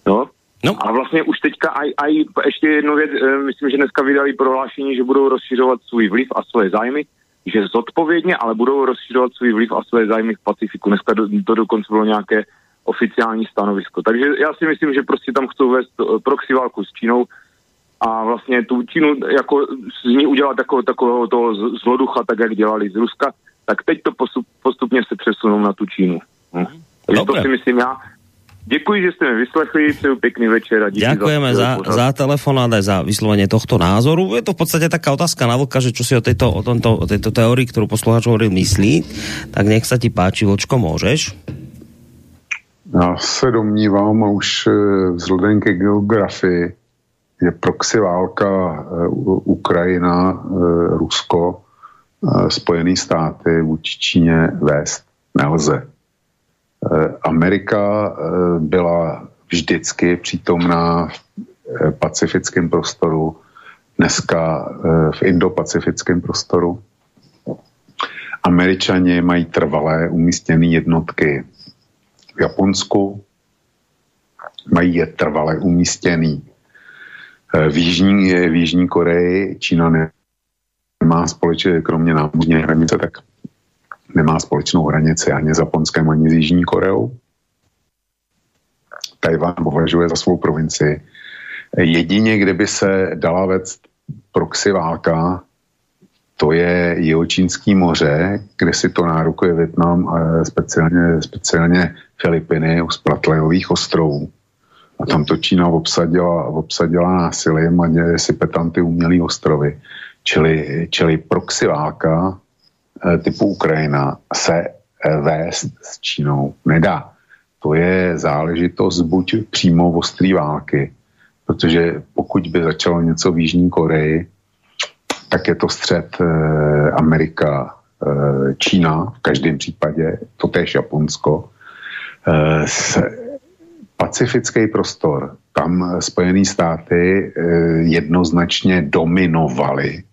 E: No? No. A vlastně už teďka aj, aj ještě jednu věc, e, myslím, že dneska vydali prohlášení, že budou rozšiřovat svůj vliv a svoje zájmy, že zodpovědně, ale budou rozšiřovat svůj vliv a svoje zájmy v Pacifiku. Dneska do, to dokonce bylo nějaké oficiální stanovisko. Takže já si myslím, že prostě tam chcou vést e, proxy válku s Čínou a vlastně tu Čínu jako z ní udělat takového, takového toho zloducha, tak jak dělali z Ruska, tak teď to postup, postupně se přesunou na tu Čínu. Hm. Takže to si myslím já, Děkuji, že jste mi vyslechli, přeju pěkný večer a
B: Ďakujeme za, za, za telefonát a za vyslovenie tohto názoru. Je to v podstate taká otázka na vlka, že čo si o tejto, o tomto, o tejto teórii, ktorú posluchač hovoril, myslí, tak nech sa ti páči, Vlčko, môžeš?
C: Já se domnívám, a už eh, vzhledem ke geografii, je proxy válka eh, Ukrajina, eh, Rusko, Spojené státy vůči Číně vést nelze Eh, Amerika eh, byla vždycky přítomná v eh, pacifickém prostoru, dneska v indopacifickém prostoru. Američani mají trvalé umístěné jednotky v Japonsku, mají je trvalé umístěný v Jižní, v Jižní Koreji. Čína nemá společně, kromě námořní hranice, tak nemá společnou hranici ani s Japonskem, ani s Jižní Koreou. Tajvan považuje za svou provincii. Jedině, kde by se dala vést proxy válka, to je Jihočínský moře, kde si to nárukuje Větnam a speciálně, speciálně Filipiny u Splatlejových ostrovů. A tam to Čína obsadila, obsadila násilím a si petanty umělý ostrovy. Čili, čili proxy válka Eh, typu Ukrajina se eh, vést s Čínou nedá. To je záležitost buď přímo ostrý války, protože pokud by začalo něco v Jižní Koreji, tak je to střed eh, Amerika, Čína v každém případě, to též Japonsko. Pacifický prostor, tam Spojené státy jednoznačně dominovaly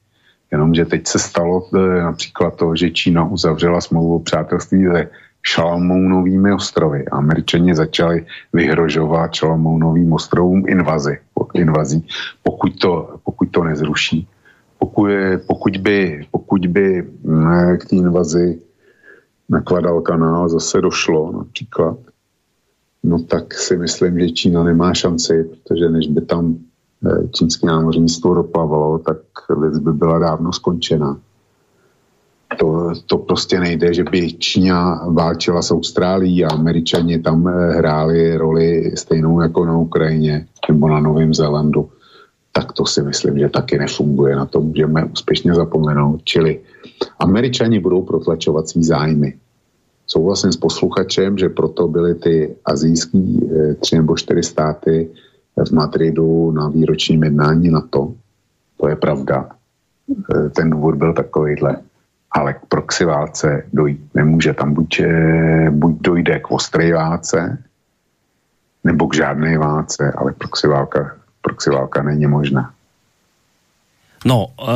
C: Jenomže teď se stalo e, například to, že Čína uzavřela smlouvu o přátelství se Šalamounovými ostrovy. Američani začali vyhrožovat Šalamounovým ostrovům invazi, invazí, pokud to, pokud to nezruší. Pokud, pokud by, pokud by ne, k té invazi nakladal kanál zase došlo například, no tak si myslím, že Čína nemá šanci, protože než by tam Eh, čínské námořnictvo doplavalo, tak věc by byla dávno skončena. To, to prostě nejde, že by Čína válčila s Austrálií a američani tam eh, hráli roli stejnou jako na Ukrajině nebo na Novém Zélandu. Tak to si myslím, že taky nefunguje. Na to můžeme úspěšně zapomenout. Čili američani budou protlačovat svý zájmy. Souhlasím s posluchačem, že proto byly ty azijský eh, tři nebo čtyři státy v Madridu na výročním jednání na to. To je pravda. E, ten důvod byl takovýhle. Ale k proxy válce dojít nemůže. Tam buď, buď dojde k ostré válce, nebo k žádné válce, ale proxy válka, proxy válka není možná.
B: No, uh,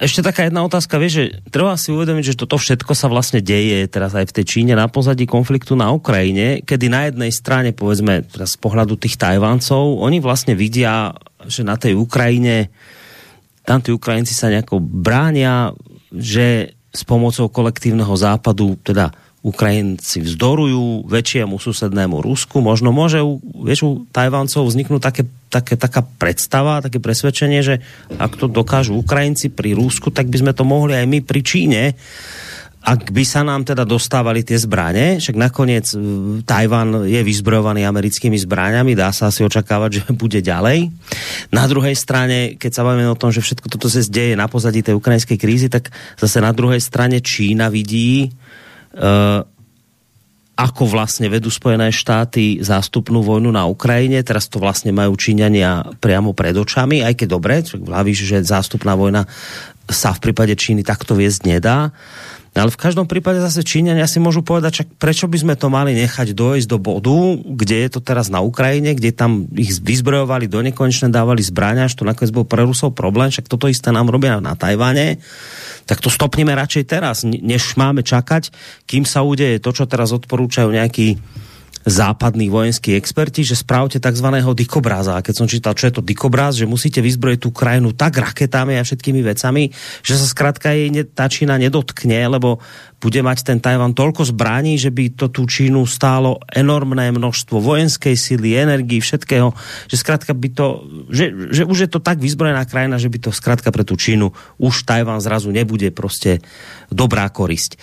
B: ešte taká jedna otázka, vieš, že treba si uvedomiť, že toto všetko sa vlastne deje teraz aj v tej Číne na pozadí konfliktu na Ukrajine, kedy na jednej strane, povedzme, z pohľadu tých Tajvancov, oni vlastne vidia, že na tej Ukrajine tam tí Ukrajinci sa nejako bránia, že s pomocou kolektívneho západu, teda Ukrajinci vzdorujú väčšiemu susednému Rusku. Možno môže u, vieš, u Tajvancov vzniknúť také, také, taká predstava, také presvedčenie, že ak to dokážu Ukrajinci pri Rusku, tak by sme to mohli aj my pri Číne. Ak by sa nám teda dostávali tie zbranie, však nakoniec e, Tajvan je vyzbrojovaný americkými zbraňami, dá sa asi očakávať, že bude ďalej. Na druhej strane, keď sa bavíme o tom, že všetko toto sa deje na pozadí tej ukrajinskej krízy, tak zase na druhej strane Čína vidí, ako vlastne vedú Spojené štáty zástupnú vojnu na Ukrajine. Teraz to vlastne majú Číňania priamo pred očami, aj keď dobre, hlavíš, že zástupná vojna sa v prípade Číny takto viesť nedá. Ale v každom prípade zase Číňania si môžu povedať, čak prečo by sme to mali nechať dojsť do bodu, kde je to teraz na Ukrajine, kde tam ich vyzbrojovali do nekonečne, dávali zbraňa, až to nakoniec bol pre Rusov problém, však toto isté nám robia na Tajvane tak to stopneme radšej teraz, než máme čakať, kým sa udeje to, čo teraz odporúčajú nejakí západní vojenskí experti, že spravte tzv. dikobráza. A keď som čítal, čo je to dikobráz, že musíte vyzbrojiť tú krajinu tak raketami a všetkými vecami, že sa zkrátka jej tá Čína nedotkne, lebo bude mať ten Tajvan toľko zbraní, že by to tú Čínu stálo enormné množstvo vojenskej sily, energii, všetkého, že zkrátka by to, že, že už je to tak vyzbrojená krajina, že by to zkrátka pre tú Čínu už Tajvan zrazu nebude prostě dobrá korisť.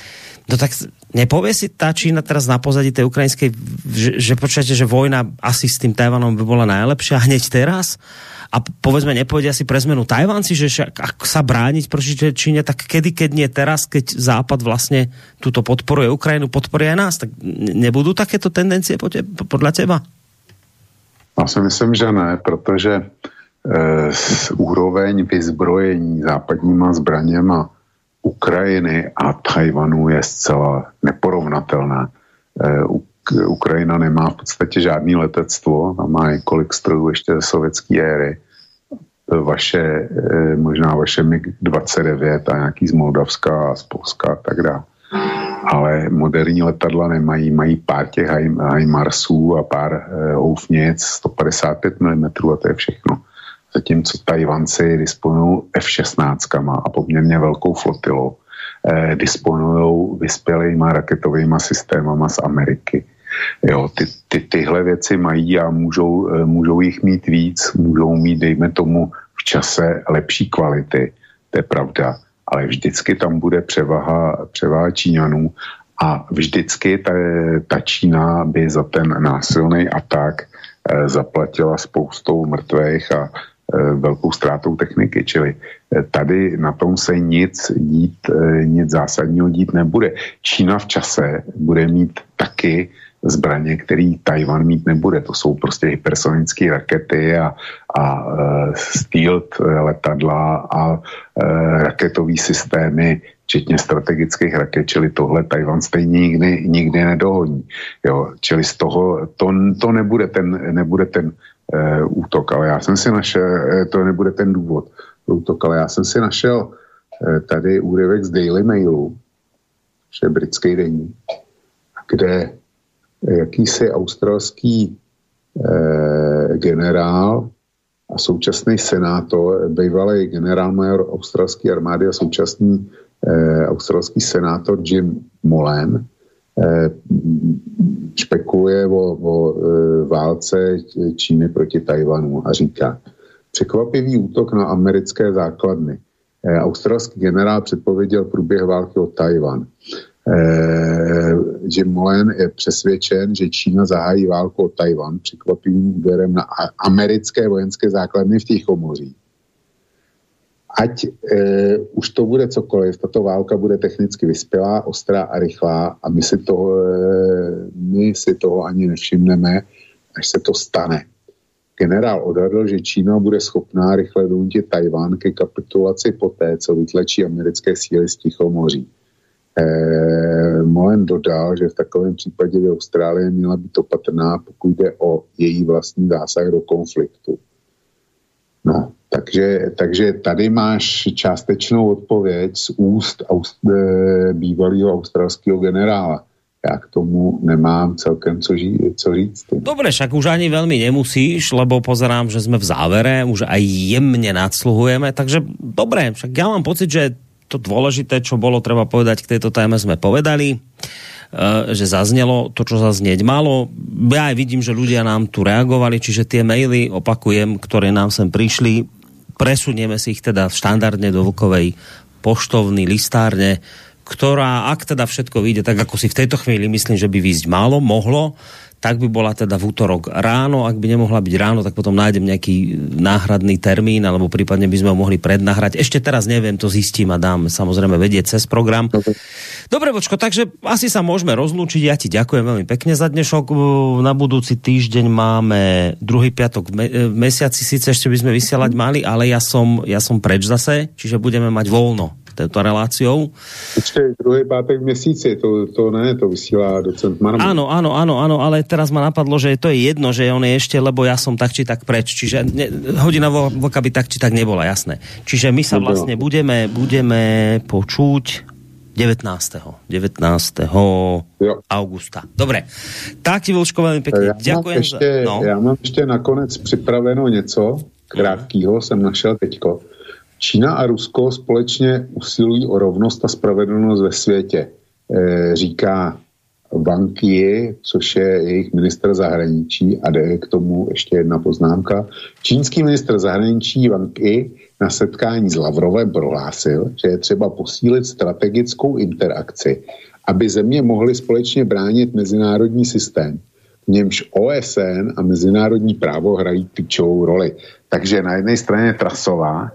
B: No tak nepovie si tá Čína teraz na pozadí tej ukrajinskej, že, že počujete, že vojna asi s tým Tajvanom by bola najlepšia hneď teraz? A povedzme, nepovedia si pre zmenu Tajvanci, že ak sa brániť proti Číne, tak kedy, keď nie teraz, keď Západ vlastne tuto podporuje Ukrajinu, podporuje aj nás, tak nebudú takéto tendencie podľa teba?
C: Já si myslím, že ne, protože e, úroveň vyzbrojení západníma zbraněma Ukrajiny a Tajvanu je zcela neporovnatelná. E, Ukrajina nemá v podstatě žádný letectvo, tam má několik strojů ještě ze sovětské éry. Vaše, e, možná vaše MiG-29 a nějaký z Moldavska a z Polska a tak dále. Ale moderní letadla nemají, mají pár těch HIMARSů a pár e, houfnic 155 mm a to je všechno zatímco Tajvanci disponují F-16 a poměrně velkou flotilou, eh, disponují vyspělýma raketovými systémama z Ameriky. Jo, ty, ty, tyhle věci mají a můžou, eh, můžou jich mít víc, můžou mít, dejme tomu, v čase lepší kvality, to je pravda, ale vždycky tam bude převaha, převaha Číňanů a vždycky ta, ta Čína by za ten násilný atak eh, zaplatila spoustou mrtvých a velkou ztrátou techniky, čili eh, tady na tom se nic dít, eh, nic zásadního dít nebude. Čína v čase bude mít taky zbraně, který Tajvan mít nebude. To jsou prostě hypersonické rakety a, a stealth letadla a uh, raketové systémy, včetně strategických raket, čili tohle Tajvan stejně nikdy, nikdy nedohodní. Jo, čili z toho to, to nebude ten, nebude ten e, útok, ale já jsem si našel, e, to nebude ten důvod, útok, ale já jsem si našel e, tady úryvek z Daily Mailu, že je britský denní, kde jakýsi australský e, generál a současný senátor, bývalý generál major australské armády a současný e, australský senátor Jim Molen, Eh, špekuluje o, o eh, válce Číny proti Tajvanu a říká, překvapivý útok na americké základny. Eh, australský generál předpověděl průběh války o Tajvan. Jim Mullen je přesvědčen, že Čína zahájí válku o Tajvan překvapivým úderem na americké vojenské základny v Tichomoří ať e, už to bude cokoliv, tato válka bude technicky vyspělá, ostrá a rychlá a my si toho, e, my si toho ani nevšimneme, až se to stane. Generál odhadl, že Čína bude schopná rychle donutit Tajván ke kapitulaci poté, co vytlačí americké síly z Tichomoří. E, Molen dodal, že v takovém případě by Austrálie měla být opatrná, pokud jde o její vlastní zásah do konfliktu. No, takže, takže tady máš částečnou odpověď z úst aust, e, bývalého australského generála. Já k tomu nemám celkem co, ži, co říct.
B: Dobre, však už ani veľmi nemusíš, lebo pozerám, že jsme v závere, už aj jemne nadsluhujeme, takže dobre, však ja mám pocit, že to dôležité, čo bolo treba povedať k tejto téme, sme povedali. Eh, že zaznelo to, čo zaznieť malo. Ja aj vidím, že ľudia nám tu reagovali, čiže tie maily, opakujem, ktoré nám sem prišli, presunieme si ich teda štandardne do Vlkovej poštovny listárne, ktorá, ak teda všetko vyjde tak, ako si v tejto chvíli myslím, že by výjsť málo, mohlo, tak by bola teda v útorok ráno, ak by nemohla byť ráno, tak potom nájdem nejaký náhradný termín, alebo prípadne by sme ho mohli prednahrať. Ešte teraz neviem, to zistím a dám samozrejme vedieť cez program. Dobre, Dobre Vočko, takže asi sa môžeme rozlúčiť. Ja ti ďakujem veľmi pekne za dnešok. Na budúci týždeň máme druhý piatok v mesiaci, síce ešte by sme vysielať mali, ale ja som, ja som preč zase, čiže budeme mať voľno touto reláciou.
C: Počkej, druhý pátek v měsíci, to, to ne, to vysílá docent Marmot.
B: Áno, áno, áno, áno, ale teraz ma napadlo, že to je jedno, že on je ešte, lebo ja som tak či tak preč, čiže ne, hodina vlka by tak či tak nebola, jasné. Čiže my sa vlastne budeme, budeme počuť 19. 19. Jo. augusta. Dobre, tak ti Vlčko veľmi pekne
C: já ďakujem. Mám ešte, za... no. Já mám ještě nakonec připraveno něco krátkého, jsem našel teďko. Čína a Rusko společně usilují o rovnost a spravedlnost ve světě, e, říká Wang Yi, což je jejich minister zahraničí a jde k tomu ještě jedna poznámka. Čínský minister zahraničí Wang Yi na setkání s Lavrovem prohlásil, že je třeba posílit strategickou interakci, aby země mohly společně bránit mezinárodní systém, v němž OSN a mezinárodní právo hrají klíčovou roli. Takže na jedné straně trasová,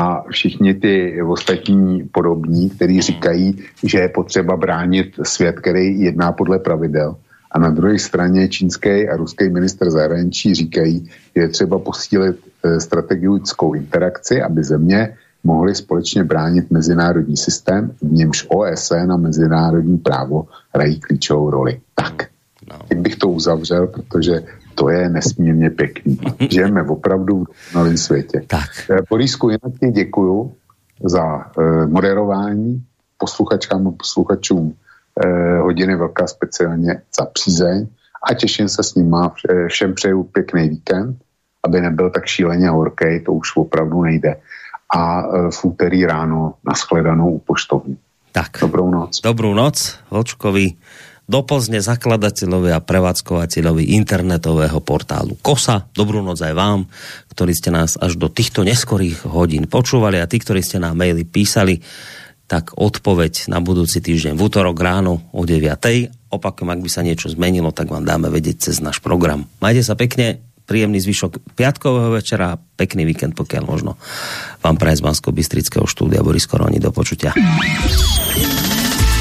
C: a všichni ty ostatní podobní, kteří říkají, že je potřeba bránit svět, který jedná podle pravidel. A na druhé straně čínský a ruský minister zahraničí říkají, že je třeba posílit e, strategickou interakci, aby země mohly společně bránit mezinárodní systém, v němž OSN a mezinárodní právo hrají klíčovou roli. Tak, no. bych to uzavřel, protože to je nesmírně pěkný. Žijeme opravdu v novém světě.
B: Tak.
C: Eh, Borisku, jinak ti děkuju za uh, moderování posluchačkám a posluchačům uh, hodiny velká speciálně za přízeň a těším se s nima. Všem přeju pěkný víkend, aby nebyl tak šíleně horký, to už opravdu nejde. A uh, v úterý ráno nashledanou u poštovní.
B: Tak.
C: Dobrou noc.
B: Dobrou noc, Vlčkovi do Plzne zakladateľovi a prevádzkovateľovi internetového portálu KOSA. Dobrú noc aj vám, ktorí ste nás až do týchto neskorých hodín počúvali a tí, ktorí ste nám maily písali, tak odpoveď na budúci týždeň v útorok ráno o 9. Opakujem, ak by sa niečo zmenilo, tak vám dáme vedieť cez náš program. Majte sa pekne, príjemný zvyšok piatkového večera, pekný víkend, pokiaľ možno vám praje z Bansko-Bystrického štúdia Boris Koroni. Do počutia.